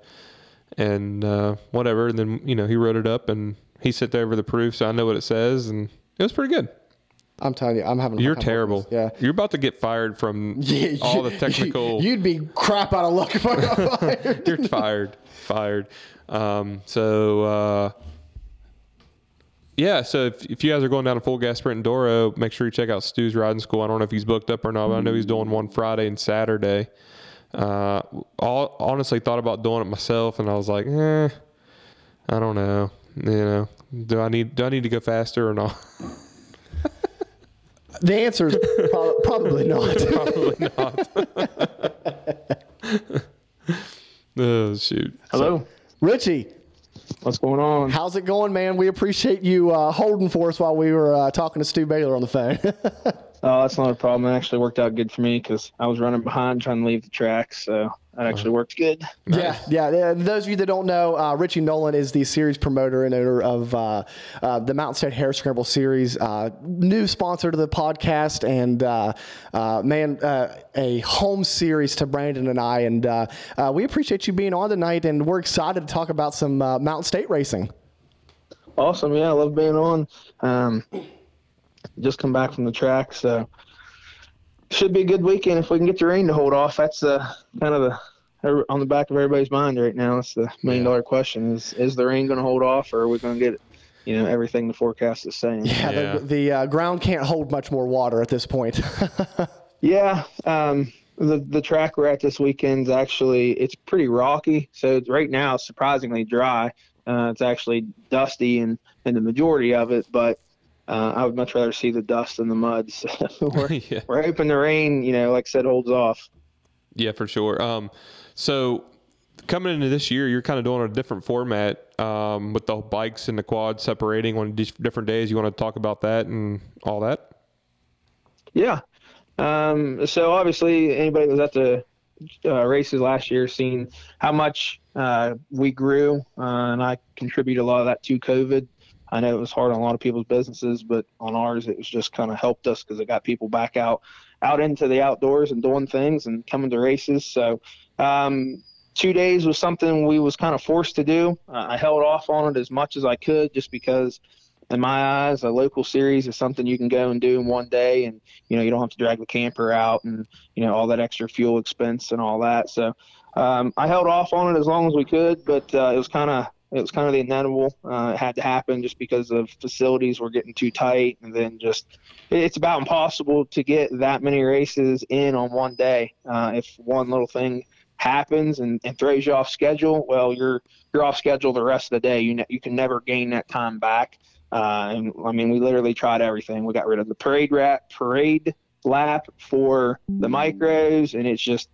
[SPEAKER 5] and uh, whatever. And then you know he wrote it up and he sent over the proof, so I know what it says, and it was pretty good.
[SPEAKER 4] I'm telling you, I'm having. a
[SPEAKER 5] You're
[SPEAKER 4] time
[SPEAKER 5] terrible.
[SPEAKER 4] Yeah.
[SPEAKER 5] you're about to get fired from
[SPEAKER 4] Yeah,
[SPEAKER 5] all the technical.
[SPEAKER 4] You, would be crap out of luck if I got fired.
[SPEAKER 5] you're fired, fired. Um, so uh, yeah, so if, if you guys are going down to full gas sprint Enduro, make sure you check out Stew's riding school. I don't know if he's booked up or not, but I know he's doing one Friday and Saturday. Uh, all, honestly, thought about doing it myself, and I was like, eh, I don't know. You know, do I need do I need to go faster or not?
[SPEAKER 4] The answer is prob- probably not.
[SPEAKER 5] Probably not. oh shoot.
[SPEAKER 7] Hello.
[SPEAKER 4] Richie,
[SPEAKER 7] What's going on?
[SPEAKER 4] how's it going, man? We appreciate you uh, holding for us while we were uh, talking to Stew Baylor on the phone.
[SPEAKER 7] Oh, that's not a problem. It actually worked out good for me because I was running behind trying to leave the track, so that actually worked good.
[SPEAKER 4] Yeah, yeah. yeah. Those of you that don't know, uh, Richie Nolan is the series promoter and owner of uh, uh, the Mountain State Hare Scramble series, uh, new sponsor to the podcast, and uh, uh, man, uh, a home series to Brandon and I. And uh, uh, we appreciate you being on tonight, and we're excited to talk about some uh, Mountain State racing.
[SPEAKER 7] Awesome. Yeah, I love being on. Um, just come back from the track, so should be a good weekend if we can get the rain to hold off. That's uh, kind of the on the back of everybody's mind right now. That's the million dollar question: is is the rain going to hold off, or are we going to get you know everything the forecast is saying?
[SPEAKER 4] Yeah,
[SPEAKER 5] Yeah.
[SPEAKER 4] the, the uh, ground can't hold much more water at this point.
[SPEAKER 7] Yeah, um, the the track we're at this weekend's actually it's pretty rocky. So it's- right now it's surprisingly dry. Uh, it's actually dusty in in the majority of it, but uh, I would much rather see the dust and the mud. So we're,
[SPEAKER 5] yeah.
[SPEAKER 7] we're hoping the rain, you know, like I said, holds off.
[SPEAKER 5] Yeah, for sure. Um, so coming into this year, you're kind of doing a different format um, with the bikes and the quads separating on different days. You want to talk about that and all that?
[SPEAKER 7] Yeah. Um, so obviously, anybody that was at the uh, races last year seen how much uh, we grew, uh, and I contribute a lot of that to COVID. I know it was hard on a lot of people's businesses, but on ours, it was just kind of helped us because it got people back out, out into the outdoors and doing things and coming to races. So, um, two days was something we was kind of forced to do. Uh, I held off on it as much as I could, just because, in my eyes, a local series is something you can go and do in one day, and you know you don't have to drag the camper out and you know all that extra fuel expense and all that. So, um, I held off on it as long as we could, but uh, it was kind of it was kind of the inevitable. Uh, it had to happen just because of facilities were getting too tight, and then just it's about impossible to get that many races in on one day. Uh, if one little thing happens and, and throws you off schedule, well, you're you're off schedule the rest of the day. You ne- you can never gain that time back. Uh, and I mean, we literally tried everything. We got rid of the parade rat parade lap for the micros, and it's just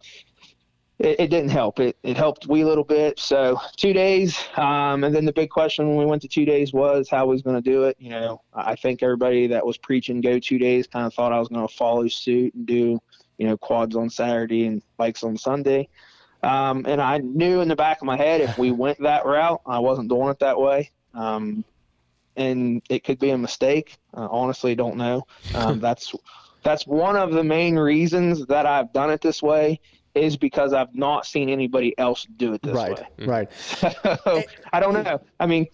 [SPEAKER 7] it, it didn't help. It, it helped we a little bit. So two days. Um, and then the big question when we went to two days was how we was going to do it. You know, I think everybody that was preaching go two days kind of thought I was going to follow suit and do, you know, quads on Saturday and bikes on Sunday. Um, and I knew in the back of my head if we went that route, I wasn't doing it that way. Um, and it could be a mistake. Uh, honestly, don't know. Um, that's that's one of the main reasons that I've done it this way is because I've not seen anybody else do it this
[SPEAKER 4] right,
[SPEAKER 7] way.
[SPEAKER 4] right.
[SPEAKER 7] So, I don't know. I mean,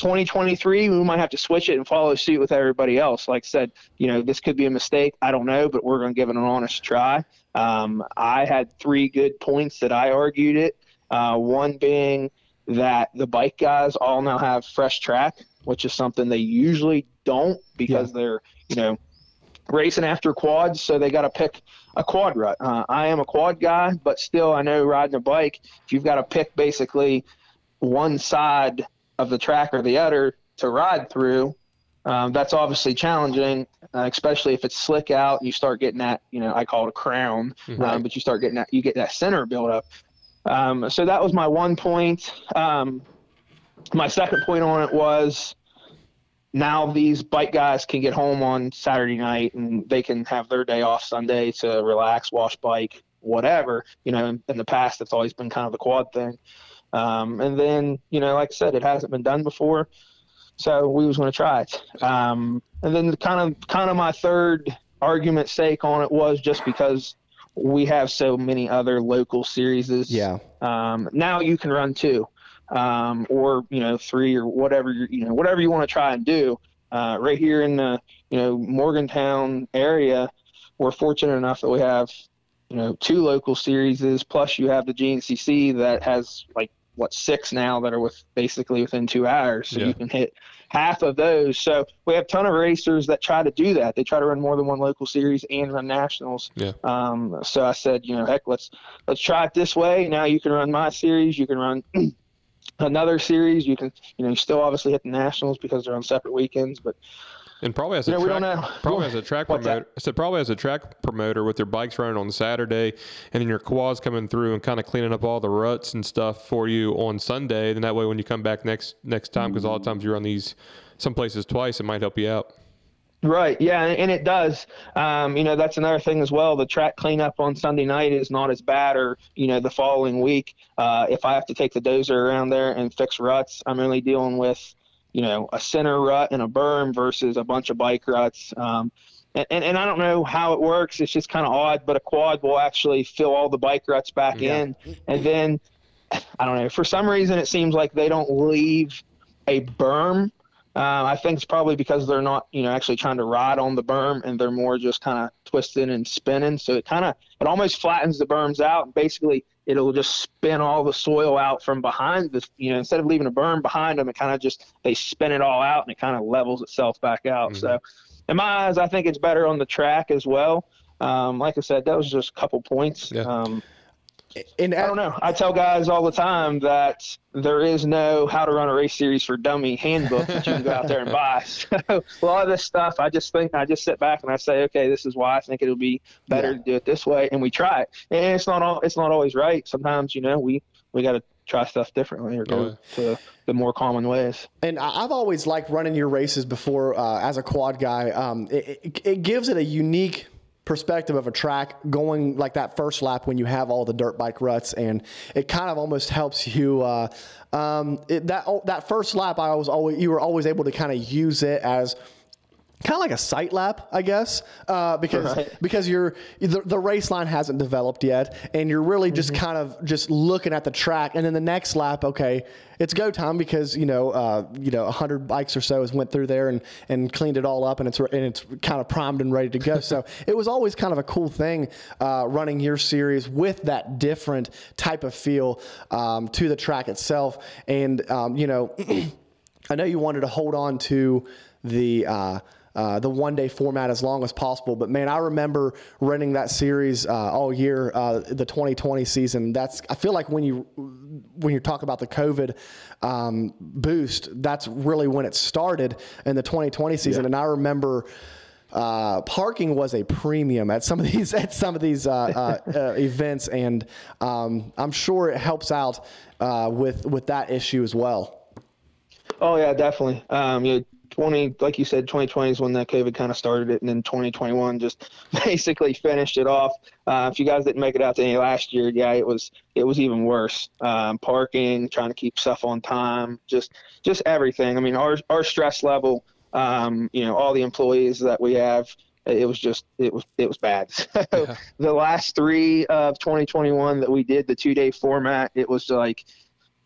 [SPEAKER 7] 2023, we might have to switch it and follow suit with everybody else. Like I said, you know, this could be a mistake. I don't know, but we're going to give it an honest try. Um, I had three good points that I argued it. Uh, one being that the bike guys all now have fresh track, which is something they usually don't because they're, you know, racing after quads, so they got to pick a quad rut. Uh, I am a quad guy, but still, I know riding a bike, if you've got to pick basically one side of the track or the other to ride through, um, that's obviously challenging, uh, especially if it's slick out and you start getting that, you know, I call it a crown, um, but you start getting that, you get that center build up. Um, so that was my one point. Um, my second point on it was now these bike guys can get home on Saturday night and they can have their day off Sunday to relax, wash bike, whatever. You know, in, in the past, it's always been kind of the quad thing. Um, and then, you know, like I said, it hasn't been done before, so we was going to try it. Um, and then the kind of kind of my third argument stake on it was just because we have so many other local series.
[SPEAKER 4] Yeah.
[SPEAKER 7] Um, now you can run two um, or you know three or whatever you you know whatever you want to try and do. Uh, right here in the you know Morgantown area, we're fortunate enough that we have you know two local series. Plus, you have the GNCC that has like what six now that are with basically within two hours, so
[SPEAKER 5] Yeah.
[SPEAKER 7] you can hit half of those. So we have a ton of racers that try to do that. They try to run more than one local series and run nationals.
[SPEAKER 5] Yeah.
[SPEAKER 7] Um, so I said, you know, heck, let's let's try it this way. Now you can run my series. You can run another series. You can, you know, you still obviously hit the nationals because they're on separate weekends. But
[SPEAKER 5] And probably as a
[SPEAKER 7] You know, we
[SPEAKER 5] track,
[SPEAKER 7] don't know.
[SPEAKER 5] probably as a track
[SPEAKER 7] What's
[SPEAKER 5] promoter. Said probably as a track promoter with your bikes running on Saturday, and then your quads coming through and kind of cleaning up all the ruts and stuff for you on Sunday. Then that way, when you come back next next time, because a lot of mm-hmm. times you run these some places twice, it might help you out.
[SPEAKER 7] Right. Yeah, and, it does. Um, you know, that's another thing as well. The track cleanup on Sunday night is not as bad, or you know, the following week, uh, if I have to take the dozer around there and fix ruts, I'm only dealing with, you know, a center rut and a berm versus a bunch of bike ruts. Um, and, and, and I don't know how it works. It's just kind of odd, but a quad will actually fill all the bike ruts back in, and then I don't know. For some reason, it seems like they don't leave a berm. Um, I think it's probably because they're not, you know, actually trying to ride on the berm, and they're more just kind of twisting and spinning. So it kind of, it almost flattens the berms out. And basically, it'll just spin all the soil out from behind the, you know, instead of leaving a berm behind them, it kind of just they spin it all out, and it kind of levels itself back out. So, in my eyes, I think it's better on the track as well. Um, like I said, that was just a couple points.
[SPEAKER 5] Yeah.
[SPEAKER 7] Um,
[SPEAKER 4] And
[SPEAKER 7] I don't know. I tell guys all the time that there is no how to run a race series for dummy handbook that you can go out there and buy. So a lot of this stuff, I just think I just sit back and I say, okay, this is why I think it'll be better
[SPEAKER 4] Yeah.
[SPEAKER 7] to do it this way, and we try it. And it's not all it's not always right. Sometimes you know we we got to try stuff differently or go to the more common ways.
[SPEAKER 4] And I- I've always liked running your races before uh, as a quad guy. Um, it, it, it gives it a unique perspective of a track going like that first lap when you have all the dirt bike ruts, and it kind of almost helps you. Uh, um, it, that that first lap, I was always you were always able to kind of use it as kind of like a sight lap, I guess, uh, because
[SPEAKER 7] Right.
[SPEAKER 4] because you're the, the race line hasn't developed yet, and you're really just kind of just looking at the track, and then the next lap, okay, it's go time because you know uh, you know hundred bikes or so has went through there and and cleaned it all up, and it's and it's kind of primed and ready to go. so it was always kind of a cool thing uh, running your series with that different type of feel um, to the track itself, and um, you know. I know you wanted to hold on to the uh, the one day format as long as possible, but man, I remember running that series uh, all year, uh, the 2020 season. That's I feel like when you when you talk about the COVID um, boost, that's really when it started in the 2020 season, and I remember uh, parking was a premium at some of these at some of these uh, uh, uh, events, and um, I'm sure it helps out uh, with with that issue as well.
[SPEAKER 7] Oh yeah, definitely. Um, you know, 20, like you said, 2020 is when that COVID kind of started it, and then 2021 just basically finished it off. Uh, if you guys didn't make it out to any last year, yeah, it was it was even worse. Um, parking, trying to keep stuff on time, just just everything. I mean, our our stress level, um, you know, all the employees that we have, it was just it was it was bad. So
[SPEAKER 5] Yeah.
[SPEAKER 7] the last three of 2021 that we did the two day format, it was like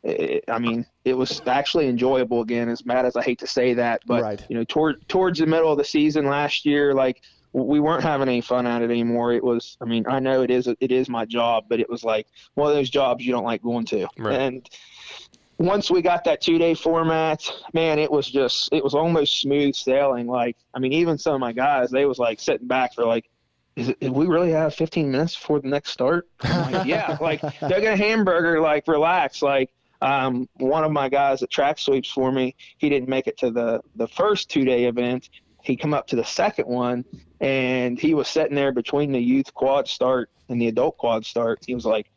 [SPEAKER 7] I mean, it was actually enjoyable again. As mad as I hate to say that, but
[SPEAKER 4] Right.
[SPEAKER 7] you know, toward towards the middle of the season last year, like we weren't having any fun at it anymore. It was, I mean, I know it is it is my job, but it was like one of those jobs you don't like going to.
[SPEAKER 5] Right.
[SPEAKER 7] And once we got that two day format, man, it was just it was almost smooth sailing. Like, I mean, even some of my guys, they was like sitting back for like. Is it, we really have 15 minutes before the next start? Like, yeah, like they're gonna hamburger, like relax. Like um, one of my guys that track sweeps for me, he didn't make it to the the first two day event. He come up to the second one, and he was sitting there between the youth quad start and the adult quad start. He was like,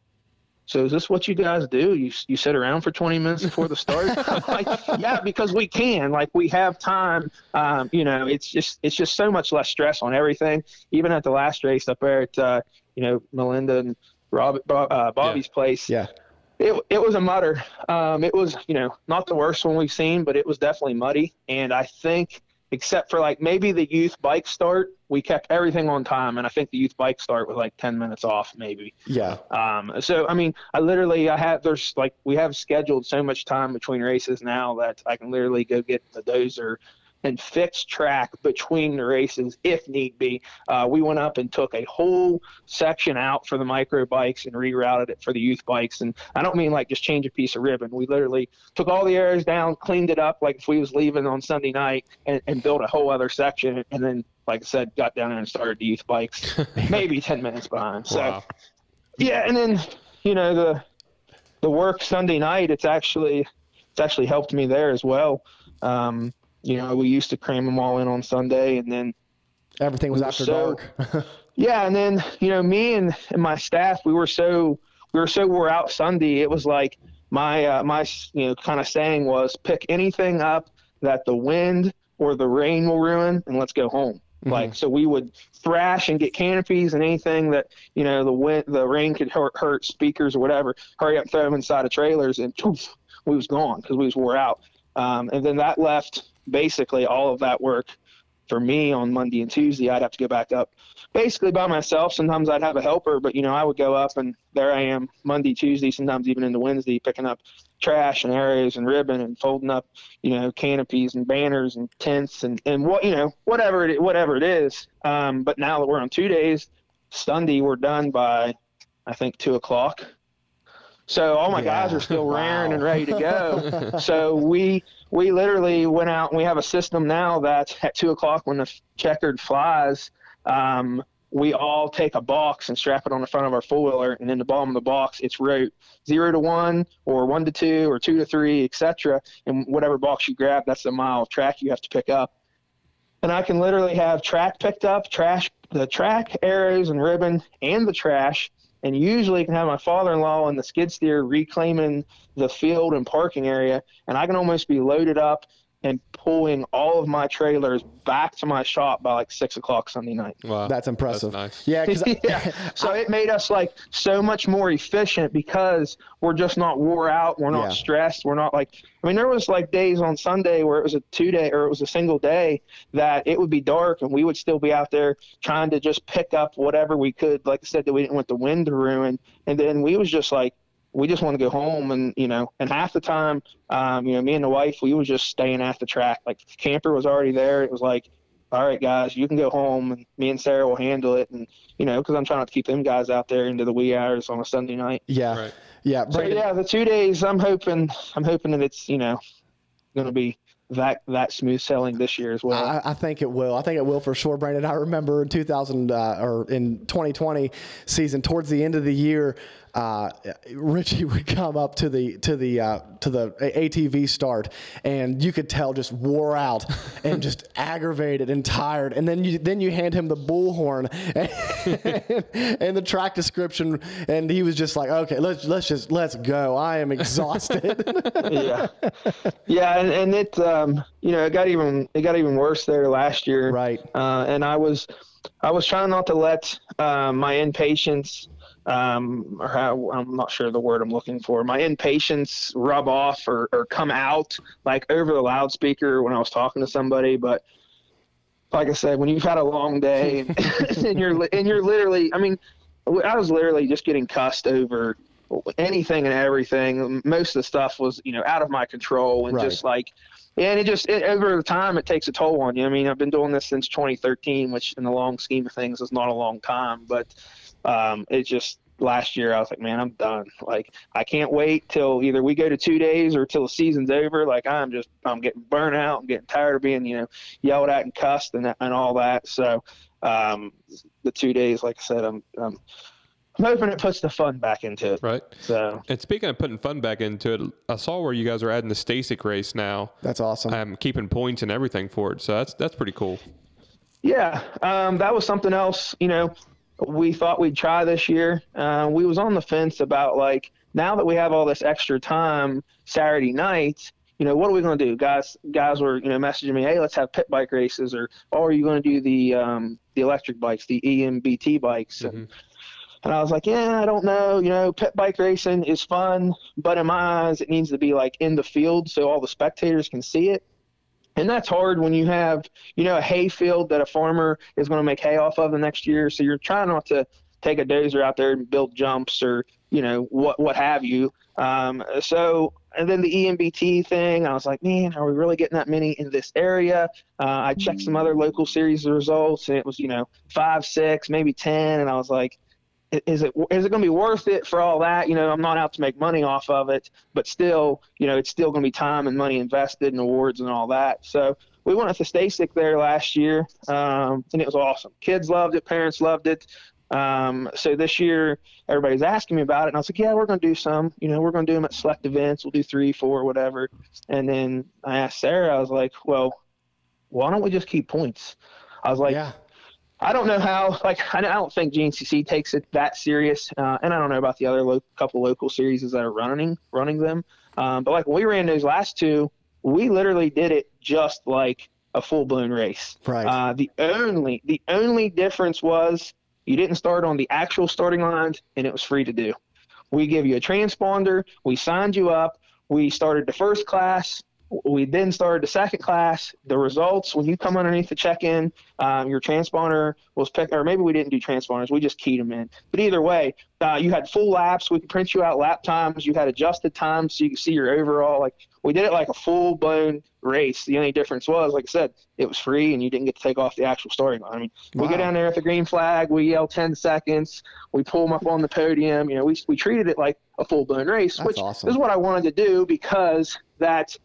[SPEAKER 7] "So is this what you guys do? You you sit around for 20 minutes before the start?" I'm like, "Yeah, because we can. Like we have time. Um, you know, it's just it's just so much less stress on everything. Even at the last race up there at uh, you know Melinda and Rob, Bob, uh, Bobby's place,
[SPEAKER 4] Yeah,
[SPEAKER 7] it, it was a mutter. Um, it was, you know, not the worst one we've seen, but it was definitely muddy. And I think, except for like maybe the youth bike start, we kept everything on time. And I think the youth bike start was like 10 minutes off, maybe.
[SPEAKER 4] yeah,
[SPEAKER 7] Um, so, I mean, I literally, I have, there's like, we have scheduled so much time between races now that I can literally go get the dozer and fix track between the races if need be. Uh, we went up and took a whole section out for the micro bikes and rerouted it for the youth bikes. And I don't mean like just change a piece of ribbon. We literally took all the areas down, cleaned it up like if we was leaving on Sunday night and, and built a whole other section. And then, like I said, got down there and started the youth bikes, maybe 10 minutes behind. So,
[SPEAKER 5] Wow.
[SPEAKER 7] yeah, and then you know the the work Sunday night. It's actually it's actually helped me there as well. Um, you know, we used to cram them all in on Sunday, and then
[SPEAKER 4] everything was
[SPEAKER 7] We
[SPEAKER 4] after
[SPEAKER 7] so-
[SPEAKER 4] dark.
[SPEAKER 7] yeah, and then you know me and, and my staff, we were so we were so wore out Sunday. It was like my uh, my you know kind of saying was pick anything up that the wind or the rain will ruin, and let's go home. Like so, we would thrash and get canopies and anything that you know the wind, the rain could hurt, hurt speakers or whatever. Hurry up, throw them inside of trailers, and poof, we was gone because we was wore out. Um, and then that left basically all of that work for me on Monday and Tuesday. I'd have to go back up basically by myself. Sometimes I'd have a helper, but you know I would go up and there I am Monday, Tuesday, sometimes even into Wednesday, picking up trash and arrows and ribbon and folding up, you know, canopies and banners and tents and, and what you know whatever it whatever it is. Um, but now that we're on two days, Sunday we're done by I think two o'clock. So all my guys are still raring and ready to go. so we we literally went out and we have a system now that at two o'clock when the checkered flies, um, we all take a box and strap it on the front of our four wheeler, and in the bottom of the box it's wrote zero to one or one to two or two to three, etc. And whatever box you grab, that's the mile of track you have to pick up. And I can literally have track picked up, trash, the track, arrows, and ribbon, and the trash. And usually can have my father-in-law and the skid steer reclaiming the field and parking area, and I can almost be loaded up and pulling all of my trailers back to my shop by like six o'clock Sunday night.
[SPEAKER 5] Wow.
[SPEAKER 4] That's impressive.
[SPEAKER 5] nice.
[SPEAKER 4] Yeah, because
[SPEAKER 7] yeah. So it made us like so much more efficient because we're just not wore out. We're not
[SPEAKER 4] Yeah.
[SPEAKER 7] stressed. We're not like, I mean, there was like days on Sunday where it was a two day or it was a single day that it would be dark and we would still be out there trying to just pick up whatever we could. Like I said, that we didn't want the wind to ruin. And then we was just like, we just want to go home and you know and half the time um, you know me and the wife we was just staying at the track like the camper was already there it was like all right guys you can go home and me and sarah will handle it and you know because i'm trying not to keep them guys out there into the wee hours on a sunday night
[SPEAKER 4] yeah,
[SPEAKER 5] Right.
[SPEAKER 4] yeah,
[SPEAKER 7] so yeah the two days i'm hoping i'm hoping that it's you know going to be that that smooth sailing this year as well
[SPEAKER 4] I, I think it will. I think it will for sure, Brandon. I remember in 2000 uh, or in 2020 season, towards the end of the year, uh, Richie would come up to the to the uh, to the ATV start, and you could tell just wore out and just aggravated and tired. And then you then you hand him the bullhorn and, and the track description, and he was just like, "Okay, let's let's just let's go. I am exhausted."
[SPEAKER 7] yeah, yeah, and, and it um, you know it got even it got even worse there last year,
[SPEAKER 4] Right.
[SPEAKER 7] Uh, and I was I was trying not to let uh, my impatience um, or how I'm not sure the word I'm looking for. My impatience rub off or, or come out like over the loudspeaker when I was talking to somebody. But like I said, when you've had a long day and, and you're and you're literally, I mean, I was literally just getting cussed over anything and everything. Most of the stuff was you know out of my control and
[SPEAKER 4] Right.
[SPEAKER 7] just like. And it just it, over time it takes a toll on you. I mean, I've been doing this since 2013, which in the long scheme of things is not a long time, but um, it just last year I was like, man, I'm done. Like I can't wait till either we go to two days or till the season's over. Like I'm just I'm getting burnt out. I'm getting tired of being you know yelled at and cussed and and all that. So um, the two days, like I said, I'm I'm, I'm hoping it puts the fun back into it.
[SPEAKER 5] Right.
[SPEAKER 7] So
[SPEAKER 5] And speaking of putting fun back into it, I saw where you guys are adding the STACYC race now.
[SPEAKER 4] That's awesome.
[SPEAKER 5] Um, keeping points and everything for it. So that's that's pretty cool.
[SPEAKER 7] Yeah, um, that was something else. You know, we thought we'd try this year. Uh, we was on the fence about like now that we have all this extra time Saturday nights. You know, what are we going to do? Guys, guys were you know messaging me, hey, let's have pit bike races, or oh, are you going to do the um, the electric bikes, the EMBT bikes? And, and I was like, yeah, I don't know. You know, pit bike racing is fun, but in my eyes, it needs to be like in the field so all the spectators can see it. And that's hard when you have, you know, a hay field that a farmer is going to make hay off of the next year. So you're trying not to take a dozer out there and build jumps or, you know, what what have you. Um, so and then the EMBT thing, I was like, man, are we really getting that many in this area? Uh, I checked some other local series results, and it was, you know, five, six, maybe ten, and I was like, is it is it going to be worth it for all that? You know, I'm not out to make money off of it, but still, you know, it's still going to be time and money invested in awards and all that. So we went with the STACYC there last year, um, and it was awesome. Kids loved it, parents loved it. Um, so this year, everybody's asking me about it, and I was like, "Yeah, we're going to do some. You know, we're going to do them at select events. We'll do three, four, whatever." And then I asked Sarah, I was like, "Well, why don't we just keep points?" I was like,
[SPEAKER 4] yeah.
[SPEAKER 7] I don't know how. Like, I don't think GNCC takes it that serious, uh, and I don't know about the other lo- couple local series that are running running them. Um, but like when we ran those last two, we literally did it just like a full blown race.
[SPEAKER 4] Right.
[SPEAKER 7] Uh, the only the only difference was you didn't start on the actual starting lines, and it was free to do. We give you a transponder. We signed you up. We started the first class. We then started the second class. The results when you come underneath the check-in, um, your transponder was picked, or maybe we didn't do transponders. We just keyed them in. But either way, uh, you had full laps. We could print you out lap times. You had adjusted times so you could see your overall. Like we did it like a full-blown race. The only difference was, like I said, it was free and you didn't get to take off the actual starting line. I mean, we
[SPEAKER 4] Wow.
[SPEAKER 7] go down there at the green flag. We yell 10 seconds. We pull them up on the podium. You know, we we treated it like a full-blown race,
[SPEAKER 4] That's
[SPEAKER 7] which
[SPEAKER 4] awesome.
[SPEAKER 7] is what I wanted to do because that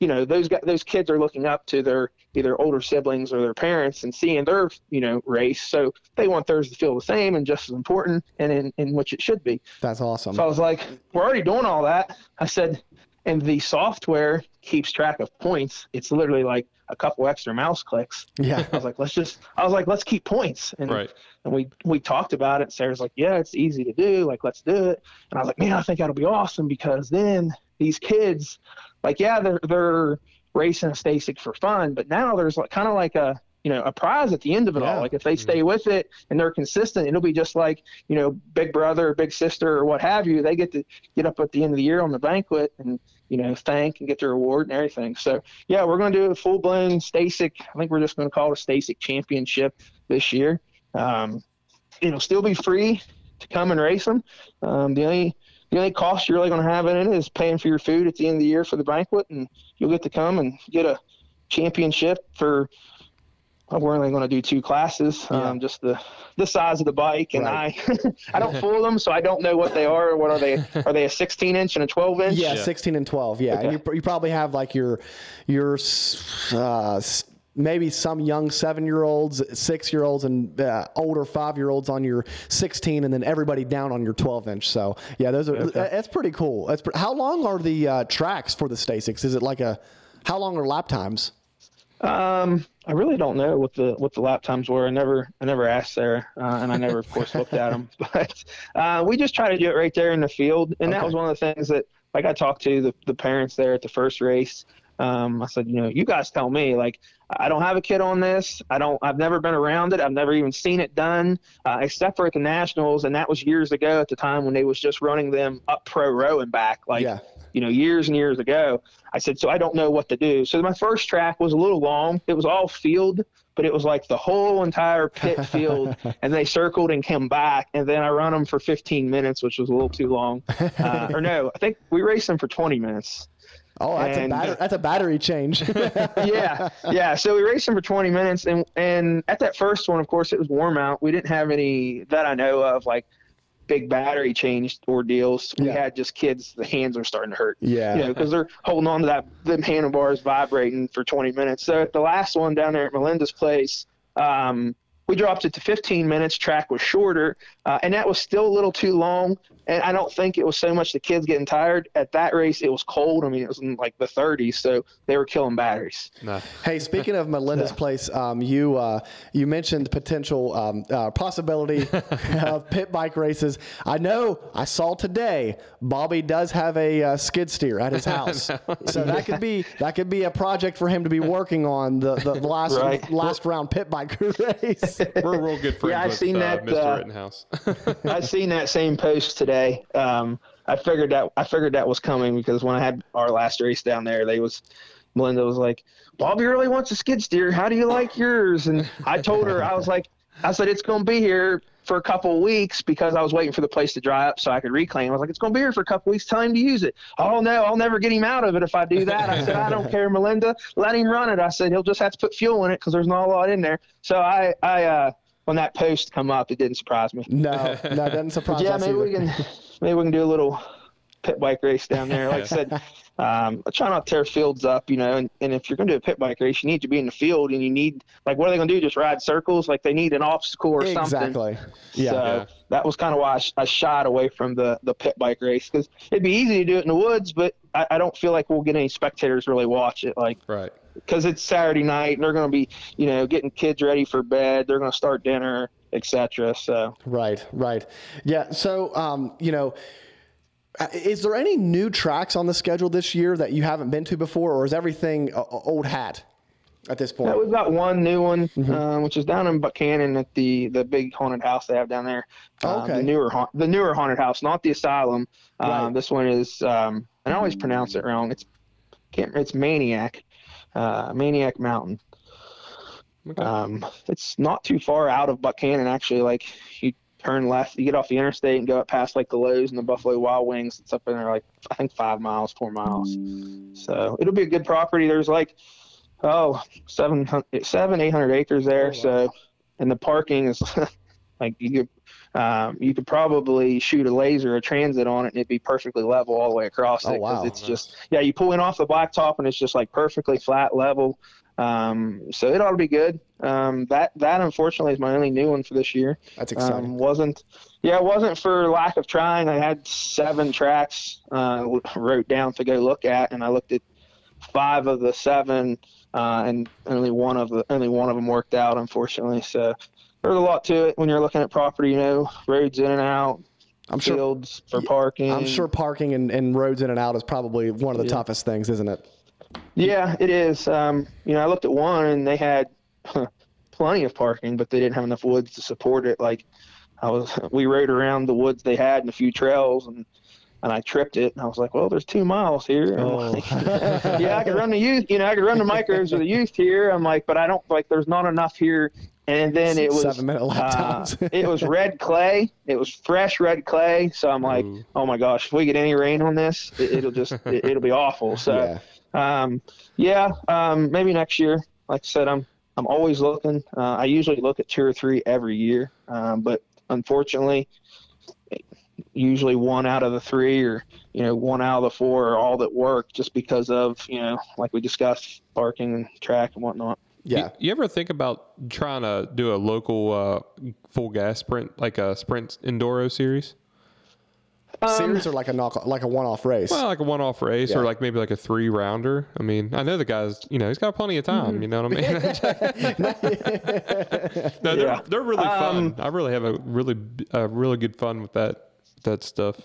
[SPEAKER 7] you know those guys, those kids are looking up to their either older siblings or their parents and seeing their you know race so they want theirs to feel the same and just as important and in, in which it should be
[SPEAKER 4] That's awesome.
[SPEAKER 7] so i was like we're already doing all that i said and the software keeps track of points it's literally like a couple extra mouse clicks
[SPEAKER 4] yeah.
[SPEAKER 7] i was like let's just i was like let's keep points and
[SPEAKER 5] Right.
[SPEAKER 7] and we we talked about it. Sarah's like, yeah, it's easy to do. Like, let's do it. And I was like, man, I think that'll be awesome because then these kids, like, yeah, they're they're racing a STACYC for fun, but now there's like kind of like a you know a prize at the end of it
[SPEAKER 4] Yeah.
[SPEAKER 7] all. Like if they stay with it and they're consistent, it'll be just like you know big brother or big sister or what have you. They get to get up at the end of the year on the banquet and you know thank and get their award and everything. So yeah, we're going to do a full blown STACYC. I think we're just going to call it a STACYC Championship this year. Um, it'll still be free to come and race them. Um, the only the only cost you're really going to have in it is paying for your food at the end of the year for the banquet, and you'll get to come and get a championship for. well, We're only going to do two classes, um, just the the size of the bike, and
[SPEAKER 4] Right.
[SPEAKER 7] I I don't fool them, so I don't know what they are. What are they? Are they a 16 inch and a 12 inch?
[SPEAKER 4] Yeah, 16 and 12. Yeah. And you, you probably have like your your uh, maybe some young seven year olds, six year olds, and uh, older five year olds on your 16, and then everybody down on your 12 inch. So yeah, those are that's pretty cool. That's pre- how long are the uh, tracks for the STACYCs? Is it like a how long are lap times?
[SPEAKER 7] Um, I really don't know what the what the lap times were. I never I never asked there, uh, and I never, of course, looked at them. But uh, we just try to do it right there in the field, and that was one of the things that like I talked to the the parents there at the first race. Um, I said, you know, you guys tell me. Like, I don't have a kid on this. I don't. I've never been around it. I've never even seen it done, uh, except for at the nationals, and that was years ago at the time when they was just running them up pro row and back. Like,
[SPEAKER 4] Yeah.
[SPEAKER 7] you know, years and years ago. I said, so I don't know what to do. So my first track was a little long. It was all field, but it was like the whole entire pit field, and they circled and came back. And then I run them for 15 minutes, which was a little too long. Uh, or no, I think we raced them for 20 minutes.
[SPEAKER 4] Oh, that's a
[SPEAKER 7] And-
[SPEAKER 4] batter- that's a battery change.
[SPEAKER 7] yeah, yeah. So we raced them for 20 minutes, and and at that first one, of course, it was warm out. We didn't have any that I know of, like big battery change ordeals. We
[SPEAKER 4] Yeah.
[SPEAKER 7] had just kids. The hands are starting to hurt.
[SPEAKER 4] Yeah.
[SPEAKER 7] you know, because they're holding on to that them handlebars vibrating for 20 minutes. So at the last one down there at Melinda's place, um, we dropped it to 15 minutes. Track was shorter, uh, and that was still a little too long. And I don't think it was so much the kids getting tired. At that race, it was cold. I mean, it was in like the 30s, so they were killing batteries.
[SPEAKER 5] Nah.
[SPEAKER 4] Hey, speaking of Melinda's place, um, you uh, you mentioned the potential um, uh, possibility of pit bike races. I know I saw today Bobby does have a uh, skid steer at his house, so that could be that could be a project for him to be working on the, the last
[SPEAKER 7] Right.
[SPEAKER 4] last round pit bike race.
[SPEAKER 5] We're real good friends
[SPEAKER 7] Yeah, I've
[SPEAKER 5] with
[SPEAKER 7] seen
[SPEAKER 5] uh,
[SPEAKER 7] that,
[SPEAKER 5] Mr.
[SPEAKER 7] uh,
[SPEAKER 5] Rittenhouse.
[SPEAKER 7] I've seen that same post today. Um, I figured that I figured that was coming because when I had our last race down there, they was Melinda was like, "Bobby really wants a skid steer. How do you like yours?" And I told her I was like, I said it's to be here for a couple weeks because I was waiting for the place to dry up so I could reclaim. I was like, it's going to be here for a couple weeks. Him to use it. Oh no, I'll never get him out of it if I do that. I said, I don't care, Melinda. Let him run it. I said he'll just have to put fuel in it because there's not a lot in there. So I, I, uh, when that post come up, it didn't surprise me.
[SPEAKER 4] no, no, it doesn't surprise me.
[SPEAKER 7] Yeah,
[SPEAKER 4] us
[SPEAKER 7] maybe
[SPEAKER 4] either.
[SPEAKER 7] we can maybe we can do a little pit bike race down there. Like I said, um, I try not to tear fields up, you know. And, and if you're going to do a pit bike race, you need to be in the field, and you need like what are they going to do? Just ride circles? Like they need an obstacle or something.
[SPEAKER 4] Exactly. Yeah.
[SPEAKER 7] So
[SPEAKER 5] Yeah.
[SPEAKER 7] that was kind of why I, sh- I shied away from the the pit bike race because it'd be easy to do it in the woods, but I, I don't feel like we'll get any spectators really watch it. Like
[SPEAKER 5] right.
[SPEAKER 7] Because it's Saturday night, and they're going to be, you know, getting kids ready for bed. They're going to start dinner, etc. So.
[SPEAKER 4] Right, right. Yeah. So, um, you know, uh, is there any new tracks on the schedule this year that you haven't been to before, or is everything uh, old hat at this point?
[SPEAKER 7] Yeah, we've got one new one, um, which is down in Buckhannon at the the big haunted house they have down there. Um,
[SPEAKER 4] Okay.
[SPEAKER 7] The newer haunt- the newer haunted house, not the asylum. Um,
[SPEAKER 4] Right.
[SPEAKER 7] This one is, um, and I always pronounce it wrong. It's can't. It's Maniac, uh, Maniac Mountain.
[SPEAKER 5] Okay.
[SPEAKER 7] Um, it's not too far out of Buckhannon actually. Like you turn left, you get off the interstate and go up past like the Lowe's and the Buffalo Wild Wings. It's up in there like I think five miles, four miles. So it'll be a good property. There's like oh seven hundred, seven eight hundred acres there. So and the parking is like you. Um, you could probably shoot a laser or transit on it and it'd be perfectly level all the way across
[SPEAKER 4] Oh,
[SPEAKER 7] it.
[SPEAKER 4] wow.
[SPEAKER 7] It's just, yeah, you pull in off the blacktop and it's just like perfectly flat level. Um, so it ought to be good. Um, that that unfortunately is my only new one for this year.
[SPEAKER 4] That's exciting.
[SPEAKER 7] Um, wasn't yeah, it wasn't for lack of trying. I had seven tracks uh, wrote down to go look at, and I looked at five of the seven, uh, and only one of the only one of them worked out, unfortunately. So there's a lot to it when you're looking at property. You know, roads in and out,
[SPEAKER 4] I'm sure.
[SPEAKER 7] fields for parking.
[SPEAKER 4] I'm sure parking and, and roads in and out is probably one of the
[SPEAKER 7] Yeah.
[SPEAKER 4] toughest things, isn't it?
[SPEAKER 7] Yeah, it is. Um, you know, I looked at one and they had plenty of parking, but they didn't have enough woods to support it. Like I was, we rode around the woods they had and a few trails and. And I tripped it, and I was like, "Well, there's two miles here."
[SPEAKER 4] Oh.
[SPEAKER 7] like, yeah, I could run the youth. You know, I could run the micros or the youth here. I'm like, but I don't like. There's not enough here. And then it was
[SPEAKER 4] Seven minute
[SPEAKER 7] uh, it was red clay. It was fresh red clay. So I'm like, oh my gosh, if we get any rain on this, it, it'll just it, it'll be awful. So
[SPEAKER 4] yeah.
[SPEAKER 7] um, yeah, um, maybe next year. Like I said, I'm I'm always looking. Uh, I usually look at two or three every year, um, but unfortunately, usually one out of the three or you know one out of the four are all that work, just because of you know like we discussed parking and track and whatnot.
[SPEAKER 4] Yeah.
[SPEAKER 5] You, you ever think about trying to do a local uh, full gas sprint, like a sprint enduro series?
[SPEAKER 4] Series or like a knock, like a one-off race.
[SPEAKER 5] Well, like a one-off race,
[SPEAKER 4] Yeah.
[SPEAKER 5] or like maybe like a three-rounder. I mean, I know the guy's, you know, he's got plenty of time. You know what I mean? no, they're,
[SPEAKER 7] Yeah.
[SPEAKER 5] they're really fun. I really have a really, uh, really good fun with that that stuff.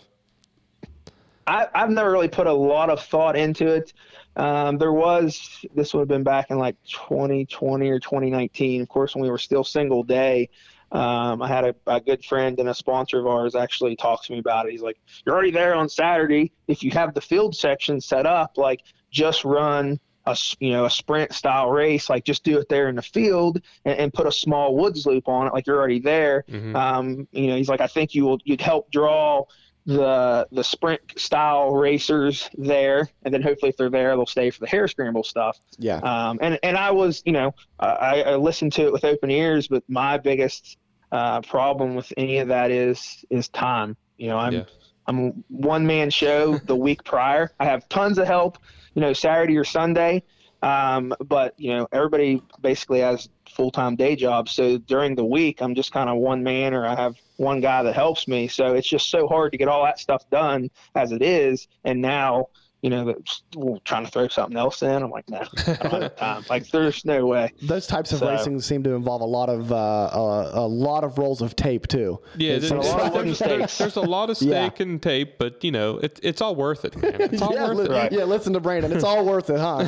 [SPEAKER 7] I, I've never really put a lot of thought into it. Um, there was this would have been back in like 2020 or 2019. Of course, when we were still single day, um, I had a, a good friend and a sponsor of ours actually talks to me about it. He's like, "You're already there on Saturday. If you have the field section set up, like just run." A, you know a sprint style race like just do it there in the field and, and put a small woods loop on it like you're already there um, you know he's like i think you will you'd help draw the the sprint style racers there, and then hopefully if they're there, they'll stay for the hare scramble stuff.
[SPEAKER 4] yeah.
[SPEAKER 7] Um, and and I was, you know, I, I listened to it with open ears, but my biggest uh, problem with any of that is is time. You know, I'm
[SPEAKER 5] Yeah.
[SPEAKER 7] I'm one man show the week prior. I have tons of help, you know, Saturday or Sunday. Um, but you know, everybody basically has full time day jobs. So during the week, I'm just kind of one man, or I have one guy that helps me. So it's just so hard to get all that stuff done as it is. And now, you know, that trying to throw something else in, I'm like, no, I don't have time. Like, there's no way.
[SPEAKER 4] Those types of
[SPEAKER 7] So-
[SPEAKER 4] racing seem to involve a lot of uh, uh, a lot of rolls of tape too.
[SPEAKER 5] Yeah,
[SPEAKER 4] It's
[SPEAKER 5] there's,
[SPEAKER 7] a lot of
[SPEAKER 5] there's- there's-
[SPEAKER 7] stakes.
[SPEAKER 5] there's a lot of
[SPEAKER 4] Yeah.
[SPEAKER 5] and tape, but you know, it, it's all worth it, man. It's all
[SPEAKER 4] yeah,
[SPEAKER 5] worth
[SPEAKER 4] li-
[SPEAKER 5] it.
[SPEAKER 4] yeah, listen to Brandon. It's all worth it, huh?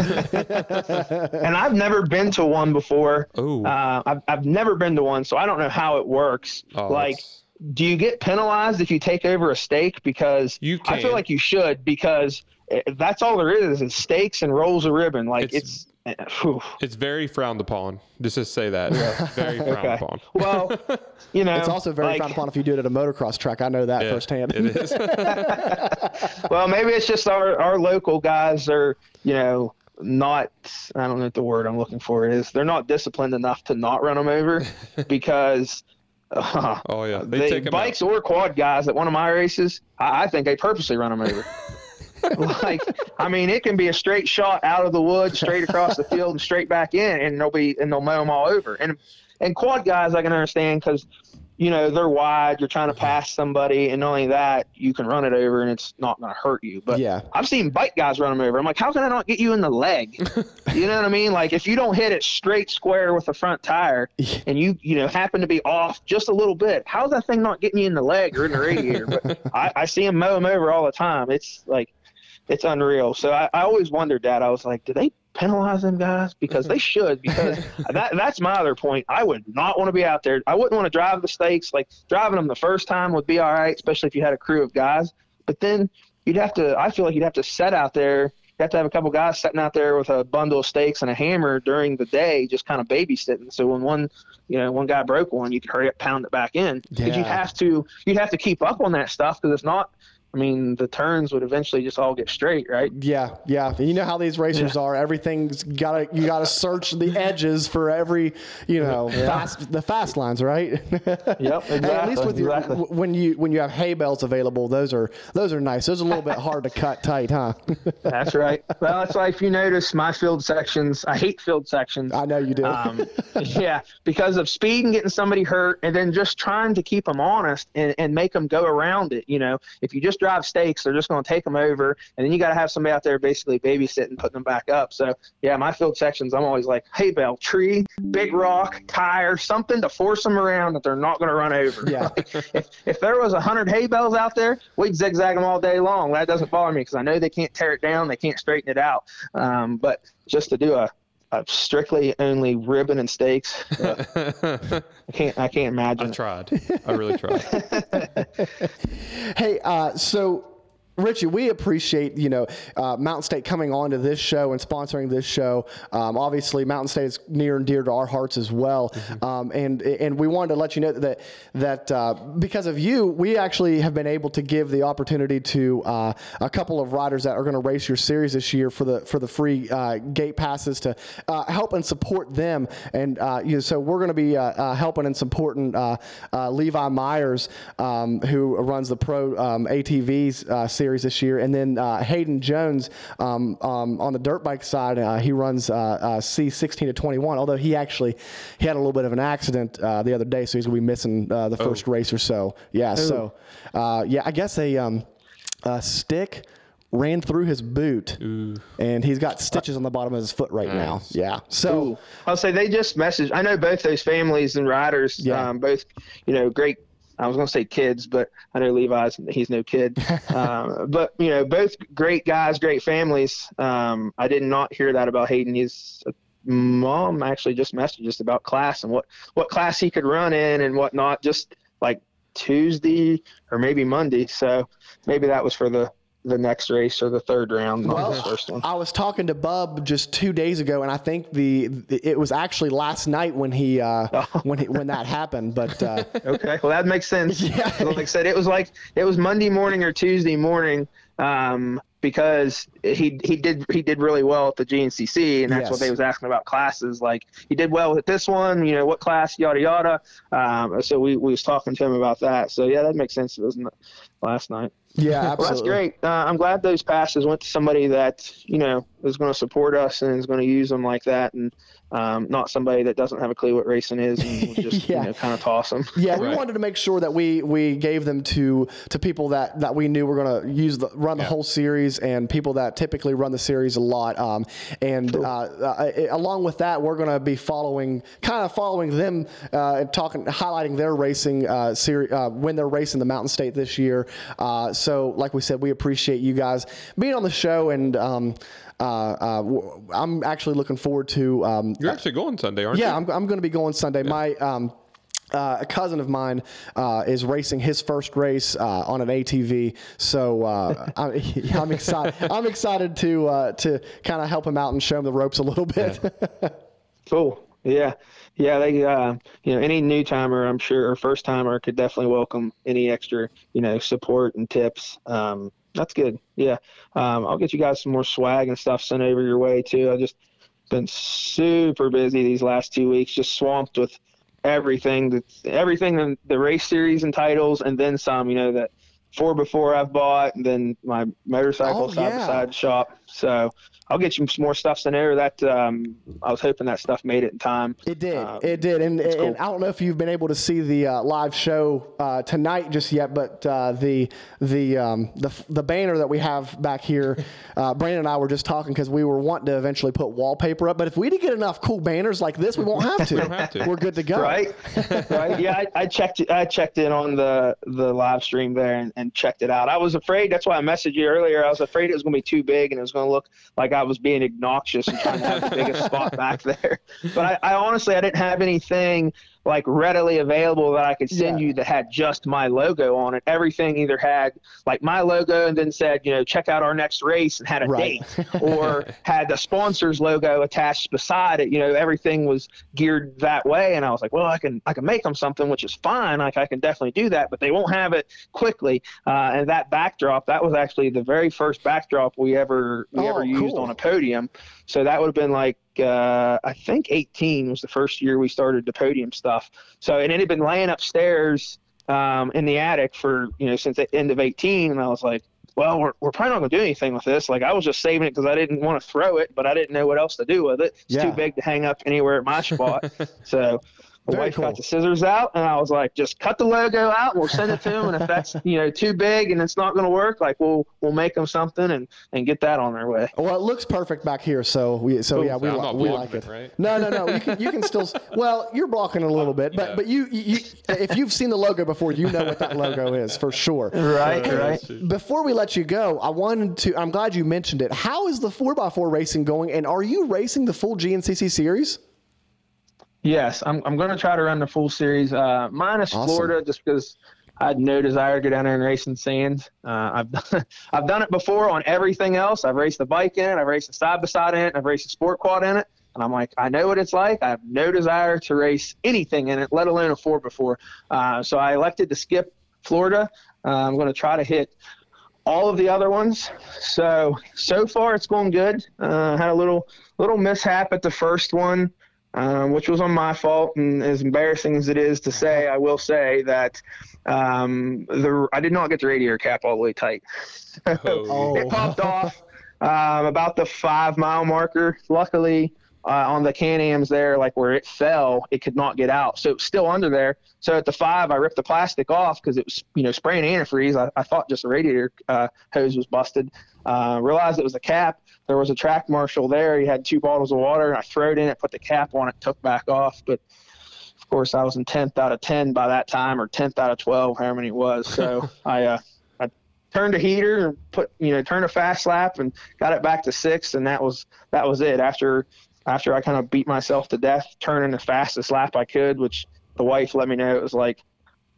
[SPEAKER 7] and I've never been to one before.
[SPEAKER 5] Ooh.
[SPEAKER 7] Uh, I've, I've never been to one, so I don't know how it works.
[SPEAKER 5] Oh,
[SPEAKER 7] like,
[SPEAKER 5] it's-
[SPEAKER 7] do you get penalized if you take over a stake? Because
[SPEAKER 5] You
[SPEAKER 7] I feel like you should, because that's all there is is stakes and rolls of ribbon. Like
[SPEAKER 5] It's-
[SPEAKER 7] it's, whew.
[SPEAKER 5] It's very frowned upon. Just to say that. yeah. Very frowned
[SPEAKER 7] Okay.
[SPEAKER 5] upon.
[SPEAKER 7] well, you know,
[SPEAKER 4] It's also very
[SPEAKER 7] like,
[SPEAKER 4] frowned upon if you do it at a motocross track. I know that
[SPEAKER 5] Yeah,
[SPEAKER 4] firsthand.
[SPEAKER 5] It is.
[SPEAKER 7] Well, maybe it's just our our local guys are, you know, not. I don't know what the word I'm looking for is. They're not disciplined enough to not run them over, because. Uh,
[SPEAKER 5] Oh, yeah. They
[SPEAKER 7] the
[SPEAKER 5] take 'em
[SPEAKER 7] bikes or quad guys at one of my races, I, I think they purposely run them over. like, I mean, it can be a straight shot out of the woods, straight across the field, and straight back in, and they'll be and they'll mow them all over. And and quad guys, I can understand because you know they're wide. You're trying to pass somebody, and not only that, you can run it over, and it's not going to hurt you. But
[SPEAKER 4] Yeah.
[SPEAKER 7] I've seen bike guys run them over. I'm like, how can I not get you in the leg? you know what I mean? Like if you don't hit it straight square with the front tire, and you you know happen to be off just a little bit, how's that thing not getting you in the leg or in the radiator? But I, I see them mow them over all the time. It's like it's unreal. So I, I always wondered that. I was like, do they penalize them guys? Because they should. Because that that's my other point. I would not want to be out there. I wouldn't want to drive the stakes. Like driving them the first time would be all right, especially if you had a crew of guys. But then you'd have to. I feel like you'd have to set out there. You have to have a couple guys sitting out there with a bundle of stakes and a hammer during the day, just kind of babysitting. So when one, you know, one guy broke one, you could hurry up, pound it back in. Because
[SPEAKER 4] Yeah.
[SPEAKER 7] you'd have to, you'd have to keep up on that stuff. Because if not, I mean, the turns would eventually just all get straight, right?
[SPEAKER 4] Yeah, yeah. And you know how these racers are. Everything's gotta you gotta search the edges for every you know fast the fast lines, right?
[SPEAKER 7] Yep,
[SPEAKER 4] Hey, at least
[SPEAKER 7] exactly,
[SPEAKER 4] with your
[SPEAKER 7] exactly.
[SPEAKER 4] w- when you when you have hay bales available, those are those are nice. Those are a little bit hard to cut tight, huh?
[SPEAKER 7] That's right. Well, that's why if you notice my field sections, I hate field sections.
[SPEAKER 4] I know you do.
[SPEAKER 7] Um, yeah, because of speed and getting somebody hurt, and then just trying to keep them honest and, and make them go around it. You know, if you just drive stakes, they're just going to take them over, and then you got to have somebody out there basically babysitting, putting them back up. So yeah, my field sections, I'm always like hay bale, tree, big rock, tire, something to force them around that they're not going to run over.
[SPEAKER 4] Yeah.
[SPEAKER 7] Like, if, if there was a hundred hay bales out there, we'd zigzag them all day long. That doesn't bother me because I know they can't tear it down, they can't straighten it out. Um, but just to do a uh, strictly only ribbon and stakes. Uh, I can't. I can't imagine.
[SPEAKER 5] I tried. I really tried.
[SPEAKER 4] Hey, uh, so Richie, we appreciate you know uh, Mountain State coming on to this show and sponsoring this show. Um, obviously, Mountain State is near and dear to our hearts as well, um, and and we wanted to let you know that that uh, because of you, we actually have been able to give the opportunity to uh, a couple of riders that are going to race your series this year for the for the free uh, gate passes to uh, help and support them. And uh, you know, so we're going to be helping and supporting uh, uh, Levi Myers, um, who runs the pro um, ATVs uh, series series this year. And then uh, Hayden Jones um, um, on the dirt bike side, uh, he runs uh, uh, C16 to 21. Although he actually he had a little bit of an accident uh, the other day, so he's gonna be missing uh, the first race or so. Yeah. So uh, yeah, I guess a, um, a stick ran through his boot, and he's got stitches on the bottom of his foot right now. Yeah. So.
[SPEAKER 7] Ooh. I'll say they just messaged. I know both those families and riders,
[SPEAKER 4] Yeah.
[SPEAKER 7] um, both, you know, great. I was going to say kids, but I know Levi's, he's no kid. um, but, you know, both great guys, great families. Um, I did not hear that about Hayden. His mom actually just messaged us about class and what, what class he could run in and whatnot, just like Tuesday or maybe Monday. So maybe that was for the, the next race or the third round, not the first one.
[SPEAKER 4] I was talking to Bub just two days ago, and I think the it was actually last night when he uh, when he, when that happened. But uh,
[SPEAKER 7] Okay, well that makes sense.
[SPEAKER 4] Yeah.
[SPEAKER 7] Like I said, it was like it was Monday morning or Tuesday morning, um, because he he did he did really well at the GNCC, and that's
[SPEAKER 4] Yes.
[SPEAKER 7] what they was asking about classes. Like he did well with this one, you know, what class, yada yada. Um, so we, we was talking to him about that. So yeah, that makes sense. It was last night.
[SPEAKER 4] Yeah,
[SPEAKER 7] Well, that's great. Uh, I'm glad those passes went to somebody that you know is going to support us and is going to use them like that, and um, not somebody that doesn't have a clue what racing is and will just
[SPEAKER 4] Yeah.
[SPEAKER 7] you know kind of toss them.
[SPEAKER 4] Yeah, we wanted to make sure that we we gave them to to people that that we knew were going to use the run the whole series and people that typically run the series a lot. Um, and uh, uh, along with that, we're going to be following kind of following them uh, and talking, highlighting their racing uh, series uh, when they're racing the Mountain State this year. Uh, so, like we said, we appreciate you guys being on the show and. Um, w- I'm actually looking forward to. Um,
[SPEAKER 5] You're actually going Sunday, aren't
[SPEAKER 4] yeah,
[SPEAKER 5] you?
[SPEAKER 4] I'm, I'm going to be going Sunday. My um, uh, a cousin of mine uh, is racing his first race uh, on an ATV, so uh, I'm, I'm excited. I'm excited to uh, to kind of help him out and show him the ropes a little bit.
[SPEAKER 7] Cool. Yeah. Yeah. They, uh, you know, any new timer, I'm sure, or first timer could definitely welcome any extra, you know, support and tips. Um, that's good. Yeah. Um, I'll get you guys some more swag and stuff sent over your way too. I just been super busy these last two weeks, just swamped with everything that's everything in the race series and titles and then some, you know, that four before I've bought and then my motorcycle
[SPEAKER 4] Oh,
[SPEAKER 7] side
[SPEAKER 4] yeah.
[SPEAKER 7] by side shop. So I'll get you some more stuff sent over. That um, I was hoping that stuff made it in time.
[SPEAKER 4] It did.
[SPEAKER 7] Um,
[SPEAKER 4] it did. And, and
[SPEAKER 7] cool.
[SPEAKER 4] I don't know if you've been able to see the uh, live show uh, tonight just yet, but uh, the the um, the the banner that we have back here, uh, Brandon and I were just talking because we were wanting to eventually put wallpaper up. But if we did get enough cool banners like this, we won't have to.
[SPEAKER 5] don't have to.
[SPEAKER 4] We're good to go.
[SPEAKER 7] Right, right. Yeah, I, I checked. I checked in on the the live stream there and, and checked it out. I was afraid. That's why I messaged you earlier. I was afraid it was going to be too big and it was going to look like I was being obnoxious and trying to have the biggest spot back there. But I, I honestly, I didn't have anything like readily available that I could send
[SPEAKER 4] Yeah.
[SPEAKER 7] you that had just my logo on it. Everything either had like my logo and then said, you know, check out our next race and had a
[SPEAKER 4] Right.
[SPEAKER 7] date, or had the sponsor's logo attached beside it. You know, everything was geared that way, and I was like, well, I can I can make them something, which is fine. Like I can definitely do that, but they won't have it quickly. Uh, and that backdrop, that was actually the very first backdrop we ever we
[SPEAKER 4] Oh,
[SPEAKER 7] ever used on a podium. So that would have been like uh, I think 18 was the first year we started the podium stuff. So and it had been laying upstairs um, in the attic for you know since the end of 18, and I was like, well, we're, we're probably not going to do anything with this. Like I was just saving it because I didn't want to throw it, but I didn't know what else to do with it. It's
[SPEAKER 4] Yeah.
[SPEAKER 7] too big to hang up anywhere at my spot. so. My
[SPEAKER 4] Very
[SPEAKER 7] wife
[SPEAKER 4] cool.
[SPEAKER 7] got the scissors out, and I was like, "Just cut the logo out, and we'll send it to him. And if that's you know too big and it's not going to work, like we'll we'll make them something and and get that on their way."
[SPEAKER 4] Well, it looks perfect back here, so we so yeah we, li- we like
[SPEAKER 5] it,
[SPEAKER 4] it.
[SPEAKER 5] right?
[SPEAKER 4] No, no, no. You can you can still. Well, you're blocking a little bit, but
[SPEAKER 5] Yeah.
[SPEAKER 4] but you, you you if you've seen the logo before, you know what that logo is for sure.
[SPEAKER 7] Right,
[SPEAKER 5] Uh,
[SPEAKER 7] right.
[SPEAKER 4] Before we let you go, I wanted to. I'm glad you mentioned it. How is the four x four racing going, and are you racing the full GNCC series?
[SPEAKER 7] Yes, I'm, I'm going to try to run the full series, uh, minus
[SPEAKER 4] Awesome.
[SPEAKER 7] Florida, just because I had no desire to go down there and race in sand. Uh, I've done, I've done it before on everything else. I've raced the bike in it, I've raced the side by side in it, I've raced the sport quad in it. And I'm like, I know what it's like. I have no desire to race anything in it, let alone a four before. Uh, so I elected to skip Florida. Uh, I'm going to try to hit all of the other ones. So so far it's going good. Uh, had a little little mishap at the first one. Um, which was on my fault. And as embarrassing as it is to say, I will say that um, the I did not get the radiator cap all the way tight.
[SPEAKER 4] Oh.
[SPEAKER 7] it popped off um, about the five mile marker. Luckily, uh, on the Can-Ams there, like where it fell, it could not get out. So it was still under there. So at the five, I ripped the plastic off because it was, you know, spraying antifreeze. I, I thought just the radiator uh, hose was busted. Uh, realized it was a cap. There was a track marshal there. He had two bottles of water. And I threw it in it, put the cap on it, took back off. But of course, I was in 10th out of 10 by that time, or 10th out of 12, however many it was. So I, uh, I turned a heater and put, you know, turned a fast lap and got it back to sixth, and that was that was it. After after I kind of beat myself to death, turning the fastest lap I could, which the wife let me know it was like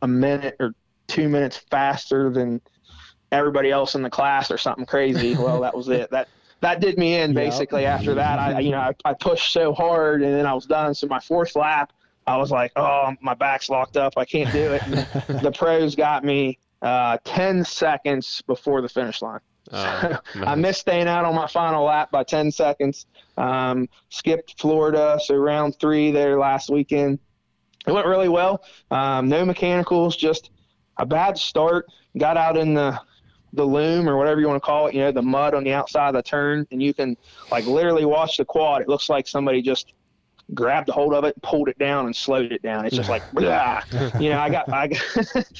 [SPEAKER 7] a minute or two minutes faster than everybody else in the class or something crazy. well, that was it. That that did me in basically. After that, I you know I, I pushed so hard and then I was done. So my fourth lap, I was like, oh, my back's locked up. I can't do it. And the pros got me uh, 10 seconds before the finish line.
[SPEAKER 5] Oh,
[SPEAKER 7] I
[SPEAKER 5] nice.
[SPEAKER 7] missed staying out on my final lap by 10 seconds. Um, skipped Florida, so round three there last weekend. It went really well. Um, no mechanicals, just a bad start. Got out in the the loam or whatever you want to call it, you know, the mud on the outside of the turn, and you can like literally watch the quad. It looks like somebody just grabbed a hold of it, pulled it down, and slowed it down. It's just like, blah. you know, I got, I got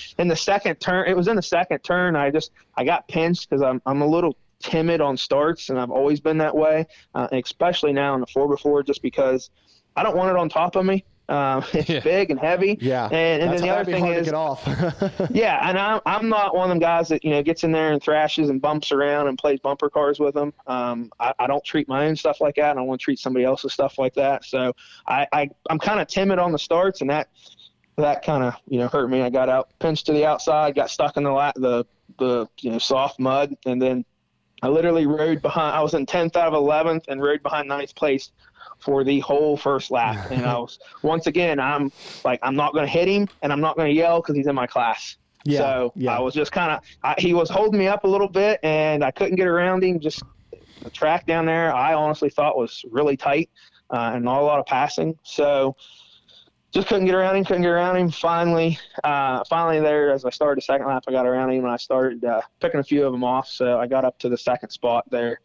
[SPEAKER 7] in the second turn. It was in the second turn. I just, I got pinched because I'm, I'm a little timid on starts, and I've always been that way, uh, especially now in the four before, just because I don't want it on top of me. Um, it's
[SPEAKER 5] Yeah.
[SPEAKER 7] big and heavy.
[SPEAKER 4] Yeah.
[SPEAKER 7] And, and
[SPEAKER 4] That's
[SPEAKER 7] then the other thing is,
[SPEAKER 4] get off.
[SPEAKER 7] yeah, and I'm I'm not one of them guys that you know gets in there and thrashes and bumps around and plays bumper cars with them. Um, I, I don't treat my own stuff like that. I don't want to treat somebody else's stuff like that. So I, I I'm kind of timid on the starts, and that that kind of you know hurt me. I got out pinched to the outside, got stuck in the la- the the you know soft mud, and then I literally rode behind. I was in 10th out of 11th and rode behind ninth place for the whole first lap. And I was once again, I'm like, I'm not going to hit him, and I'm not going to yell because he's in my class.
[SPEAKER 4] Yeah,
[SPEAKER 7] So
[SPEAKER 4] yeah.
[SPEAKER 7] I was just kind of, he was holding me up a little bit, and I couldn't get around him. Just the track down there, I honestly thought was really tight uh, and not a lot of passing. So just couldn't get around him, couldn't get around him. Finally, uh, finally there, as I started the second lap, I got around him and I started uh, picking a few of them off. So I got up to the second spot there.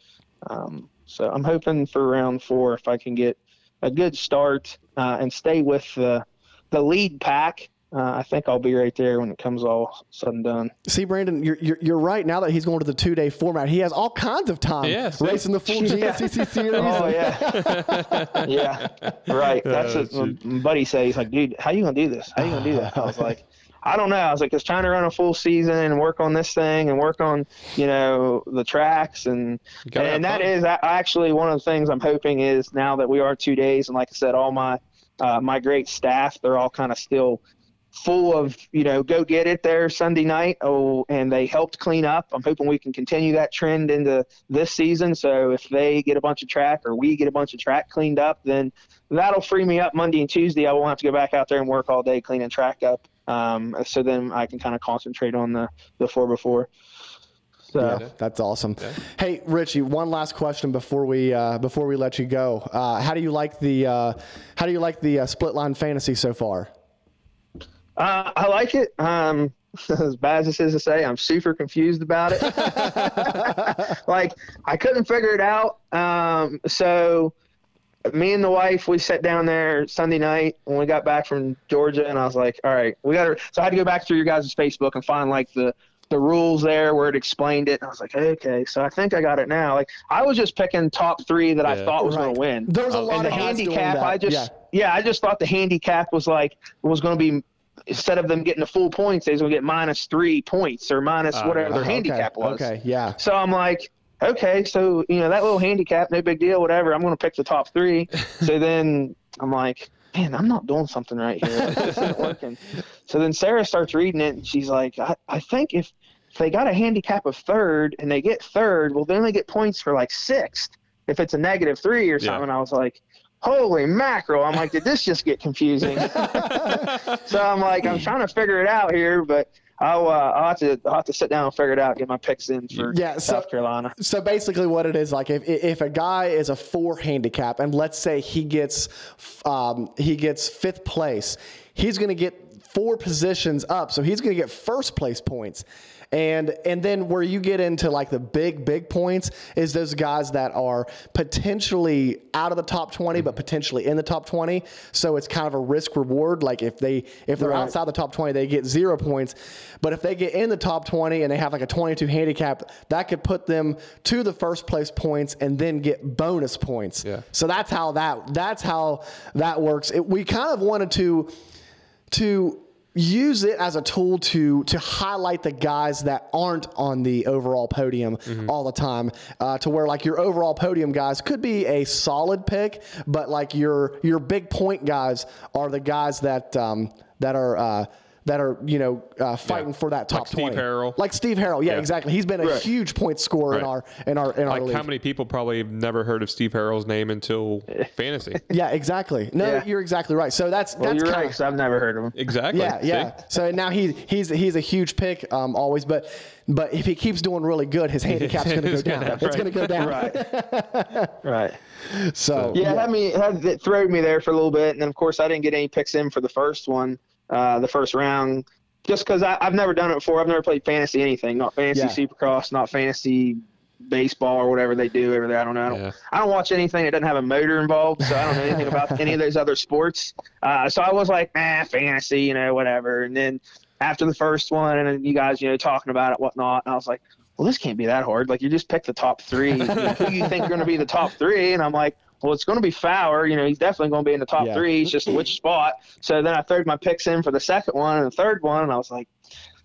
[SPEAKER 7] Um, so I'm hoping for round four if I can get a good start uh, and stay with the the lead pack. Uh, I think I'll be right there when it comes all said and done.
[SPEAKER 4] See, Brandon, you're, you're, you're right. Now that he's going to the two day format, he has all kinds of time
[SPEAKER 5] Yeah, see?
[SPEAKER 4] racing the full
[SPEAKER 7] Yeah.
[SPEAKER 4] GNCC series.
[SPEAKER 7] Oh yeah, yeah, right. That's
[SPEAKER 5] Oh,
[SPEAKER 7] what my buddy said. He's like, dude, how you gonna do this? How you gonna do that? I was like, I don't know. I was like, just trying to run a full season and work on this thing and work on, you know, the tracks and and that is actually one of the things I'm hoping is now that we are two days and like I said, all my uh, my great staff, they're all kind of still full of you know go get it there Sunday night. Oh, and they helped clean up. I'm hoping we can continue that trend into this season. So if they get a bunch of track or we get a bunch of track cleaned up, then that'll free me up Monday and Tuesday. I won't have to go back out there and work all day cleaning track up. Um, so then I can kind of concentrate on the the four before. So.
[SPEAKER 4] Yeah, that's awesome. Hey, Richie, one last question before we uh, before we let you go. Uh, how do you like the uh, how do you like the uh, split line fantasy so far?
[SPEAKER 7] Uh, I like it. Um, as bad as this is to say, I'm super confused about it. like I couldn't figure it out. Um, so me and the wife, we sat down there Sunday night when we got back from Georgia, and I was like, "All right, we got to." So I had to go back through your guys' Facebook and find like the the rules there where it explained it. And I was like, "Okay, so I think I got it now." Like I was just picking top three that I thought was
[SPEAKER 4] Right.
[SPEAKER 7] going to win.
[SPEAKER 4] There's a
[SPEAKER 5] Oh,
[SPEAKER 4] lot
[SPEAKER 7] and
[SPEAKER 4] of guys doing
[SPEAKER 7] handicap. I just
[SPEAKER 4] yeah.
[SPEAKER 7] yeah. I just thought the handicap was like was going to be instead of them getting the full points, they was going to get minus three points or minus
[SPEAKER 5] Ah,
[SPEAKER 7] whatever their
[SPEAKER 4] Okay,
[SPEAKER 7] handicap was.
[SPEAKER 4] Okay, yeah.
[SPEAKER 7] So I'm like, okay, so you know that little handicap, no big deal, whatever. I'm going to pick the top three. so then I'm like, man, I'm not doing something right here. This isn't working. So then Sarah starts reading it, and she's like, I, I think if if they got a handicap of third and they get third, well then they get points for like sixth if it's a negative three or something. I was like. Holy mackerel! I'm like, did this just get confusing? so I'm like, I'm trying to figure it out here, but I'll uh, I'll have to I'll have to sit down and figure it out. Get my picks in for
[SPEAKER 4] Yeah, so-
[SPEAKER 7] South Carolina.
[SPEAKER 4] So basically, what it is like, if if a guy is a four handicap, and let's say he gets um, he gets fifth place, he's going to get four positions up, so he's going to get first place points. And and then where you get into like the big big points is those guys that are potentially out of the top 20 but mm-hmm. potentially in the top 20 so it's kind of a risk reward like if they if they're
[SPEAKER 7] Right.
[SPEAKER 4] outside the top 20 they get 0 points. But if they get in the top 20 and they have like a 22 handicap that could put them to the first place points and then get bonus points.
[SPEAKER 5] Yeah.
[SPEAKER 4] so that's how that that's how that works. It, we kind of wanted to to use it as a tool to to highlight the guys that aren't on the overall podium all the time uh, to where like your overall podium guys could be a solid pick but like your your big point guys are the guys that um, that are uh, that are you know uh, fighting for that top
[SPEAKER 5] Like Steve Harrell.
[SPEAKER 4] like Steve Harrell yeah,
[SPEAKER 5] Yeah.
[SPEAKER 4] exactly he's been a
[SPEAKER 7] Right.
[SPEAKER 4] huge point scorer in our in our in our
[SPEAKER 5] Like
[SPEAKER 4] league
[SPEAKER 5] how many people probably have never heard of Steve Harrell's name until fantasy?
[SPEAKER 4] yeah exactly no
[SPEAKER 7] Yeah.
[SPEAKER 4] you're exactly right so that's
[SPEAKER 7] Well,
[SPEAKER 4] that's
[SPEAKER 7] you're right
[SPEAKER 4] kinda-
[SPEAKER 7] 'cause I've never heard of him.
[SPEAKER 5] Exactly.
[SPEAKER 4] Yeah, yeah. So now he he's he's a huge pick um, always, but but if he keeps doing really good, his handicap's going to go down.
[SPEAKER 5] gonna-
[SPEAKER 4] It's
[SPEAKER 5] right.
[SPEAKER 4] going to go down.
[SPEAKER 7] Right. right.
[SPEAKER 4] So
[SPEAKER 7] Yeah, it had me had it throwed me there for a little bit, and then of course I didn't get any picks in for the first one, uh, the first round, just because I've never done it before. I've never played fantasy anything, not fantasy
[SPEAKER 4] Yeah.
[SPEAKER 7] supercross, not fantasy baseball or whatever they do over there. I don't know. I don't,
[SPEAKER 5] Yeah.
[SPEAKER 7] I don't watch anything that doesn't have a motor involved, so I don't know anything about any of those other sports. Uh, so I was like, nah, fantasy, you know, whatever. And then after the first one, and you guys, you know, talking about it, whatnot, and I was like, well, this can't be that hard. Like, you just pick the top three. You know, who you think are going to be the top three? And I'm like, well, it's going to be Fowler. You know, he's definitely going to be in the top
[SPEAKER 4] Yeah.
[SPEAKER 7] three. It's just which spot. So then I threw my picks in for the second one and the third one, and I was like,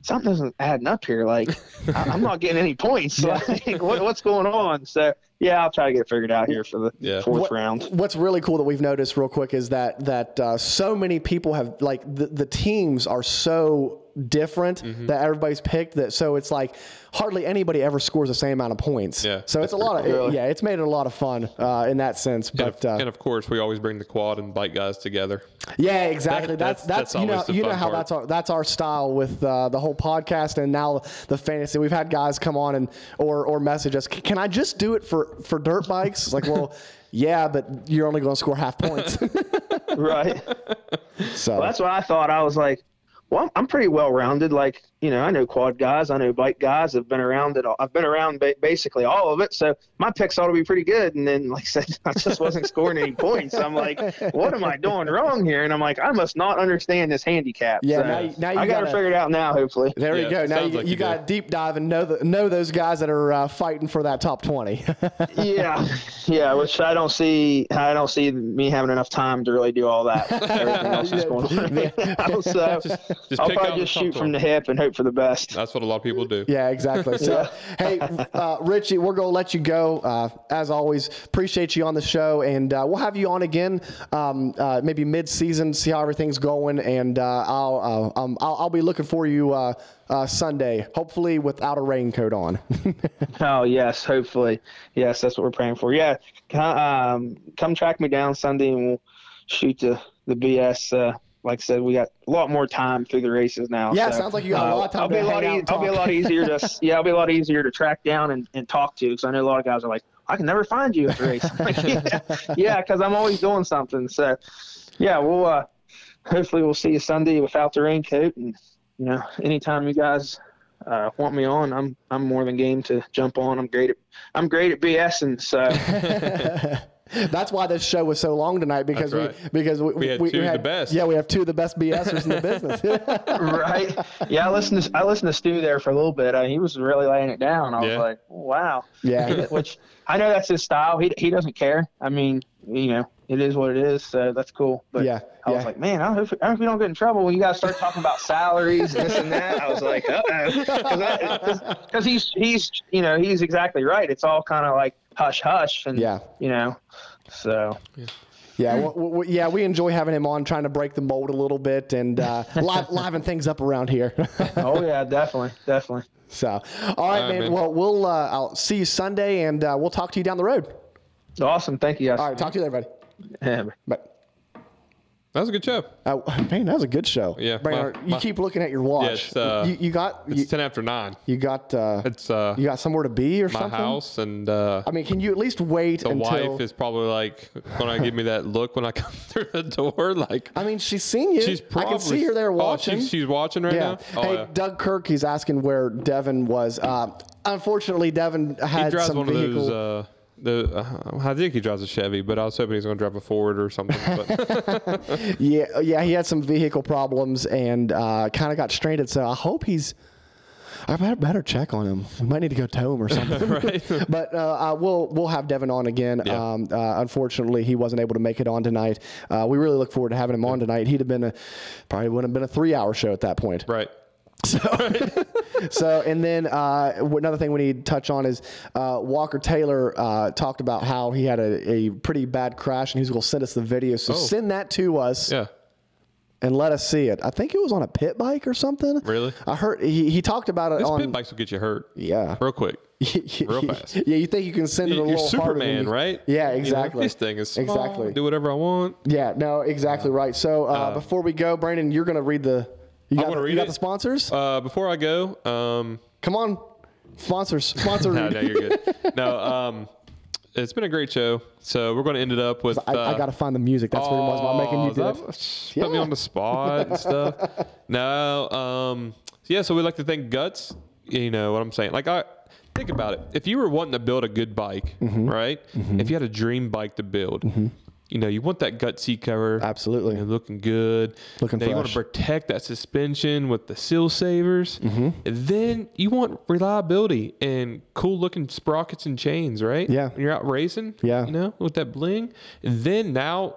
[SPEAKER 7] something isn't adding up here. Like, I- I'm not getting any points. Like, what, what's going on? So, yeah, I'll try to get it figured out here for the
[SPEAKER 5] Yeah.
[SPEAKER 7] fourth
[SPEAKER 4] What-
[SPEAKER 7] round.
[SPEAKER 4] What's really cool that we've noticed real quick is that that uh, so many people have like the, the teams are so different
[SPEAKER 5] Mm-hmm.
[SPEAKER 4] that everybody's picked that so it's like hardly anybody ever scores the same amount of points.
[SPEAKER 5] Yeah,
[SPEAKER 4] So it's a
[SPEAKER 5] that's
[SPEAKER 4] lot of
[SPEAKER 7] pretty cool.
[SPEAKER 4] yeah, it's made it a lot of fun uh, in that sense.
[SPEAKER 5] And of,
[SPEAKER 4] But uh,
[SPEAKER 5] and of course, we always bring the quad and bike guys together.
[SPEAKER 4] Yeah, exactly.
[SPEAKER 5] That-
[SPEAKER 4] that's,
[SPEAKER 5] that's-
[SPEAKER 4] that's
[SPEAKER 5] that's
[SPEAKER 4] you know you know how
[SPEAKER 5] part.
[SPEAKER 4] that's our that's our style with uh, the whole podcast and now the fantasy. We've had guys come on and or or message us. Can I just do it for for dirt bikes? It's like, well, yeah, but you're only going to score half points.
[SPEAKER 7] right.
[SPEAKER 4] so
[SPEAKER 7] Well, that's what I thought. I was like, well, I'm pretty well rounded. Like, you know, I know quad guys, I know bike guys. I've been around it. All. I've been around ba- basically all of it. So my picks ought to be pretty good. And then, like I said, I just wasn't scoring any points. I'm like, what am I doing wrong here? And I'm like, I must not understand this handicap.
[SPEAKER 4] Yeah,
[SPEAKER 7] So
[SPEAKER 4] now you- now you
[SPEAKER 7] I got
[SPEAKER 4] gotta-
[SPEAKER 7] figure it out now. Hopefully.
[SPEAKER 4] there
[SPEAKER 5] Yeah,
[SPEAKER 4] you go. Now you,
[SPEAKER 5] like
[SPEAKER 4] you
[SPEAKER 5] you
[SPEAKER 4] got
[SPEAKER 5] do.
[SPEAKER 4] to deep dive and know the, know those guys that are uh, fighting for that top twenty.
[SPEAKER 7] yeah, yeah. Which I don't see. I don't see me having enough time to really do all that. Everything else is going on right now. So
[SPEAKER 5] just
[SPEAKER 7] I'll
[SPEAKER 5] pick
[SPEAKER 7] probably
[SPEAKER 5] the
[SPEAKER 7] just
[SPEAKER 5] top
[SPEAKER 7] shoot from the hip and hope for the best.
[SPEAKER 5] That's what a lot of people do.
[SPEAKER 4] Yeah, exactly. So, hey, uh, Richie, we're going to let you go. Uh, as always, appreciate you on the show, and uh, we'll have you on again, um, uh, maybe mid-season, see how everything's going, and uh, I'll, uh, um, I'll I'll be looking for you uh, uh, Sunday, hopefully without a raincoat on.
[SPEAKER 7] Oh yes, hopefully. Yes, that's what we're praying for. Yeah, co- um, come track me down Sunday and we'll shoot the the BS. Like I said, we got a lot more time through the races now.
[SPEAKER 4] Yeah,
[SPEAKER 7] so,
[SPEAKER 4] sounds like you got a
[SPEAKER 7] uh,
[SPEAKER 4] lot of time
[SPEAKER 7] I'll
[SPEAKER 4] to
[SPEAKER 7] be a
[SPEAKER 4] hang
[SPEAKER 7] lot.
[SPEAKER 4] out
[SPEAKER 7] ea-
[SPEAKER 4] and
[SPEAKER 7] I'll be a lot easier to. Yeah, I'll be a lot easier to track down and, and talk to because I know a lot of guys are like, I can never find you at the race. I'm like, yeah, because I'm always doing something. So, yeah, we'll uh, hopefully we'll see you Sunday without the raincoat, and you know, anytime you guys uh, want me on, I'm I'm more than game to jump on. I'm great at I'm great at BSing, so
[SPEAKER 4] That's why this show was so long tonight because
[SPEAKER 5] That's
[SPEAKER 4] we because we,
[SPEAKER 5] We had two of the best.
[SPEAKER 4] Yeah, we have two of the best BSers in the business.
[SPEAKER 7] right. Yeah, I listened to I listened to Stew there for a little bit. Uh, he was really laying it down. I was
[SPEAKER 5] Yeah.
[SPEAKER 7] like, wow.
[SPEAKER 4] Yeah.
[SPEAKER 7] Which I know that's his style. He he doesn't care. I mean, you know, it is what it is. So that's cool. But
[SPEAKER 4] Yeah,
[SPEAKER 7] I was like, man, I hope, I hope we don't get in trouble when you guys start talking about salaries and this and that. I was like, uh because he's he's you know he's exactly right. It's all kind of like hush hush and
[SPEAKER 4] Yeah.
[SPEAKER 7] you know, so
[SPEAKER 4] Yeah, w- w- yeah, we enjoy having him on, trying to break the mold a little bit and uh, live, liven things up around here.
[SPEAKER 7] oh yeah, definitely, definitely.
[SPEAKER 4] so, all right,
[SPEAKER 5] right,
[SPEAKER 4] man.
[SPEAKER 5] man.
[SPEAKER 4] Well, we'll uh, I'll see you Sunday, and uh, we'll talk to you down the road.
[SPEAKER 7] Awesome. Thank you guys.
[SPEAKER 4] All right, talk to you later, buddy.
[SPEAKER 7] Yeah.
[SPEAKER 4] Bye.
[SPEAKER 5] That was a good show.
[SPEAKER 4] Uh, man, that was a good show.
[SPEAKER 5] Yeah,
[SPEAKER 4] Brandon,
[SPEAKER 5] my-
[SPEAKER 4] you
[SPEAKER 5] my-
[SPEAKER 4] keep looking at your watch.
[SPEAKER 5] it's, uh,
[SPEAKER 4] you, you got
[SPEAKER 5] It's
[SPEAKER 4] you,
[SPEAKER 5] ten after nine.
[SPEAKER 4] you got uh,
[SPEAKER 5] It's uh,
[SPEAKER 4] you got somewhere to be or
[SPEAKER 5] my
[SPEAKER 4] something.
[SPEAKER 5] My house, and uh,
[SPEAKER 4] I mean, can you at least wait
[SPEAKER 5] the
[SPEAKER 4] until?
[SPEAKER 5] wife is probably like when I give me that look when I come through the door, like
[SPEAKER 4] I mean, she's seen you.
[SPEAKER 5] she's probably I
[SPEAKER 4] can see her there
[SPEAKER 5] Oh,
[SPEAKER 4] watching.
[SPEAKER 5] she's, she's watching right
[SPEAKER 4] yeah.
[SPEAKER 5] now. Oh,
[SPEAKER 4] hey,
[SPEAKER 5] yeah.
[SPEAKER 4] Doug Kirk, he's asking where Devin was. Uh, unfortunately, Devin had some vehicle.
[SPEAKER 5] of those. The uh, I think he drives a Chevy, but I was hoping he's going to drive a Ford or something. But
[SPEAKER 4] Yeah, yeah, he had some vehicle problems and uh, kind of got stranded. So I hope he's. I better, better check on him. We might need to go tow him or something.
[SPEAKER 5] Right.
[SPEAKER 4] but uh, uh, we'll we'll have Devin on again.
[SPEAKER 5] Yeah.
[SPEAKER 4] Um, uh, unfortunately, he wasn't able to make it on tonight. Uh, we really look forward to having him on tonight. He'd have been a probably wouldn't have been a three hour show at that point.
[SPEAKER 5] right,
[SPEAKER 4] So, so and then uh, another thing we need to touch on is uh, Walker Taylor uh, talked about how he had a, a pretty bad crash and he's going to send us the video. So
[SPEAKER 5] Oh.
[SPEAKER 4] send that to us
[SPEAKER 5] yeah,
[SPEAKER 4] and let us see it. I think it was on a pit bike or something.
[SPEAKER 5] Really?
[SPEAKER 4] I heard he, he talked about it
[SPEAKER 5] these
[SPEAKER 4] on.
[SPEAKER 5] pit bikes will get you hurt.
[SPEAKER 4] Yeah.
[SPEAKER 5] real quick. real fast.
[SPEAKER 4] Yeah, you think you can send it a
[SPEAKER 5] You're
[SPEAKER 4] little
[SPEAKER 5] Superman,
[SPEAKER 4] you-
[SPEAKER 5] right?
[SPEAKER 4] Yeah,
[SPEAKER 5] You know,
[SPEAKER 4] exactly.
[SPEAKER 5] this thing is small,
[SPEAKER 4] exactly.
[SPEAKER 5] Do whatever I want.
[SPEAKER 4] Yeah, no, exactly right. So uh, before we go, Brandon, you're going to read the. You got,
[SPEAKER 5] wanna
[SPEAKER 4] the,
[SPEAKER 5] read
[SPEAKER 4] you got
[SPEAKER 5] it.
[SPEAKER 4] the sponsors?
[SPEAKER 5] Uh, before I go, um,
[SPEAKER 4] Come on, sponsors, sponsor.
[SPEAKER 5] no, no, you're good. no, um, it's been a great show. So we're going to end it up with.
[SPEAKER 4] I,
[SPEAKER 5] uh,
[SPEAKER 4] I got to find the music. That's what it was about making you do
[SPEAKER 5] that-
[SPEAKER 4] it.
[SPEAKER 5] Put me on the spot and stuff. No, um, yeah. So we'd like to thank Guts. You know what I'm saying? Like I think about it. If you were wanting to build a good bike,
[SPEAKER 4] Mm-hmm.
[SPEAKER 5] right? If you had a dream bike to build, you know, you want that gut seat cover.
[SPEAKER 4] Absolutely.
[SPEAKER 5] you know, looking good.
[SPEAKER 4] Looking
[SPEAKER 5] Then you want to protect that suspension with the seal savers.
[SPEAKER 4] Mm-hmm.
[SPEAKER 5] Then you want reliability and cool looking sprockets and chains, right?
[SPEAKER 4] Yeah.
[SPEAKER 5] When you're out racing.
[SPEAKER 4] Yeah.
[SPEAKER 5] You know, with that bling. And then now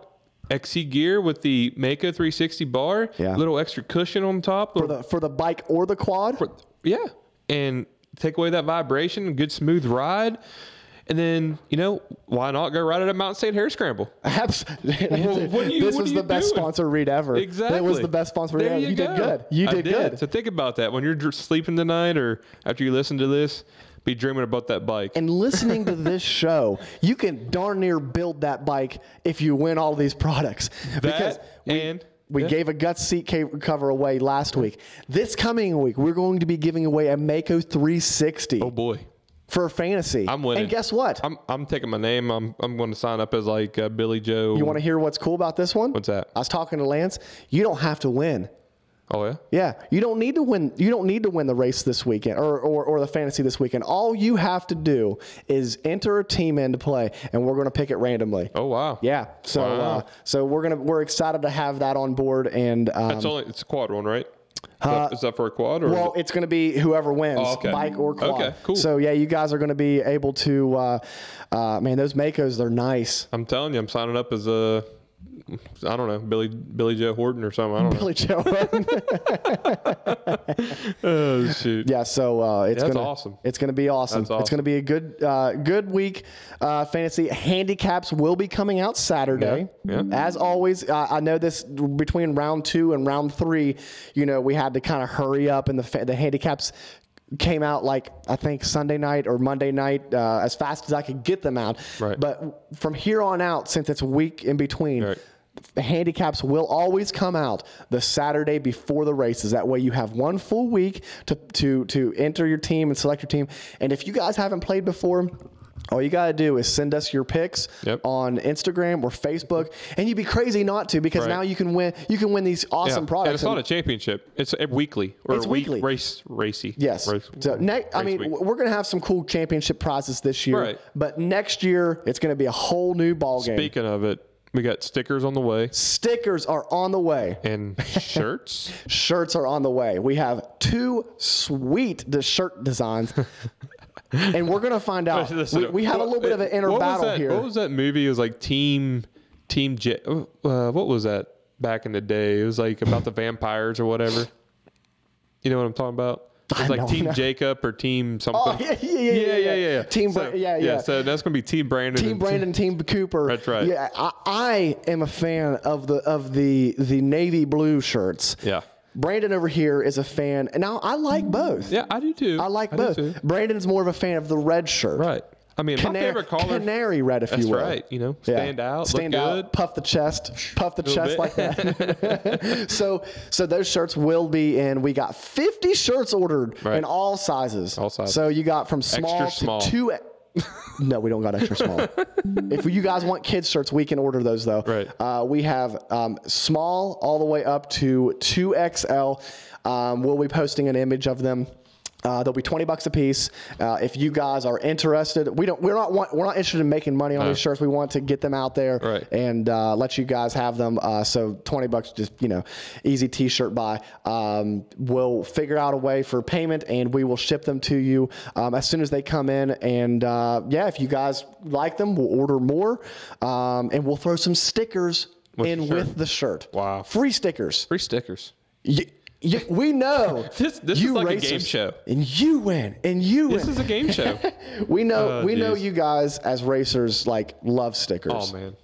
[SPEAKER 5] XC gear with the Mako 360 bar.
[SPEAKER 4] Yeah.
[SPEAKER 5] Little extra cushion on top.
[SPEAKER 4] for the for the bike or the quad.
[SPEAKER 5] For, yeah. And take away that vibration, good smooth ride. And then, you know, why not go ride it at Mountain State Hare Scramble?
[SPEAKER 4] Abs-
[SPEAKER 5] Well, you-
[SPEAKER 4] this was the best
[SPEAKER 5] doing?
[SPEAKER 4] sponsor read ever.
[SPEAKER 5] Exactly.
[SPEAKER 4] That was the best sponsor read
[SPEAKER 5] There
[SPEAKER 4] ever.
[SPEAKER 5] you,
[SPEAKER 4] You, did good. You
[SPEAKER 5] I
[SPEAKER 4] did, good.
[SPEAKER 5] So think about that when you're sleeping tonight or after you listen to this, be dreaming about that bike.
[SPEAKER 4] and listening to this show, you can darn near build that bike if you win all these products. because we,
[SPEAKER 5] and-
[SPEAKER 4] we
[SPEAKER 5] yeah.
[SPEAKER 4] gave a guts seat cover away last week. This coming week, we're going to be giving away a Mako 360
[SPEAKER 5] oh boy.
[SPEAKER 4] For fantasy.
[SPEAKER 5] I'm winning.
[SPEAKER 4] And guess what?
[SPEAKER 5] I'm, I'm taking my name. I'm, I'm going to sign up as like uh, Billy Joe.
[SPEAKER 4] you want to hear what's cool about this one?
[SPEAKER 5] What's that?
[SPEAKER 4] I was talking to Lance. You don't have to win.
[SPEAKER 5] Oh, yeah?
[SPEAKER 4] Yeah, you don't need to win. You don't need to win the race this weekend or, or, or the fantasy this weekend. All you have to do is enter a team into play, and we're going to pick it randomly.
[SPEAKER 5] Oh, wow.
[SPEAKER 4] Yeah, so
[SPEAKER 5] Wow.
[SPEAKER 4] uh, so we're gonna we're excited to have that on board, and um,
[SPEAKER 5] It's only it's a quad one, right? Is that- is that for a quad or?
[SPEAKER 4] well,
[SPEAKER 5] it-
[SPEAKER 4] it's going to be whoever wins,
[SPEAKER 5] Oh, okay.
[SPEAKER 4] bike or quad.
[SPEAKER 5] Okay, cool.
[SPEAKER 4] So yeah, you guys are going to be able to. Uh, uh, man, those Makos, they're nice.
[SPEAKER 5] I'm telling you, I'm signing up as a. I don't know, Billy Billy Joe Horton or something. I don't know.
[SPEAKER 4] Billy Joe.
[SPEAKER 5] Oh shoot.
[SPEAKER 4] Yeah, so uh, it's
[SPEAKER 5] That's
[SPEAKER 4] gonna
[SPEAKER 5] awesome.
[SPEAKER 4] It's gonna be awesome.
[SPEAKER 5] That's
[SPEAKER 4] It's gonna be a good uh, good week. Uh, fantasy handicaps will be coming out Saturday.
[SPEAKER 5] Yeah, yeah.
[SPEAKER 4] As always, uh, I know this between round two and round three. You know, we had to kind of hurry up, and the fa- the handicaps came out like I think Sunday night or Monday night uh, as fast as I could get them out.
[SPEAKER 5] Right.
[SPEAKER 4] But from here on out, since it's a week in between.
[SPEAKER 5] Right.
[SPEAKER 4] The handicaps will always come out the Saturday before the races. That way, you have one full week to to to enter your team and select your team. And if you guys haven't played before, all you gotta do is send us your picks
[SPEAKER 5] Yep.
[SPEAKER 4] on Instagram or Facebook, and you'd be crazy not to because
[SPEAKER 5] Right.
[SPEAKER 4] now you can win. You can win these awesome
[SPEAKER 5] And
[SPEAKER 4] products.
[SPEAKER 5] it's not a championship. It's a weekly or
[SPEAKER 4] It's
[SPEAKER 5] a week
[SPEAKER 4] weekly.
[SPEAKER 5] race racy.
[SPEAKER 4] Yes.
[SPEAKER 5] Race,
[SPEAKER 4] so ne- I mean,
[SPEAKER 5] week.
[SPEAKER 4] we're gonna have some cool championship prizes this year,
[SPEAKER 5] Right.
[SPEAKER 4] but next year it's gonna be a whole new ball game.
[SPEAKER 5] Speaking of it, we got stickers on the way
[SPEAKER 4] Stickers are on the way.
[SPEAKER 5] and shirts.
[SPEAKER 4] Shirts are on the way. We have two sweet shirt designs. and we're gonna find out. We, we have a little bit of an inner
[SPEAKER 5] what
[SPEAKER 4] battle
[SPEAKER 5] that-
[SPEAKER 4] here.
[SPEAKER 5] What was that movie? It was like Team Team J. Uh, what was that back in the day? It was like about the vampires or whatever. You know what I'm talking about? It
[SPEAKER 4] I
[SPEAKER 5] was like Team
[SPEAKER 4] know.
[SPEAKER 5] Jacob or Team something.
[SPEAKER 4] Oh, yeah, yeah, yeah,
[SPEAKER 5] yeah,
[SPEAKER 4] yeah,
[SPEAKER 5] yeah,
[SPEAKER 4] yeah.
[SPEAKER 5] yeah.
[SPEAKER 4] Team
[SPEAKER 5] so,
[SPEAKER 4] Bra- yeah, yeah.
[SPEAKER 5] So that's gonna be Team Brandon.
[SPEAKER 4] Team
[SPEAKER 5] and
[SPEAKER 4] Brandon, Team Cooper.
[SPEAKER 5] That's right.
[SPEAKER 4] Yeah, I, I am a fan of the of the the navy blue shirts.
[SPEAKER 5] Yeah.
[SPEAKER 4] Brandon over here is a fan, and now I like mm. both.
[SPEAKER 5] Yeah, I do too.
[SPEAKER 4] I like
[SPEAKER 5] do
[SPEAKER 4] both. Brandon's more of a fan of the red shirt.
[SPEAKER 5] Right. I mean, my
[SPEAKER 4] Canary,
[SPEAKER 5] favorite color.
[SPEAKER 4] canary red, if you will.
[SPEAKER 5] right. You know,
[SPEAKER 4] Yeah.
[SPEAKER 5] stand out,
[SPEAKER 4] stand out,
[SPEAKER 5] good.
[SPEAKER 4] puff the chest, puff the chest
[SPEAKER 5] bit.
[SPEAKER 4] like that. so, so those shirts will be in. We got 50 shirts ordered
[SPEAKER 5] Right.
[SPEAKER 4] in all sizes.
[SPEAKER 5] All sizes.
[SPEAKER 4] So you got from small
[SPEAKER 5] Extra small.
[SPEAKER 4] to two. No, we don't got extra small. if you guys want kids shirts, we can order those though.
[SPEAKER 5] Right.
[SPEAKER 4] Uh, we have um, small all the way up to 2XL. Um, we'll be posting an image of them. Uh, they'll be 20 bucks a piece. Uh, if you guys are interested, we don't, we're not, want, we're not interested in making money on these shirts. We want to get them out there
[SPEAKER 5] Right.
[SPEAKER 4] and uh, let you guys have them. Uh, so 20 bucks, just, you know, easy t-shirt buy. Um, we'll figure out a way for payment and we will ship them to you um, as soon as they come in. And uh, yeah, if you guys like them, we'll order more um, and we'll throw some stickers
[SPEAKER 5] With
[SPEAKER 4] in with the shirt.
[SPEAKER 5] Wow.
[SPEAKER 4] Free stickers.
[SPEAKER 5] Free stickers.
[SPEAKER 4] Y- we know
[SPEAKER 5] This- this
[SPEAKER 4] you
[SPEAKER 5] is like a game show.
[SPEAKER 4] and you win, and you win.
[SPEAKER 5] This is a game show.
[SPEAKER 4] we know,
[SPEAKER 5] Oh,
[SPEAKER 4] we know you guys as racers like love stickers.
[SPEAKER 5] oh man,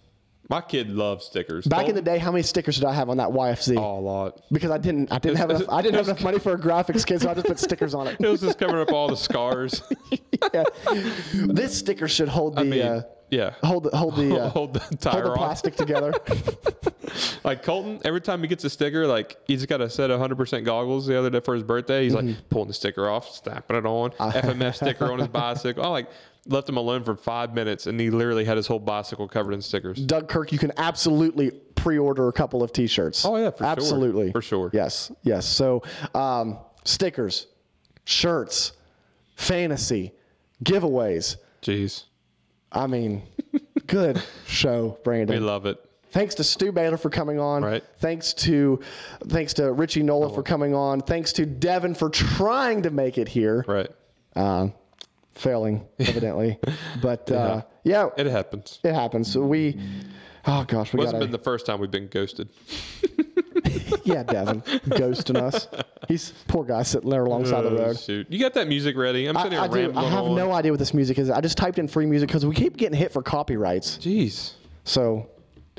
[SPEAKER 5] my kid loves stickers.
[SPEAKER 4] Back in the day, how many stickers did I have on that YFZ?
[SPEAKER 5] oh, a lot.
[SPEAKER 4] Because I didn't, I didn't have enough, I didn't have enough money for a graphics kit, so I just put stickers on it.
[SPEAKER 5] It was just covering up all the scars.
[SPEAKER 4] Yeah. This sticker should hold the,
[SPEAKER 5] I mean,
[SPEAKER 4] uh,
[SPEAKER 5] yeah.
[SPEAKER 4] hold the, hold the, uh,
[SPEAKER 5] Hold the tire
[SPEAKER 4] hold
[SPEAKER 5] the
[SPEAKER 4] plastic together.
[SPEAKER 5] Like Colton, every time he gets a sticker, like he's got a set of 100% goggles the other day for his birthday. He's
[SPEAKER 4] Mm-hmm.
[SPEAKER 5] like pulling the sticker off, snapping it on, FMF sticker on his bicycle. I like left him alone for five minutes, and he literally had his whole bicycle covered in stickers.
[SPEAKER 4] Doug Kirk, you can absolutely pre-order a couple of T-shirts.
[SPEAKER 5] Oh, yeah, for sure.
[SPEAKER 4] absolutely,
[SPEAKER 5] For sure.
[SPEAKER 4] Yes, yes. So, um, stickers, shirts, fantasy, giveaways.
[SPEAKER 5] Jeez,
[SPEAKER 4] I mean, good show, Brandon.
[SPEAKER 5] we love it.
[SPEAKER 4] Thanks to Stew Baylor for coming on.
[SPEAKER 5] Right.
[SPEAKER 4] Thanks to thanks to Richie Nolan for coming on. Thanks to Devin for trying to make it here.
[SPEAKER 5] Right,
[SPEAKER 4] Uh, failing evidently, but uh, yeah,
[SPEAKER 5] it happens.
[SPEAKER 4] it happens. So we, oh gosh, we
[SPEAKER 5] Wasn't been the first time we've been ghosted.
[SPEAKER 4] yeah, Devin ghosting us. He's poor guy sitting there alongside the
[SPEAKER 5] Oh,
[SPEAKER 4] road.
[SPEAKER 5] shoot, you got that music ready? I'm sitting
[SPEAKER 4] I
[SPEAKER 5] here
[SPEAKER 4] do.
[SPEAKER 5] rambling
[SPEAKER 4] I have
[SPEAKER 5] on.
[SPEAKER 4] no idea what this music is. I just typed in free music because we keep getting hit for copyrights.
[SPEAKER 5] Jeez,
[SPEAKER 4] So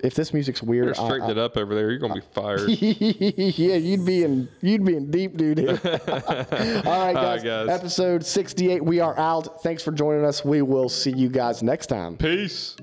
[SPEAKER 4] if this music's weird,
[SPEAKER 5] better
[SPEAKER 4] I-
[SPEAKER 5] straighten
[SPEAKER 4] I-
[SPEAKER 5] it up over there. You're gonna be fired.
[SPEAKER 4] yeah, you'd be in you'd be in deep doo doo. All right, guys.
[SPEAKER 5] guys.
[SPEAKER 4] Episode 68. We are out. Thanks for joining us. We will see you guys next time.
[SPEAKER 5] Peace.